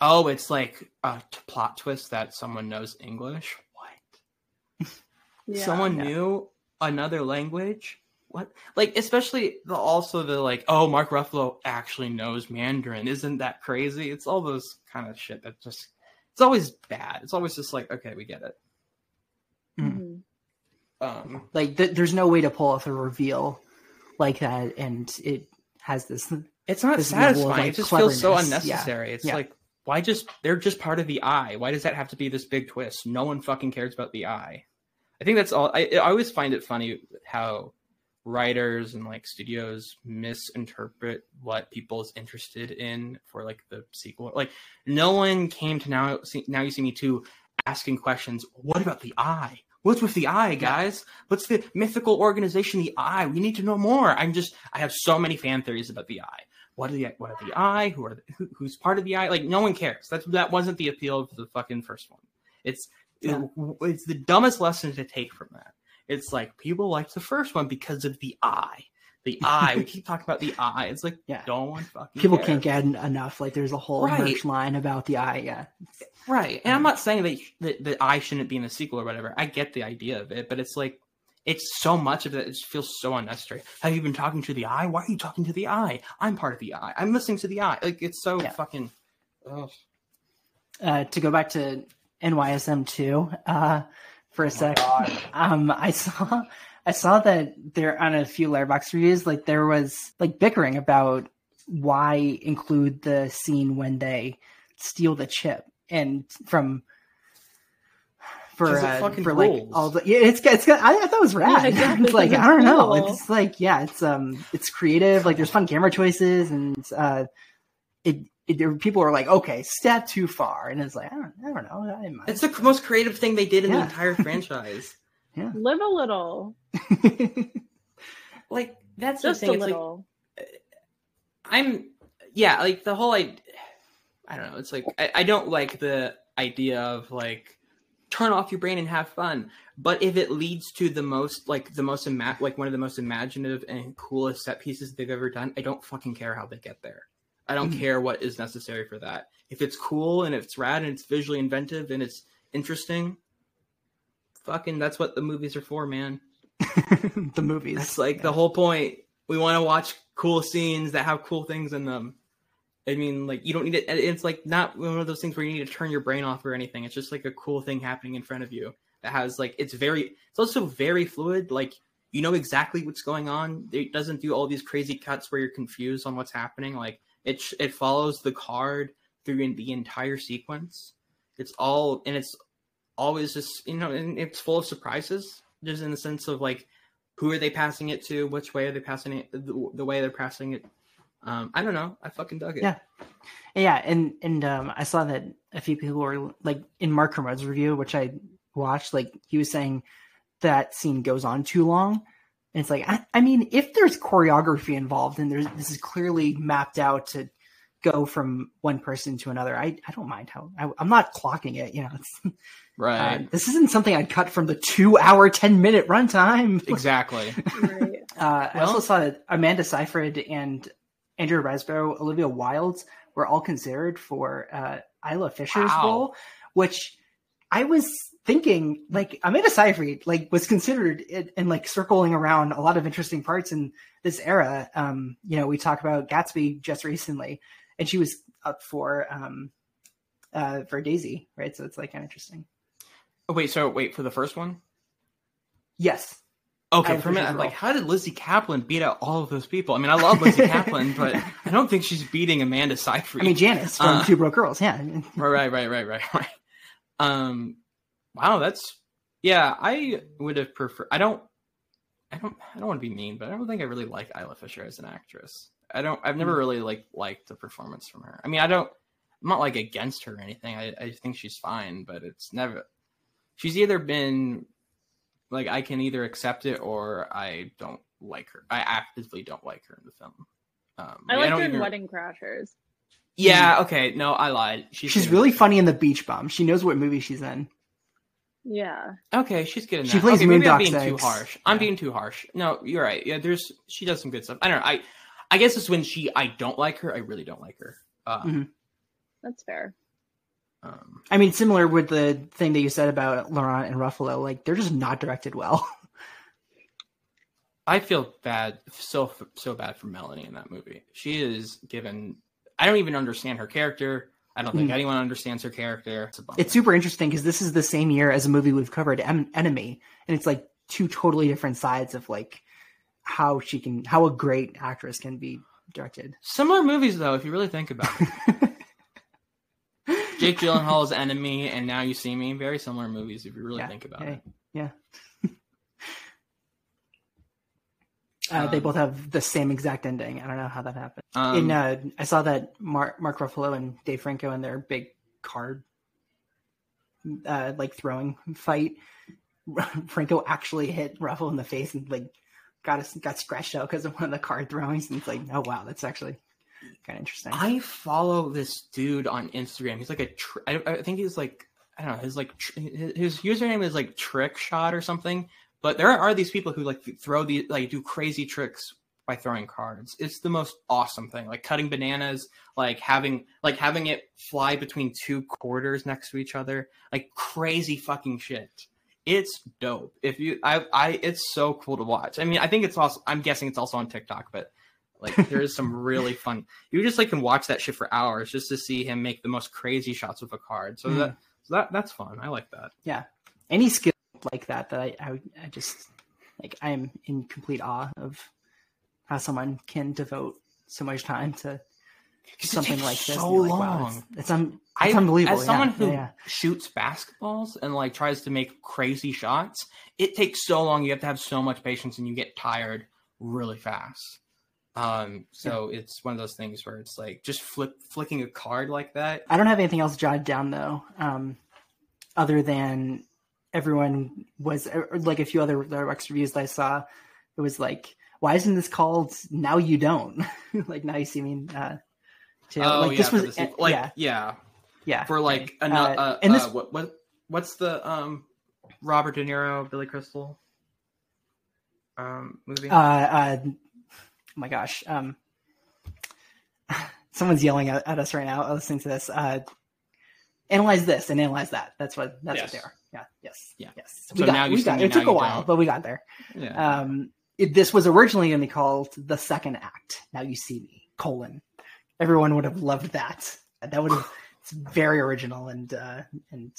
oh, it's like a t- plot twist that someone knows English. What? Yeah. someone knew another language? What? Like, especially the also the like, oh, Mark Ruffalo actually knows Mandarin. Isn't that crazy? It's all those kind of shit that just. It's always bad. It's always just like, okay, we get it. Mhm. Um, Like th- there's no way to pull off a reveal like that, and it has this. It's not this level of, satisfying. like, it just feels so cleverness. Yeah. unnecessary. It's Yeah. like why just they're just part of the eye. Why does that have to be this big twist? No one fucking cares about the eye. I think that's all. I, I always find it funny how writers and like studios misinterpret what people's interested in for like the sequel. Like no one came to now see, now you see me too asking questions. What about the eye? What's with the eye, guys? What's the mythical organization, the eye? We need to know more. I'm just I have so many fan theories about the eye. What are the what are the eye? Who are the, who, who's part of the eye? Like no one cares. That's that wasn't the appeal of the fucking first one. It's Yeah. it's the dumbest lesson to take from that. It's like people like the first one because of the eye. The eye. we keep talking about the eye. It's like Yeah. no one fucking People cares. can't get enough. Like there's a whole Right. merch line about the eye. Yeah, Right. And I'm not saying that, that the eye shouldn't be in the sequel or whatever. I get the idea of it, but it's like it's so much of it. It feels so unnecessary. Have you been talking to the eye? Why are you talking to the eye? I'm part of the eye. I'm listening to the eye. Like it's so Yeah. fucking. Ugh. uh, to go back to NYSM two uh, for a sec. Um, I saw I saw that there on a few Letterboxd reviews, like there was like bickering about why include the scene when they steal the chip and from. For, uh, for like rules. all the yeah, it's it's. I, I thought it was rad. Yeah, exactly, it's like I don't it's know. It's like yeah, it's um it's creative. Like there's fun camera choices and uh it, it people are like okay step too far and it's like I don't I don't know. I didn't. It's the most creative thing they did in the entire franchise. yeah, Live a little, Like that's just the a thing. It's like little. Uh, I'm yeah, like the whole I I don't know, it's like I, I don't like the idea of like turn off your brain and have fun. But if it leads to the most like the most ima- like one of the most imaginative and coolest set pieces they've ever done, I don't fucking care how they get there. I don't Mhm. care what is necessary for that. If it's cool and if it's rad and it's visually inventive and it's interesting, fucking that's what the movies are for, man. the movies. That's like the whole point. We want to watch cool scenes that have cool things in them. I mean, like you don't need it. It's like not one of those things where you need to turn your brain off or anything. It's just like a cool thing happening in front of you that has like it's very. It's also very fluid. Like you know exactly what's going on. It doesn't do all these crazy cuts where you're confused on what's happening. Like it sh- it follows the card through the entire sequence. It's all and it's always just you know and it's full of surprises just in the sense of like who are they passing it to which way are they passing it the, the way they're passing it um i don't know i fucking dug it Yeah. Yeah, and and um, I saw that a few people were like in Mark Kermode's review, which I watched. Like he was saying that scene goes on too long, and it's like I, I mean, if there's choreography involved and there's this is clearly mapped out to go from one person to another. I, I don't mind how I, I'm not clocking it. You know, it's, Right. uh, this isn't something I'd cut from the two hour, 10 minute runtime. exactly. Uh, I also saw that Amanda Seyfried and Andrea Riseborough, Olivia Wilde were all considered for uh, Isla Fisher's Wow. role, which I was thinking, like Amanda Seyfried, like was considered in, in like circling around a lot of interesting parts in this era. Um, you know, we talked about Gatsby just recently, and she was up for um, uh, for Daisy, right? So it's like kind of interesting. Oh, wait, so wait for the first one. Yes. Okay, for a minute, I'm like, how did Lizzy Caplan beat out all of those people? I mean, I love Lizzy Caplan, but I don't think she's beating Amanda Seyfried. I mean, Janis from Uh, Two Broke Girls, yeah. right, right, right, right, right. Um, wow, that's yeah. I would have preferred. I don't. I don't. I don't want to be mean, but I don't think I really like Isla Fisher as an actress. I don't. I've never Mm. really like liked the performance from her. I mean, I don't. I'm not like against her or anything. I, I think she's fine, but it's never. She's either been like I can either accept it or I don't like her. I actively don't like her in the film. Um, I like don't her in even- Wedding Crashers. Yeah. Okay. No, I lied. She's, She's really funny in The Beach Bum. She knows what movie she's in. Yeah. Okay, she's good in She plays okay, maybe I'm Moondog being too harsh. I'm being too harsh. No, you're right. Yeah, there's she does some good stuff. I don't know. I I guess it's when she I don't like her. I really don't like her. Uh, Mhm. That's fair. um, I mean, similar with the thing that you said about Laurent and Ruffalo, like they're just not directed well. I feel bad, so so bad for Melanie in that movie. She is given. I don't even understand her character. I don't think Mhm. anyone understands her character. It's a. It's super interesting because this is the same year as a movie we've covered, em- Enemy, and it's like two totally different sides of like how she can, how a great actress can be directed. Similar movies though, if you really think about it. Jake Gyllenhaal's Enemy and Now You See Me, very similar movies if you really think about yeah, it. yeah. Uh, they Um, both have the same exact ending. I don't know how that happened. Um, in uh, I saw that Mark Mark Ruffalo and Dave Franco in their big card, uh, like throwing fight. Franco actually hit Ruffalo in the face and like got us got scratched out because of one of the card throwings. And it's like, oh wow, that's actually kind of interesting. I follow this dude on Instagram. He's like a, tr- I, I think he's like, I don't know, his like, tr- his his username is like Trick Shot or something. But there are these people who like throw the like do crazy tricks by throwing cards. It's the most awesome thing. Like cutting bananas, like having like having it fly between two quarters next to each other, like crazy fucking shit. It's dope. If you, I, I, it's so cool to watch. I mean, I think it's also. I'm guessing it's also on TikTok, but like there is some really fun. You just like can watch that shit for hours just to see him make the most crazy shots with a card. So Mm. that so that that's fun. I like that. yeah, any skill like that that I, I I just like I am in complete awe of how someone can devote so much time to something like this. so and you're wow, long. it's, it's, un, it's I- unbelievable. As someone yeah, who yeah, yeah. shoots basketballs and like tries to make crazy shots, it takes so long. You have to have so much patience, and you get tired really fast. Um, so it's one of those things where it's like just flip flicking a card like that. I don't have anything else jotted down though, um, other than everyone was like a few other Rex reviews that I saw. It was like, why isn't this called "Now You Don't"? like now you see me. Uh, too. Oh like yeah, this was the like yeah, yeah, yeah. for like right. another. Uh, Uh, and this uh, what what what's the um Robert De Niro Billy Crystal um movie? uh, uh, oh my gosh, um, someone's yelling at, at us right now listening to this. Uh, analyze this and analyze that. That's what that's Yes. what they are. Yeah. Yes. Yeah. Yes. So we got, now you we got me, it. took a while, don't. but we got there. Yeah. Um, it, this was originally going to be called the second act. Now you see me colon. Everyone would have loved that. That would have. It's very original and uh, and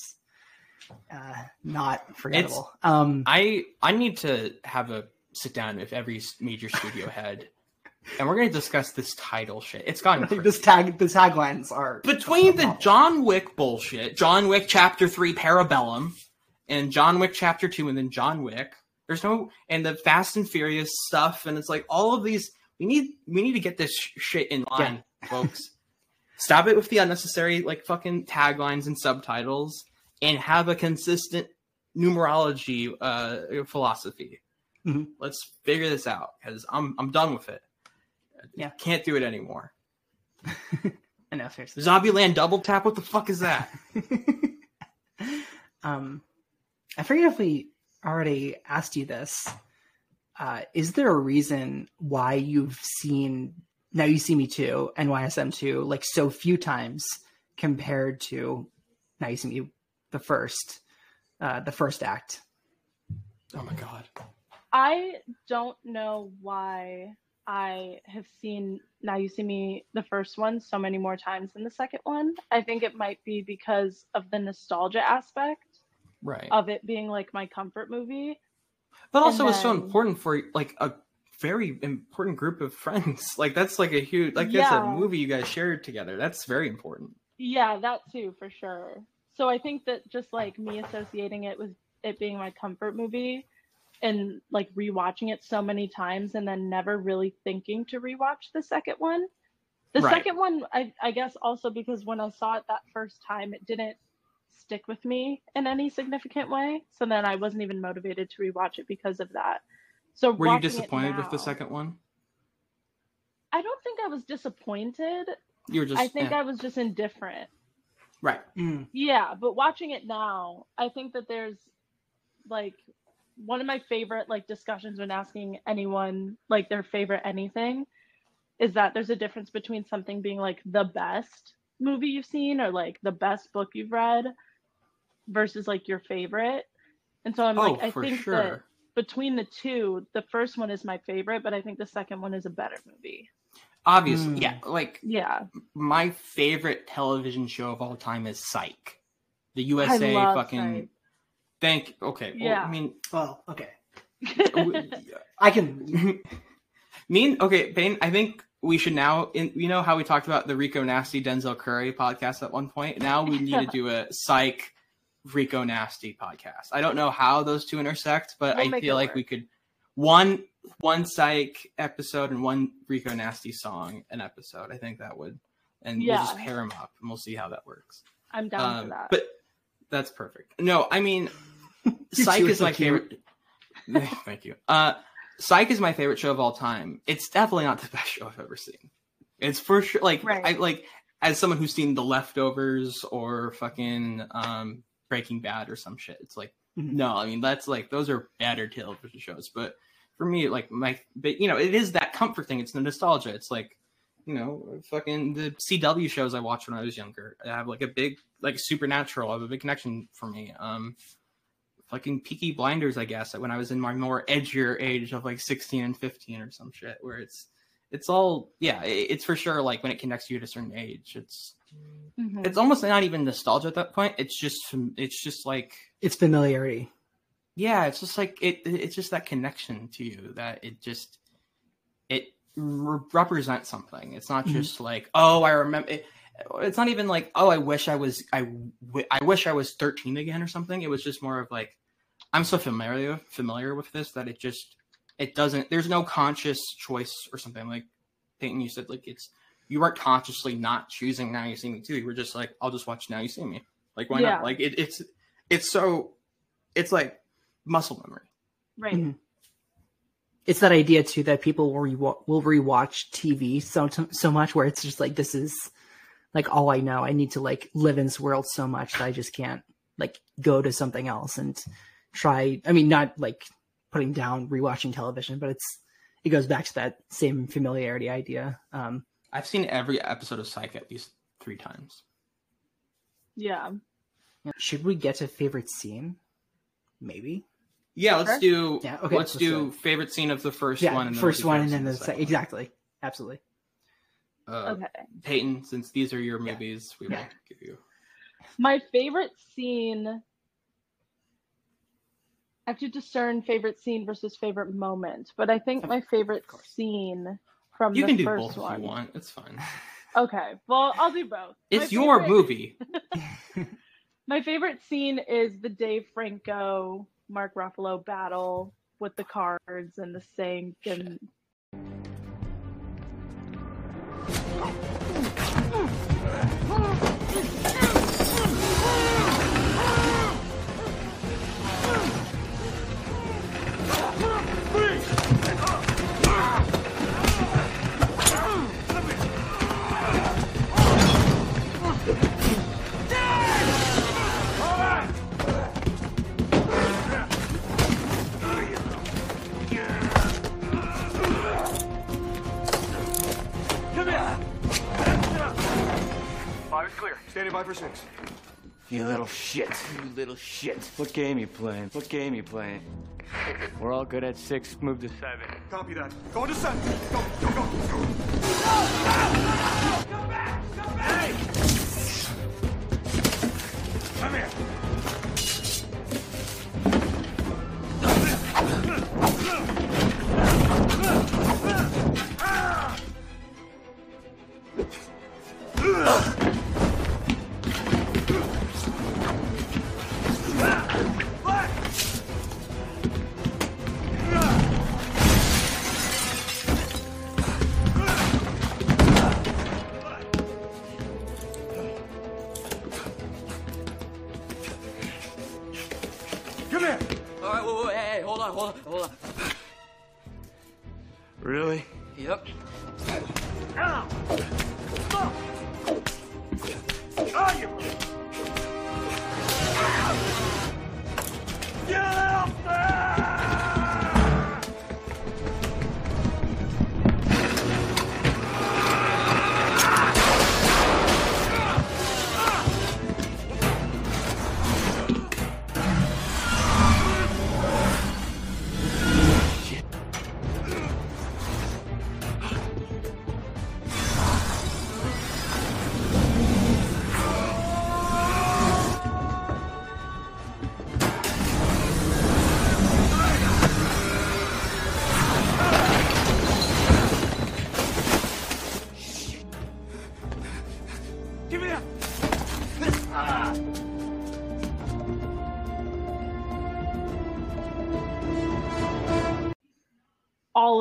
uh, not forgettable. um, I I need to have a sit down with every major studio head, and we're gonna discuss this title shit. It's gotten crazy. this tag the taglines are between the John Wick bullshit, John Wick Chapter Three Parabellum, and John Wick Chapter Two, and then John Wick. There's no and the Fast and Furious stuff, and it's like all of these. We need we need to get this sh- shit in line, folks. Stop it with the unnecessary like fucking taglines and subtitles, and have a consistent numerology uh, philosophy. Mhm. Let's figure this out because I'm I'm done with it. Yeah. can't do it anymore. I know, seriously. Zombieland double tap. What the fuck is that? Um, I forget if we already asked you this. Uh, is there a reason why you've seen Now You See Me Too and YSM Two like so few times compared to Now You See Me the first, uh, the first act? Oh my god. I don't know why I have seen Now You See Me, the first one, so many more times than the second one. I think it might be because of the nostalgia aspect Right. of it being like my comfort movie. But also, And it's so important for like a very important group of friends. Like that's like a huge like that's a movie you guys shared together. That's very important. Yeah, that too, for sure. So I think that just like me associating it with it being my comfort movie and like rewatching it so many times and then never really thinking to rewatch the second one. The Right. second one, I, I guess also because when I saw it that first time, it didn't stick with me in any significant way. So then I wasn't even motivated to rewatch it because of that. So Were you watching it disappointed with the second one? I don't think I was disappointed. You were just I think yeah. I was just indifferent. right. Mm. Yeah, but watching it now, I think that there's like one of my favorite like discussions when asking anyone like their favorite anything is that there's a difference between something being like the best movie you've seen or like the best book you've read versus like your favorite. And so I'm Oh, like I for think that between the two, the first one is my favorite, but I think the second one is a better movie. Obviously, Mm. yeah. Like Yeah. my favorite television show of all time is Psych. The USA fucking Psych. Thank okay. Well, Yeah. I mean Well, okay. I can. mean. okay, Payne, I think we should now in you know how we talked about the Rico Nasty Denzel Curry podcast at one point? Now we need to do a psych Rico Nasty podcast. I don't know how those two intersect, but We'll I feel like work. we could one one psych episode and one Rico Nasty song an episode. I think that would and we'll just Yeah. pair them up and we'll see how that works. I'm down Um, for that. But that's perfect. No, I mean, You Psych is so my cute. favorite. Thank you. Uh, Psych is my favorite show of all time. It's definitely not the best show I've ever seen. It's for sure like Right. I like as someone who's seen The Leftovers or fucking um, Breaking Bad or some shit. It's like Mhm. no, I mean that's like those are better television shows. But for me, like my, but you know, it is that comfort thing. It's the nostalgia. It's like you know, fucking the CW shows I watched when I was younger. I have like a big like Supernatural. I have a big connection for me. Um, fucking Peaky Blinders, I guess, when I was in my more edgier age of like 16 and 15 or some shit, where it's it's all yeah, it's for sure like when it connects you at a certain age, it's Mhm. it's almost not even nostalgia at that point. It's just it's just like It's familiarity. yeah, it's just like it. It's just that connection to you that it just it re- represents something. It's not Mhm. just like oh, I remember. It, it's not even like oh, I wish I was I w- I wish I was thirteen again or something. It was just more of like I'm so familiar familiar with this that it just it doesn't. There's no conscious choice or something like Peyton. You said like it's you weren't consciously not choosing Now You See Me too. You were just like I'll just watch Now You See Me. Like why Yeah. not? Like it, it's it's so it's like muscle memory. right. Mhm. It's that idea too that people will re- will rewatch TV so so much where it's just like this is like all I know. I need to like live in this world so much that I just can't like go to something else and try. I mean, not like putting down rewatching television, but it's it goes back to that same familiarity idea. Um, I've seen every episode of Psych at least three times. Yeah. should we get to favorite scene? Maybe. Yeah, let's Sure. do. Yeah, okay, let's let's do do favorite scene of the first yeah, one. And then first we'll one and then the second. one. Exactly. Absolutely. Uh, Okay. Peyton, since these are your movies, we will give you. My favorite scene. I have to discern favorite scene versus favorite moment, but I think my favorite scene from You the can do first both one. if you want. It's fine. Okay, well I'll do both. It's My your favorite- movie. My favorite scene is the Dave Franco Mark Ruffalo battle with the cards and the sink and clear. Standing by for six. You little shit. You little shit. What game you playing? What game you playing? We're all good at six. Move to seven. Copy that. Go to seven. Go, go, go, go. Come here. Come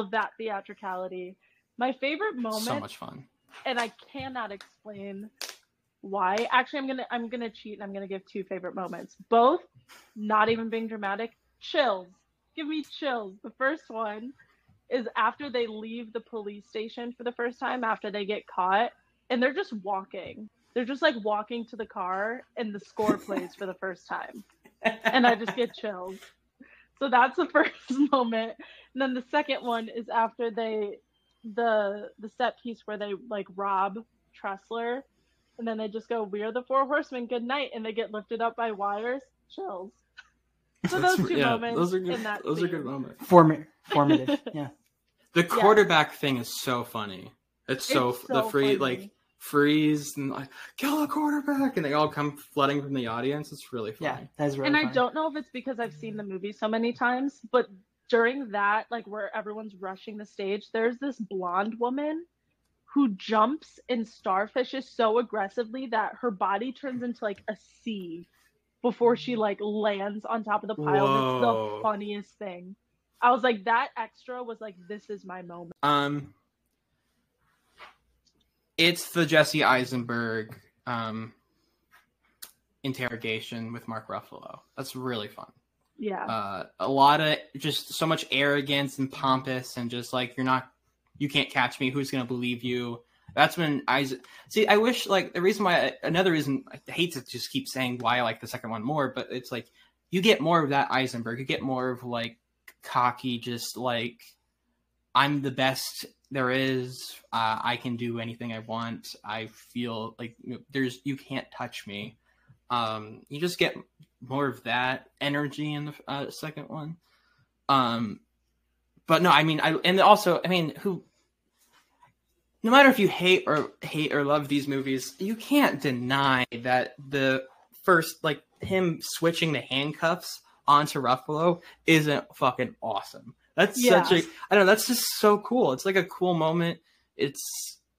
all that theatricality. My favorite moment, So much fun. and I cannot explain why. Actually, I'm gonna I'm gonna cheat and I'm gonna give two favorite moments. Both, not even being dramatic, chills. Give me chills. The first one is after they leave the police station for the first time after they get caught, and they're just walking. They're just like walking to the car, and the score plays for the first time, and I just get chills. So that's the first moment. And then the second one is after they the the set piece where they like rob Tressler and then they just go, We're the four horsemen, good night, and they get lifted up by wires. Chills. So those two yeah, moments those are good. in that Those are good moments. Formi- formative. Yeah. The quarterback thing is so funny. It's so, It's the free funny. like freeze and like kill the quarterback, and they all come flooding from the audience. It's really funny. That's really and I don't know if it's because I've seen the movie so many times, but during that, like where everyone's rushing the stage, there's this blonde woman who jumps and starfishes so aggressively that her body turns into like a sea before she like lands on top of the pile. That's Whoa. the funniest thing. I was like, that extra was like, this is my moment. Um, it's the Jesse Eisenberg um interrogation with Mark Ruffalo. That's really fun. Yeah. Uh, a lot of just so much arrogance and pompous, and just like you're not, you can't catch me. Who's gonna believe you? That's when I see. I wish like the reason why another reason I hate to just keep saying why I like the second one more, but it's like you get more of that Eisenberg. You get more of like cocky, just like I'm the best there is. Uh, I can do anything I want. I feel like there's you can't touch me. Um, you just get more of that energy in the uh, second one. Um, but no, I mean, I and also, I mean, who? No matter if you hate or hate or love these movies, you can't deny that the first, like him switching the handcuffs onto Ruffalo, isn't fucking awesome. That's such a, Yeah. I don't know, that's just so cool. It's like a cool moment. It's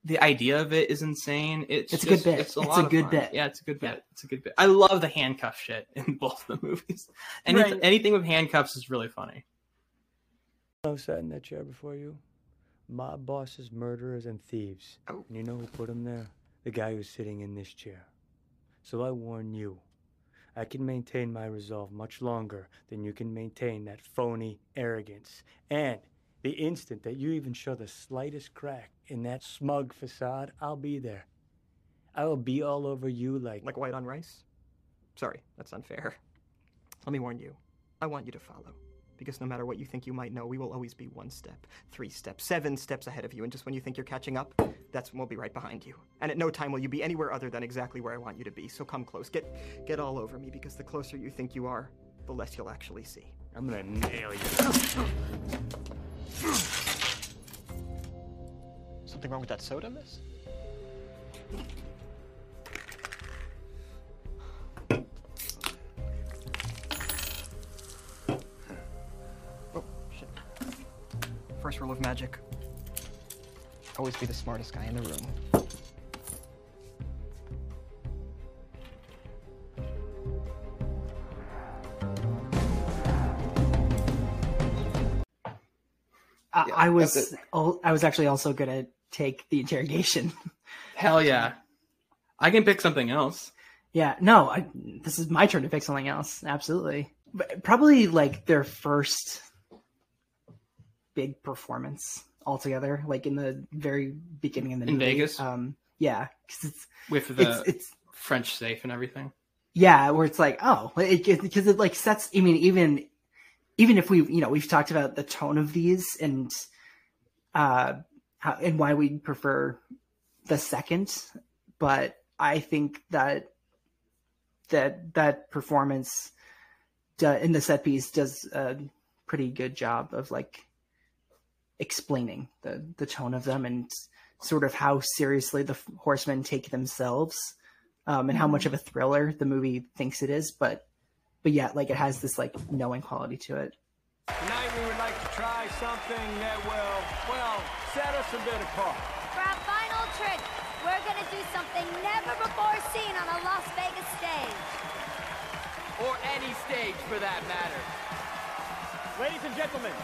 the idea of it is insane. It's, It's a good bit. It's a, It's lot a good fun. bit. Yeah, it's a good bit. It's a good bit. I love the handcuff shit in both the movies. Any, Right. Anything with handcuffs is really funny. I sat in that chair before you. Mob bosses, murderers, and thieves. Oh. And you know who put them there? The guy who's sitting in this chair. So I warn you, I can maintain my resolve much longer than you can maintain that phony arrogance. And the instant that you even show the slightest crack in that smug facade, I'll be there. I will be all over you like. Like white on rice? Sorry, that's unfair. Let me warn you. I want you to follow. Because no matter what you think you might know, we will always be one step, three steps, seven steps ahead of you. And just when you think you're catching up, that's when we'll be right behind you. And at no time will you be anywhere other than exactly where I want you to be. So come close. Get get all over me because the closer you think you are, the less you'll actually see. I'm gonna nail you. Something wrong with that soda, miss? First of magic. Always be the smartest guy in the room. I, Yeah, I was that's it. al- I was actually also gonna take the interrogation. Hell yeah. I can pick something else. Yeah, no, I, this is my turn to pick something else. Absolutely, but probably like their first big performance altogether, like in the very beginning of the In movie. Vegas? Um, yeah, 'cause it's With the it's, it's French safe and everything. yeah, where it's like oh, because it like sets. I mean, even even if we you know we've talked about the tone of these and uh how, and why we prefer the second, but I think that that that performance in the set piece does a pretty good job of like explaining the the tone of them and sort of how seriously the horsemen take themselves um, and how much of a thriller the movie thinks it is but but yet like it has this like knowing quality to it Tonight we would like to try something that will, well, set us a bit apart. For our final trick, we're gonna do something never before seen on a Las Vegas stage. Or any stage for that matter. Ladies and gentlemen,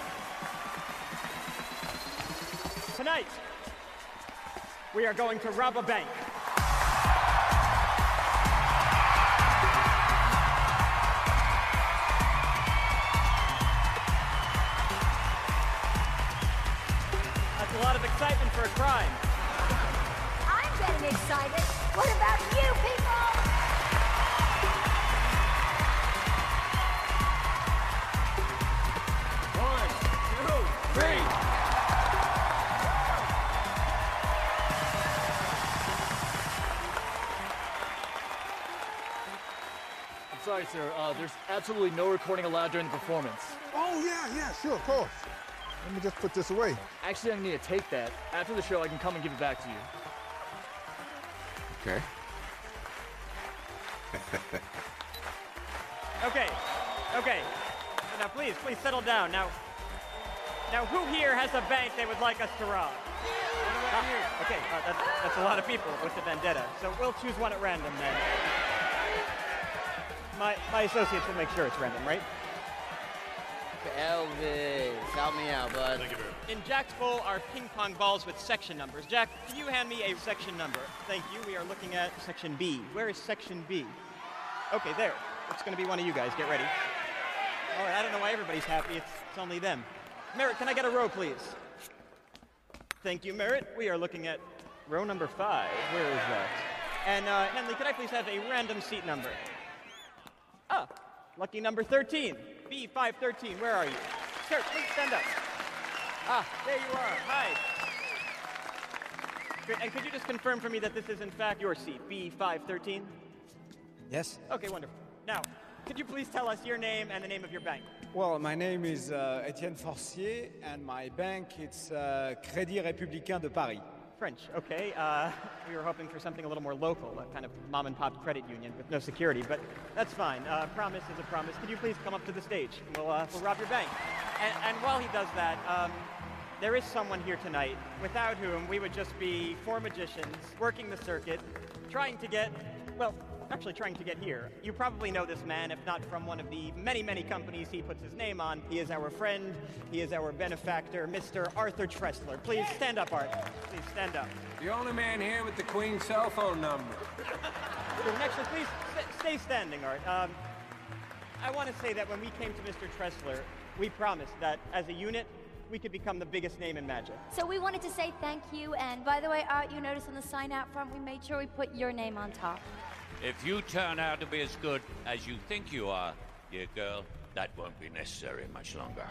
tonight we are going to rob a bank. That's a lot of excitement for a crime. I'm getting excited. What about you people? Sorry, sir. Uh, there's absolutely no recording allowed during the performance. Oh, yeah, yeah, sure, of course. Let me just put this away. Actually, I'm gonna need to take that. After the show, I can come and give it back to you. Okay. Okay, okay. Now please, please settle down. Now, now who here has a bank they would like us to rob? Ah, okay, uh, that's, that's a lot of people with the vendetta. So we'll choose one at random then. My, my associates will make sure it's random, right? Elvis, help me out, bud. In Jack's bowl are ping pong balls with section numbers. Jack, can you hand me a section number? Thank you. We are looking at section B. Where is section B? Okay, there. It's going to be one of you guys. Get ready. All right, I don't know why everybody's happy. It's, it's only them. Merritt, can I get a row, please? Thank you, Merritt. We are looking at row number five. Where is that? And uh, Henley, could I please have a random seat number? Ah, lucky number 13. B513, where are you? Sir, please stand up. Ah, there you are. Hi. Great. And could you just confirm for me that this is in fact your seat, B513? Yes. Okay, wonderful. Now, could you please tell us your name and the name of your bank? Well, my name is uh, Etienne Forcier, and my bank it's uh, Crédit Républicain de Paris. French, okay. Uh, we were hoping for something a little more local, a kind of mom and pop credit union with no security, but that's fine. Uh, promise is a promise. Could you please come up to the stage? We'll, uh, we'll rob your bank. And, and while he does that, um, there is someone here tonight without whom we would just be four magicians working the circuit, trying to get, well, actually trying to get here. You probably know this man, if not from one of the many, many companies he puts his name on. He is our friend, he is our benefactor, Mr. Arthur Tressler. Please stand up, Art. Please stand up. The only man here with the Queen's cell phone number. And actually, please st- stay standing, Art. Um, I want to say that when we came to Mr. Tressler, we promised that as a unit, we could become the biggest name in magic. So we wanted to say thank you, and by the way, Art, you notice on the sign out front, we made sure we put your name on top. If you turn out to be as good as you think you are, dear girl, That won't be necessary much longer.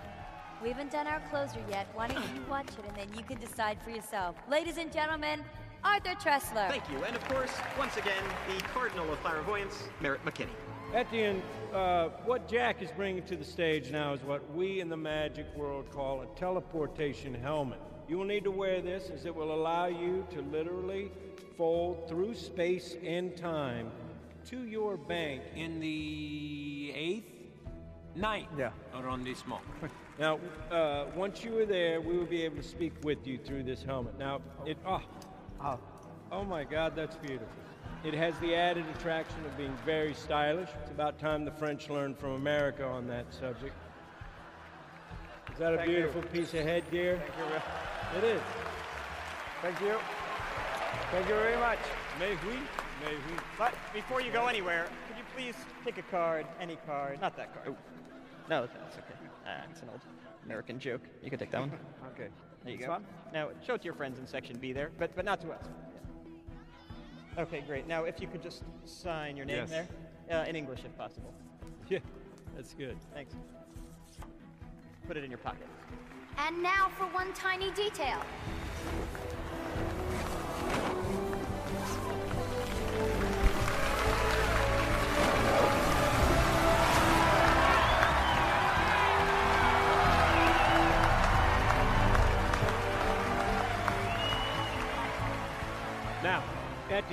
We haven't done our closer yet. Why don't you watch it and then you can decide for yourself. Ladies and gentlemen, Arthur Tressler. Thank you. And of course, once again, the Cardinal of Clairvoyance, Merritt McKinney. Etienne, uh, what Jack is bringing to the stage now is what we in the magic world call a teleportation helmet. You will need to wear this as it will allow you to literally fold through space and time to your bank in the eighth, ninth yeah. arrondissement. Now, uh, once you are there, we will be able to speak with you through this helmet. Now, it oh, oh, oh my God, that's beautiful. It has the added attraction of being very stylish. It's about time the French learned from America on that subject. Is that a Thank beautiful you. piece of headgear? Thank you. It is. Thank you. Thank you very much. May we? May we? But before you go anywhere, could you please pick a card, any card, not that card. No, that's okay. Ah, it's an old American joke. You can take that one. okay. There you This go. one? Now show it to your friends in section B there, but but not to us. Okay, great. Now if you could just sign your name Yes. there, uh, in English if possible. Yeah, that's good. Thanks. Put it in your pocket. And now for one tiny detail.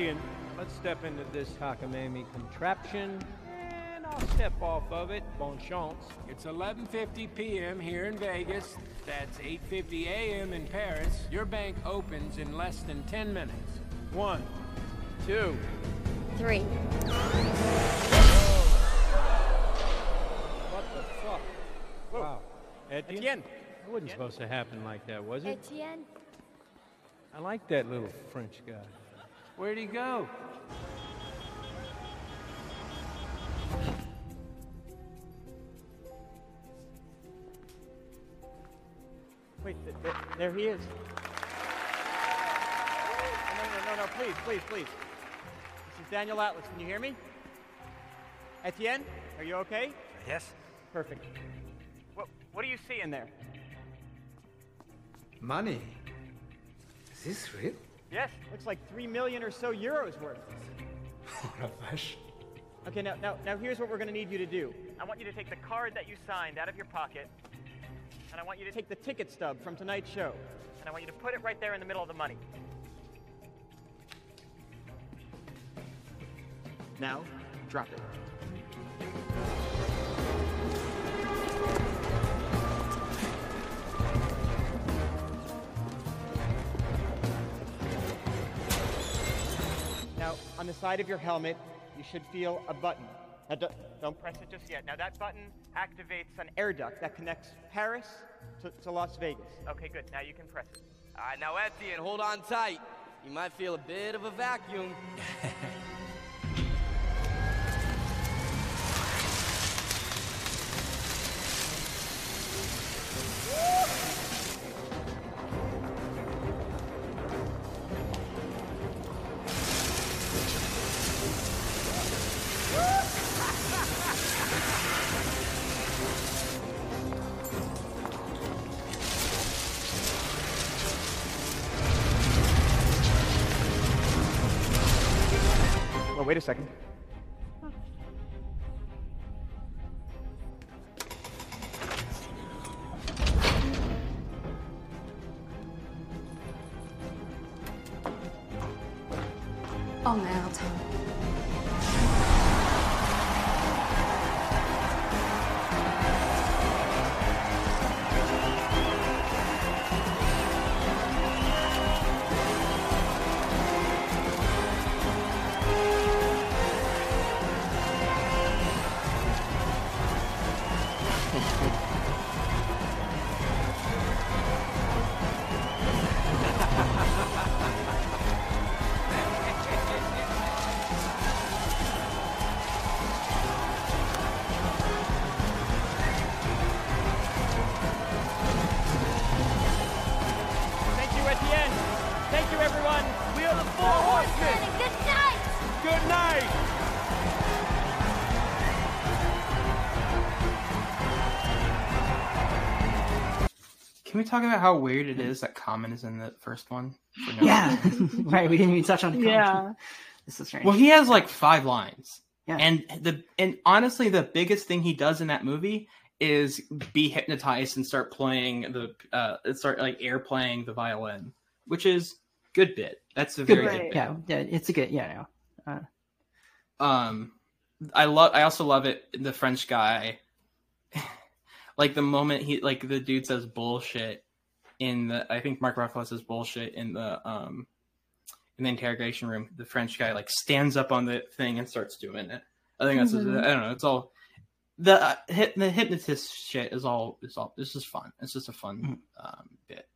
Etienne, let's step into this Hakamami contraption, and I'll step off of it. Bon chance. It's 11:50 p.m. here in Vegas. That's 8:50 a.m. in Paris. Your bank opens in less than 10 minutes. One, two, three. What the fuck? Wow. Etienne? That wasn't supposed to happen like that, was it? Etienne? I like that little French guy. Where'd he go? Wait, th- th- there he is. No, no, no, no, please, please, please. This is Daniel Atlas. Can you hear me? Etienne, are you okay? Yes. Perfect. What, what do you see in there? Money. Is this real? Yes, looks like three million or so euros worth. Okay, now, now, now here's what we're going to need you to do. I want you to take the card that you signed out of your pocket, and I want you to take the ticket stub from tonight's show, and I want you to put it right there in the middle of the money. Now, drop it. On the side of your helmet, you should feel a button. Now, do- don't press it just yet. Now, that button activates an air duct that connects Paris to, to Las Vegas. Okay, good. Now you can press it. All right, now Etienne, hold on tight. You might feel a bit of a vacuum. wait a second. Good night. Good night. Can we talk about how weird it is that Common is in the first one? No yeah, right. We didn't even touch on Common. Yeah, this is strange. Well, he has like five lines. Yeah, and the and honestly, the biggest thing he does in that movie is be hypnotized and start playing the uh start like air playing the violin, which is good bit. That's a good. very bit. good bit. Yeah, yeah, it's a good. Yeah, no. Uh, Um, I love. I also love it. The French guy, like the moment he like the dude says bullshit in the. I think Mark Ruffalo says bullshit in the um in the interrogation room. The French guy like stands up on the thing and starts doing it. I think that's. Mhm. I don't know. It's all the uh, hip, the hypnotist shit is all. It's all. This is fun. It's just a fun um, bit.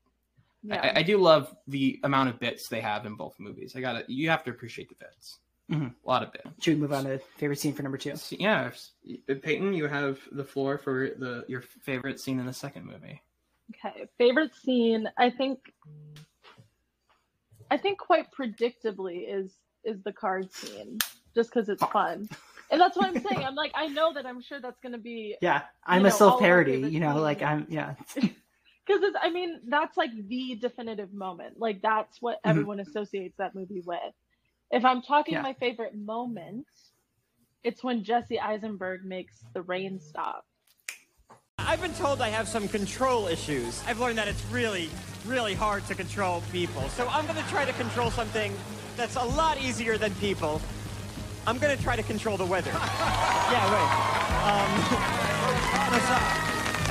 Yeah. I, I do love the amount of bits they have in both movies. I got to You have to appreciate the bits. Mhm. A lot of bits. should we move on to favorite scene for number two? Yeah, Peyton, you have the floor for the your favorite scene in the second movie. Okay, favorite scene. I think. I think quite predictably is is the card scene, just because it's fun, and that's what I'm saying. I'm like, I know that I'm sure that's going to be Yeah, I'm a self parody. You know, like. I'm. Yeah, because it's i mean that's like the definitive moment like that's what Mhm. everyone associates that movie with if i'm talking Yeah. my favorite moment it's when jesse eisenberg makes the rain stop I've been told I have some control issues. I've learned that it's really, really hard to control people. So I'm going to try to control something that's a lot easier than people. I'm going to try to control the weather. yeah, wait. Um, no, so-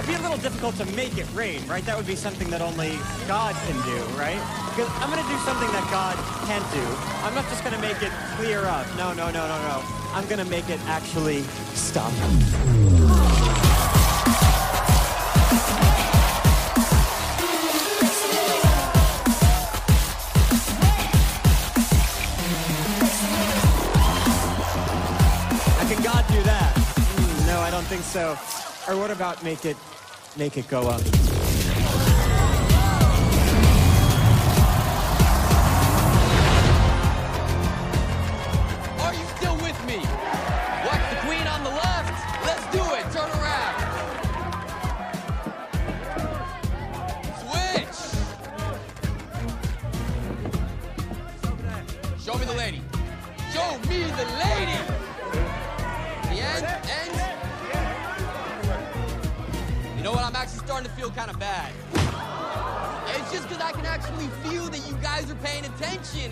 it'd be a little difficult to make it rain, right? That would be something that only God can do, right? Because I'm going to do something that God can't do. I'm not just going to make it clear up. No, no, no, no, no. I'm going to make it actually stop. Can God do that? Mm, no, I don't think so. Or what about make it make it go up?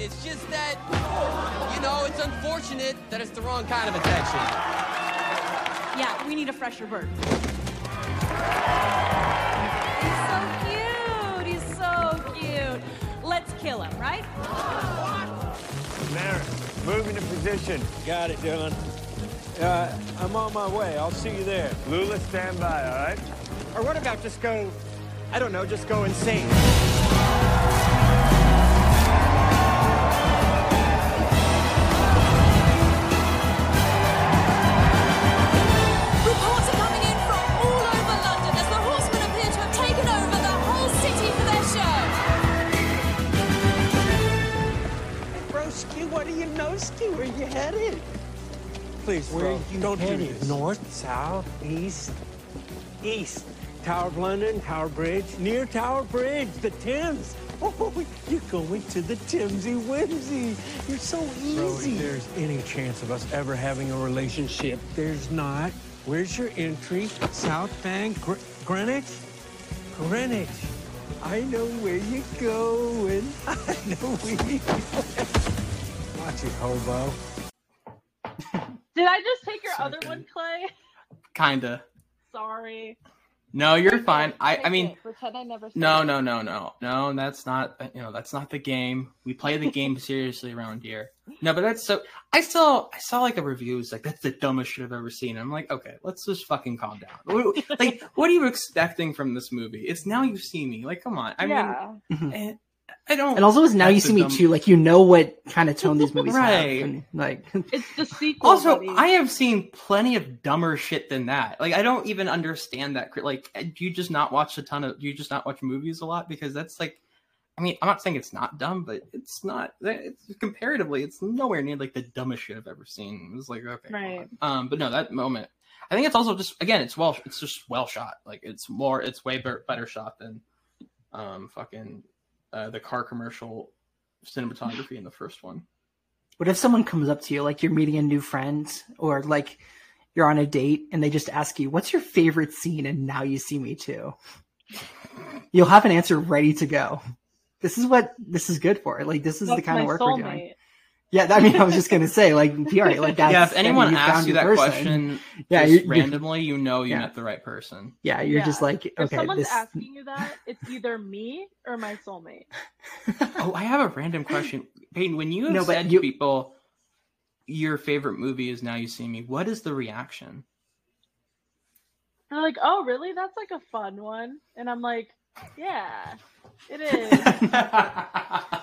It's just that, you know, it's unfortunate that it's the wrong kind of attention. Yeah, we need a fresher bird. He's so cute. He's so cute. Let's kill him, right? Mary, move into position. Got it, Dylan. Uh, I'm on my way. I'll see you there. Lula, stand by, all right? Or what about just go, I don't know, just go insane? Ski? Where you headed? Please, Where bro, you don't do headed? this. North, south, east, east. Tower of London, Tower Bridge, near Tower Bridge, the Thames. Oh, you're going to the Timsy Whimsy. You're so Bro, easy. if there's any chance of us ever having a relationship, There's not. Where's your entry? South Bank, Gr- Greenwich? Greenwich. I know where you're going. I know where you're going. Watch it, hobo. did i just take your So other good. one clay Kinda. sorry No, you're Take fine. I I mean, it. pretend i never said no, no, no, no, no. That's not you know that's not the game. We play the game seriously around here. No, but that's so. I saw I saw like a review. It's like that's the dumbest shit I've ever seen. I'm like, okay, let's just fucking calm down. Like, what are you expecting from this movie? It's now you see me. Like, come on. I yeah mean, eh, I don't. and also, as now you see me too. Like you know what kind of tone these movies Right. have. And, like it's the sequel Also, buddy. I have seen plenty of dumber shit than that. Like, I don't even understand that. Like, do you just not watch a ton of? Do you just not watch movies a lot? Because that's like, I mean, I'm not saying it's not dumb, but it's not. It's comparatively, it's nowhere near like the dumbest shit I've ever seen. It was like, okay, right um, but no, that moment. I think it's also just again, it's well, it's just well shot. Like, it's more, it's way better shot than um, fucking uh, the car commercial cinematography in the first one. What if someone comes up to you, like you're meeting a new friend, or like you're on a date, and they just ask you, "What's your favorite scene?" and now you see me too. You'll have an answer ready to go. This is what this is good for. Like this is the kind of my work we're doing. Soulmate. Yeah, I mean, I was just gonna say, like, PR, like that's, yeah, if I mean, anyone you asks found you your that person. question, yeah, just you're, you're- randomly, you know you yeah. met the right person. yeah, you're just Yeah. like, if someone's this. asking you that, it's either me or my soulmate. Oh, I have a random question, Peyton. When you have No, said you- to people your favorite movie is Now You See Me, what is the reaction? They're like, "Oh, really? That's like a fun one." And I'm like, "Yeah, it is."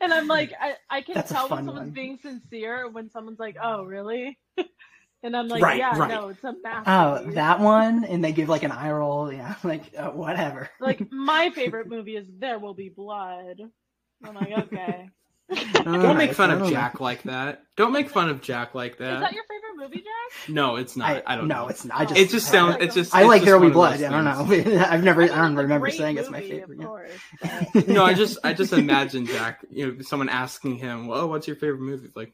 And I'm like, I, I can That's tell when someone's one. being sincere when someone's like, "Oh, really?" and I'm like, Right, "Yeah, right. no, it's a math. Oh, masterpiece." that one, and they give like an eye roll. Yeah, like uh, whatever. Like my favorite movie is There Will Be Blood. I'm like, okay. Don't make fun of don't know. Jack like that. Don't make fun of Jack like that. Is that your favorite movie, Jack? No, it's not. I, I- don't no, know. it's not. I just- it just sounds. It's just. I like just There Will Be Blood. those I don't know. I've never. I don't remember great saying it's my favorite. Of yeah. course. no, I just I just imagine Jack, you know, someone asking him, "Well, what's your favorite movie?" Like,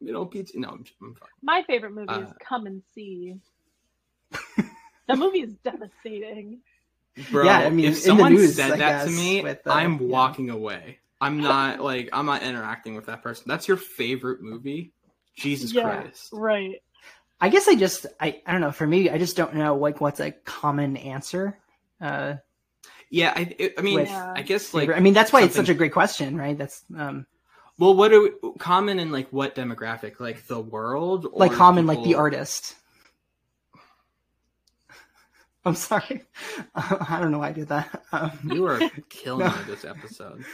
you know, pizza. No, I'm, I'm fine. My favorite movie is Uh, Come and See. that movie is devastating. bro. Yeah, I mean, if someone news, said I that to me, with, uh, I'm yeah. walking away. I'm not like I'm not interacting with that person. That's your favorite movie? Jesus yeah, Christ! right. I guess I just. I. I don't know. For me, I just don't know like what's a common answer. Uh, Yeah, I, it- I mean, With- I guess like I mean, that's why it's such a great question, right? That's um, Well, what are we, common in like what demographic? Like the world, or like common, like the artist. I'm sorry. I don't know why I did that. Um, You are killing No. this episode.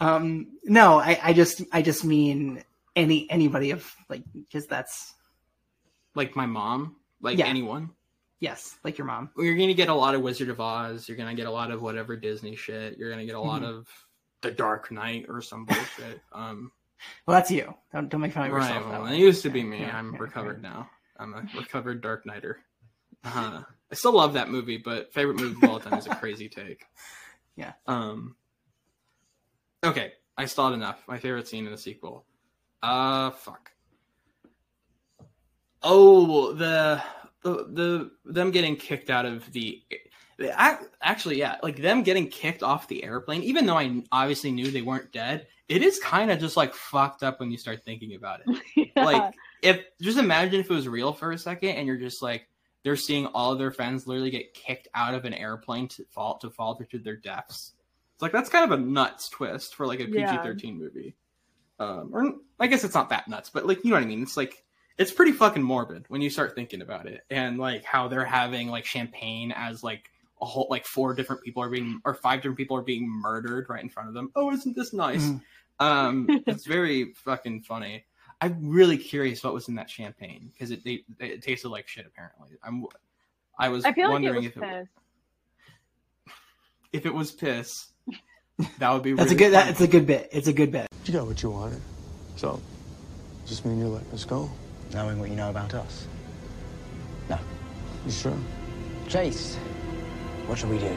Um, no, I, I just, I just mean any anybody of like, because that's Like my mom, like Yeah. anyone. yes, like your mom. You're gonna get a lot of Wizard of Oz. You're gonna get a lot of whatever Disney shit. You're gonna get a lot Mhm. of The Dark Knight or some bullshit. Um, Well, that's you. Don't, don't make fun of right. yourself. that Well, it used to be me. Yeah, I'm recovered now. I'm a recovered Dark Knighter. Uh, I still love that movie, but favorite movie of all time is a crazy take. Yeah. Um. Okay, I still had enough. My favorite scene in the sequel. Uh, fuck. Oh, the the the them getting kicked out of the. I, actually, yeah, like them getting kicked off the airplane. Even though I obviously knew they weren't dead, it is kind of just like fucked up when you start thinking about it. Like, if just imagine if it was real for a second, and you're just like they're seeing all of their friends literally get kicked out of an airplane to fall to fall to their deaths. It's like that's kind of a nuts twist for like a PG-13 movie. Um, or I guess it's not that nuts, but like you know what I mean. It's like it's pretty fucking morbid when you start thinking about it, and like how they're having like champagne as like a whole like four different people are being or five different people are being murdered right in front of them. Oh, isn't this nice? Mhm. Um, it's very fucking funny. I'm really curious what was in that champagne because it, it it tasted like shit. Apparently, I'm. I was I feel like it wondering was if it piss. if it was piss, that would be. That's a good. funny. That's a good bit. It's a good bit. You got what you wanted. So, does this mean you're letting us go? Knowing what you know about us. No. You sure? Chase, what shall we do?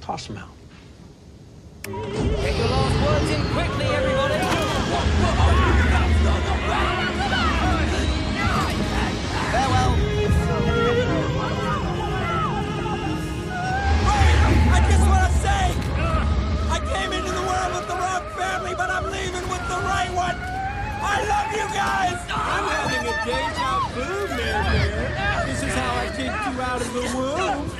Toss him out. Get your last words in quickly, everybody. Guys. I'm having a deja vu, man. This is how I kicked you out of the womb.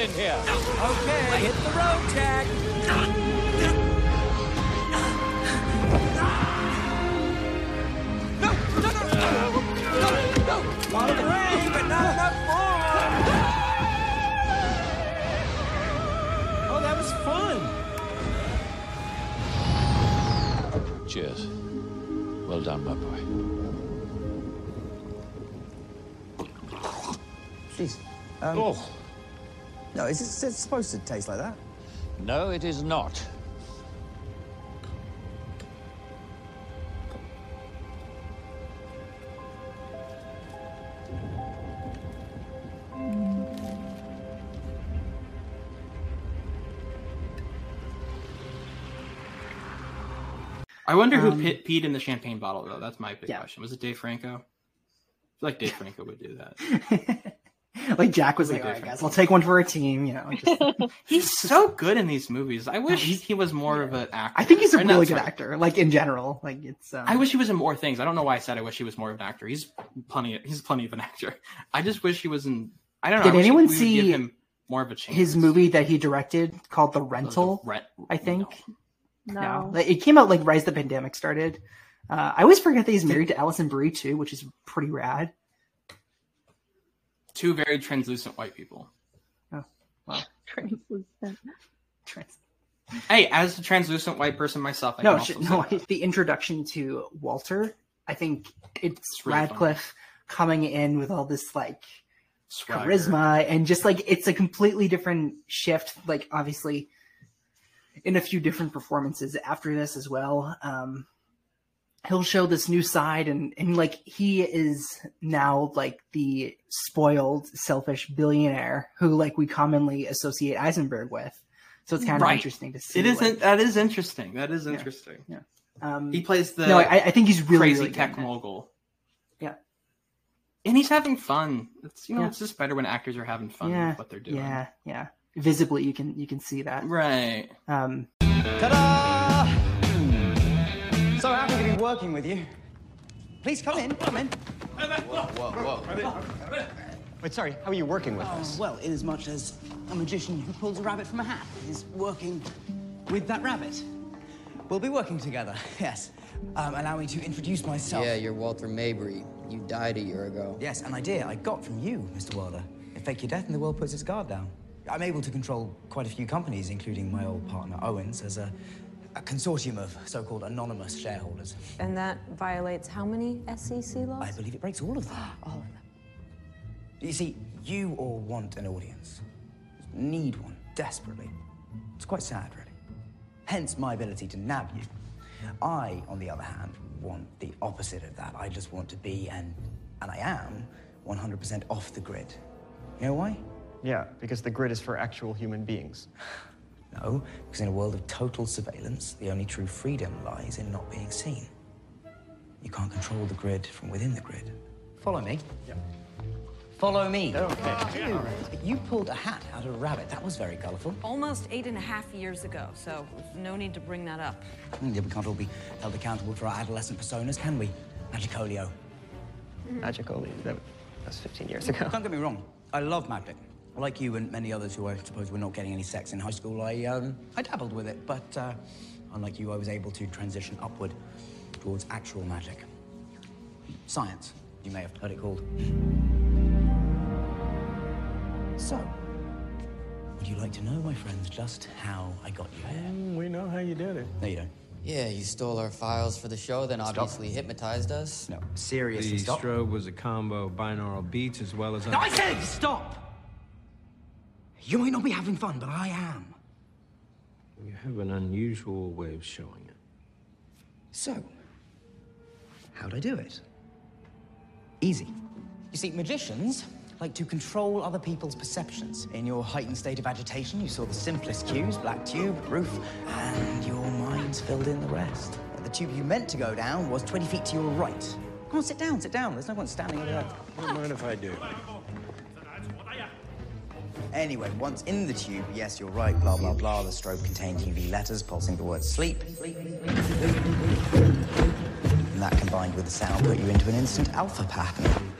in here. Okay, hit the road, Jack. No, no, no, no, no, no. Rain, but not enough more. Oh, that was fun. Cheers. Well done, my boy. Please. Um, oh. No, is it supposed to taste like that? No, it is not. I wonder who Um, pe- peed in the champagne bottle though. That's my big Yeah. question. Was it Dave Franco? I feel like Dave Franco would do that. like Jack was like, all right, guys, I'll take one for a team. You know, just, He's so good in these movies. I wish he was more of an actor. I think he's a Or really good sorry. actor. Like in general, like it's. Um, I wish he was in more things. I don't know why I said I wish he was more of an actor. He's plenty. Of, He's plenty of an actor. I just wish he was in. I don't know. Did anyone we see him more of a chance? his movie that he directed called The Rental? Rent. I think. No. Like, It came out like right as the pandemic started. Uh, I always forget that he's married to Alison Brie too, which is pretty rad. Two very translucent white people. Oh, wow. Translucent. Trans- Hey, as a translucent white person myself, I no, can sh- no. say that. The introduction to Walter, I think it's really Radcliffe coming in with all this like Swagger. charisma and just like it's a completely different shift. Like obviously, in a few different performances after this as well. Um, he'll show this new side and and like he is now like the spoiled selfish billionaire who like we commonly associate Eisenberg with so it's kind of Right. interesting to see It isn't. like- that is interesting. That is interesting. yeah um He plays the no I, I think he's really crazy really good tech mogul. Yeah. and he's having fun. It's you know Yeah. it's just better when actors are having fun yeah with what they're doing. yeah yeah visibly you can you can see that Right. um Ta-da! Working with you. Please come in, come in. Whoa, whoa, whoa. Wait, sorry, how are you working with Oh, us? well, inasmuch as a magician who pulls a rabbit from a hat is working with that rabbit. We'll be working together, yes. Um, allow me to introduce myself. Yeah, you're Walter Mabry. You died a year ago. Yes, an idea I got from you, Mr. Wilder. If fake your death and the world puts its guard down. I'm able to control quite a few companies, including my old partner Owens, as a, a consortium of so-called anonymous shareholders. And that violates how many SEC laws? I believe it breaks all of them. All of them. You see, you all want an audience. Need one, desperately. It's quite sad, really. Hence my ability to nab you. I, on the other hand, want the opposite of that. I just want to be, and, and I am, 100% off the grid. You know why? Yeah, because the grid is for actual human beings. No, because in a world of total surveillance, the only true freedom lies in not being seen. You can't control the grid from within the grid. Follow me. Yeah. Follow me. Okay. Dude, you pulled a hat out of a rabbit. That was very colorful. Almost eight and a half years ago, so no need to bring that up. Mm, Yeah, we can't all be held accountable for our adolescent personas, can we? Magicolio. Magicolio. That was 15 years ago. Don't get me wrong. I love magic. Like you and many others who I suppose were not getting any sex in high school, I um, I dabbled with it, but uh, unlike you, I was able to transition upward towards actual magic. Science, you may have heard it called. So, would you like to know, my friends, just how I got you here? Mm, we know how you did it. No, you don't. Yeah, you stole our files for the show, then obviously hypnotized us. No, seriously, The stop. strobe was a combo of binaural beats as well as. No, I said stop! You might not be having fun, but I am. You have an unusual way of showing it. So, how'd I do it? Easy. You see, magicians like to control other people's perceptions. In your heightened state of agitation, you saw the simplest cues black tube, roof, and your minds filled in the rest. The tube you meant to go down was 20 feet to your right. Come on, sit down, sit down. There's no point standing over there. I don't mind if I do. Anyway, once in the tube, yes, you're right, blah, blah, blah. The strobe contained UV letters pulsing the word sleep. And that combined with the sound put you into an instant alpha pattern.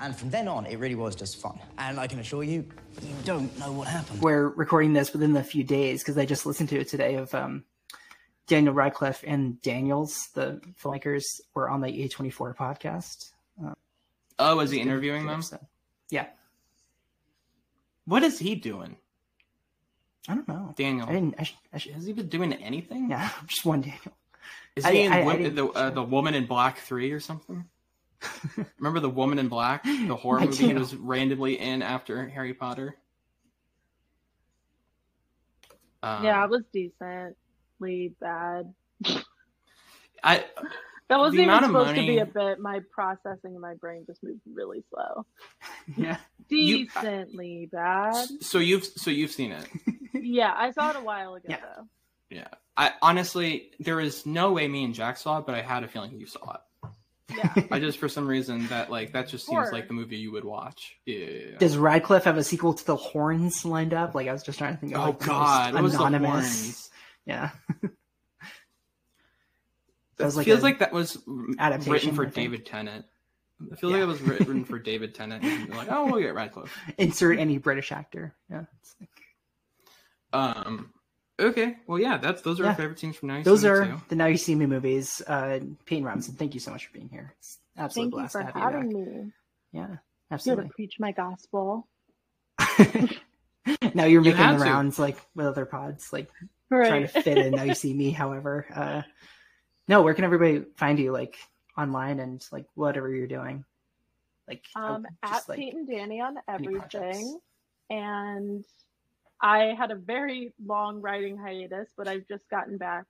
And from then on, it really was just fun. And I can assure you, you don't know what happened. we're recording this within a few days because I just listened to it today of um, Daniel Radcliffe and Daniels, the filmmakers, were on the A24 podcast. Oh, is he interviewing them? yeah, What is he doing? I don't know. Daniel. I didn't. I sh- I sh- Has he been doing anything? yeah, just one Daniel. Is I- he in I- I wo- didn't- the uh, the Woman in Black three or something? Remember the Woman in Black, the horror movie he was randomly in after Harry Potter. Um, yeah, it was decently bad. I That wasn't the even amount of supposed to be a bit. My processing in my brain just moved really slow. Yeah. You- uh, Decently bad. so you've so you've seen it. Yeah, I saw it a while ago though. Yeah. I honestly there is no way me and Jack saw it, but I had a feeling you saw it. Yeah. I just for some reason that like that just seems like the movie you would watch. Yeah. Does Radcliffe have a sequel to the Horns lined up? Like I was just trying to think. Of, Oh, like, the God, it was The anonymous. Horns. Yeah. It That was like feels like that was adaptation, written for David Tennant. I feel like it was written for David Tennant. And you're like, oh, we'll get Radcliffe. Insert any British actor. Yeah. It's like- Um. Okay. Well, yeah. That's those are Yeah. our favorite scenes from now. You Those See Me are Too. the Now You See Me movies. Uh, Peyton Robinson, thank you so much for being here. It's an absolute Thank you for to have having you back. me. Yeah, Here to preach my gospel. now you're making had the to. rounds like with other pods, like trying to fit in. Now you see me. However, uh, no, where can everybody find you? Like online and like whatever you're doing. Like Um, oh, at just, like, Peyton Danny on everything. And I had a very long writing hiatus, but I've just gotten back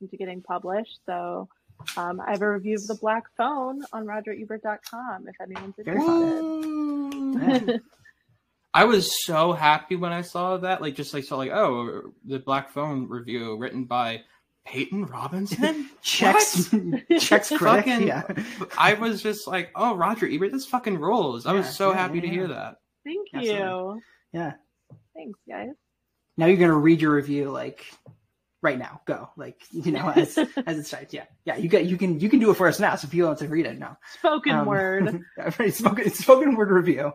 into getting published. So um, I have a review of The Black Phone on rogerebert.com if anyone's Very interested. I was so happy when I saw that. Like, just like saw like, oh, the Black Phone review written by Peyton Robinson. Checks checks critic. Fucking- yeah. I was just like, oh, Roger Ebert, this fucking rolls. I Yeah, was so yeah, happy yeah, to yeah. hear that. Thank Absolutely. you. Yeah. Thanks, guys. Now you're gonna read your review like right now. Go. Like, you know, as as it starts. Yeah. Yeah, you get you can you can do it for us now, so if you want to read it now. Spoken Um, word. yeah, right, spoken, spoken word review.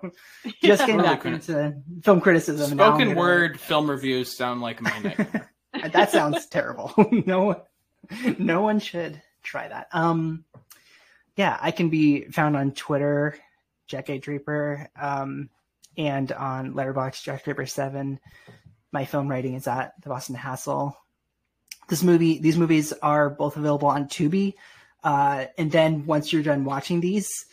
Just getting Really back couldn't- into film criticism. and now I'm Spoken gonna- word film reviews sound like my nightmare. That sounds terrible. no no one should try that. Um, yeah, I can be found on Twitter, Jack A Draper, um, and on Letterboxd Jack Draper Seven. My film writing is at the Boston Hassle. This movie, these movies are both available on Tubi. Uh, and then once you're done watching these,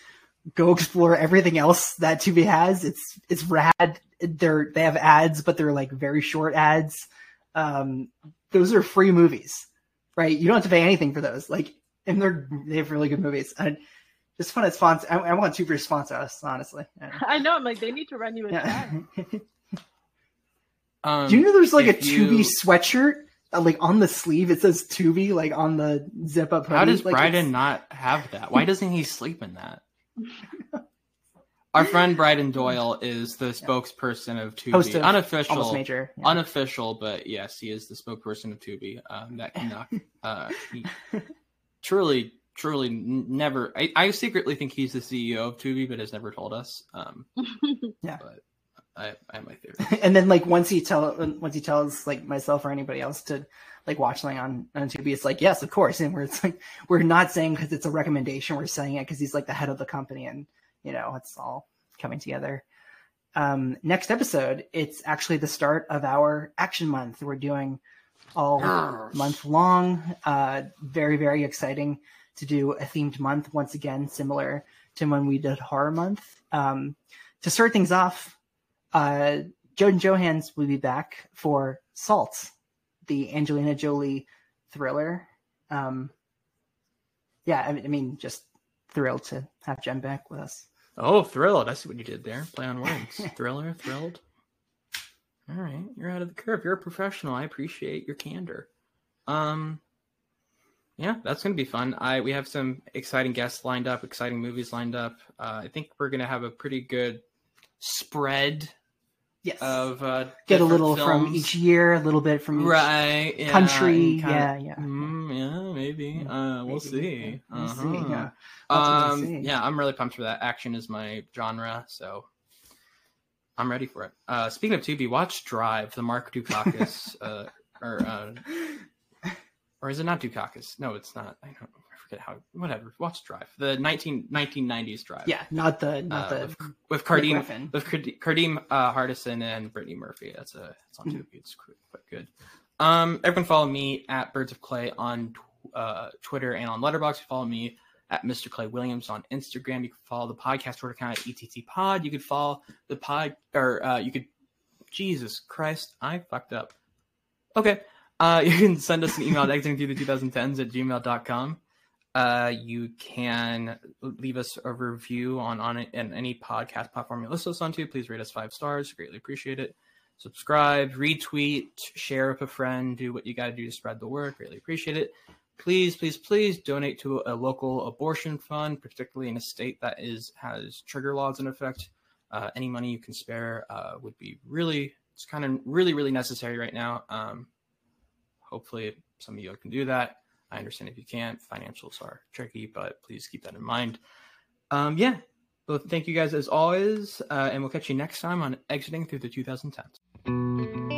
go explore everything else that Tubi has. It's it's rad. They're they have ads, but they're like very short ads. Um, those are free movies, right? You don't have to pay anything for those. Like, and they're they have really good movies. And just fun to sponsor. I, I want Tubi to sponsor us, honestly. Yeah. I know. I'm like, they need to run you a Yeah. Um, Do you know there's like a if you- Tubi sweatshirt? Uh, like on the sleeve, it says Tubi, like on the zip up. How does like, Bryden it's- not have that? Why doesn't he sleep in that? Our friend Bryden Doyle is the spokesperson of Tubi. Host of unofficial, Almost Major, yeah. unofficial, but yes, he is the spokesperson of Tubi. Um, that cannot, uh, he truly, truly n- never. I, I secretly think he's the CEO of Tubi, but has never told us. Um, Yeah. but I, I have my theory. and then like once he tell once he tells like myself or anybody else to like watch something on on Tubi, it's like yes, of course. And we're it's like we're not saying because it's a recommendation, we're saying it because he's like the head of the company, and you know it's all coming together. Um, next episode, it's actually the start of our action month. We're doing all Yes. month long. Uh, very very exciting to do a themed month once again, similar to when we did horror month. Um, to start things off, uh, Jen Johans will be back for Salt, the Angelina Jolie thriller. Um, yeah, I mean, I mean, just thrilled to have Jen back with us. Oh, thrilled! I see what you did there. Play on words. Thriller, thrilled. All right, you're out of the curve. You're a professional. I appreciate your candor. Um, yeah, that's gonna be fun. I we have some exciting guests lined up, exciting movies lined up. Uh, I think we're gonna have a pretty good spread. Yes. Of uh, Get a little from each year, a little bit from each right yeah, country. kinda- yeah, yeah. Mm, yeah, maybe. Uh, we'll Maybe, see. yeah. We'll see, Uh-huh. yeah. Have to Um, see. yeah, I'm really pumped for that. Action is my genre, so I'm ready for it. Uh, speaking of Tubi, watch Drive, the Mark Dukakis, uh, or uh, or is it not Dukakis? No, it's not. I don't. I forget how. Whatever. Watch Drive, the 19, 1990s Drive. Yeah, not the not Uh, the with, with Kadeem with Card- Kadeem uh, Hardison and Brittany Murphy. That's a it's on Mm-hmm. Tubi. It's qu- quite good. Um, everyone follow me at Birds of Clay on uh, Twitter and on Letterboxd. Follow me at Mr. Clay Williams on Instagram. You can follow the podcast Twitter account at ETT Pod. You could follow the pod, or uh, you could, Jesus Christ, I fucked up. Okay. Uh, you can send us an email at exiting through the 2010s at gmail.com. Uh, you can leave us a review on on it and any podcast platform you listen to us onto. Please rate us five stars. Greatly appreciate it. Subscribe, retweet, share with a friend. Do what you got to do to spread the word. Really appreciate it. Please, please, please donate to a local abortion fund, particularly in a state that is has trigger laws in effect. Uh, any money you can spare uh, would be really, it's kind of really, really necessary right now. Um, hopefully, some of you can do that. I understand if you can't. Financials are tricky, but please keep that in mind. Um, yeah. Well, thank you guys as always, uh, and we'll catch you next time on Exiting Through the 2010s. Música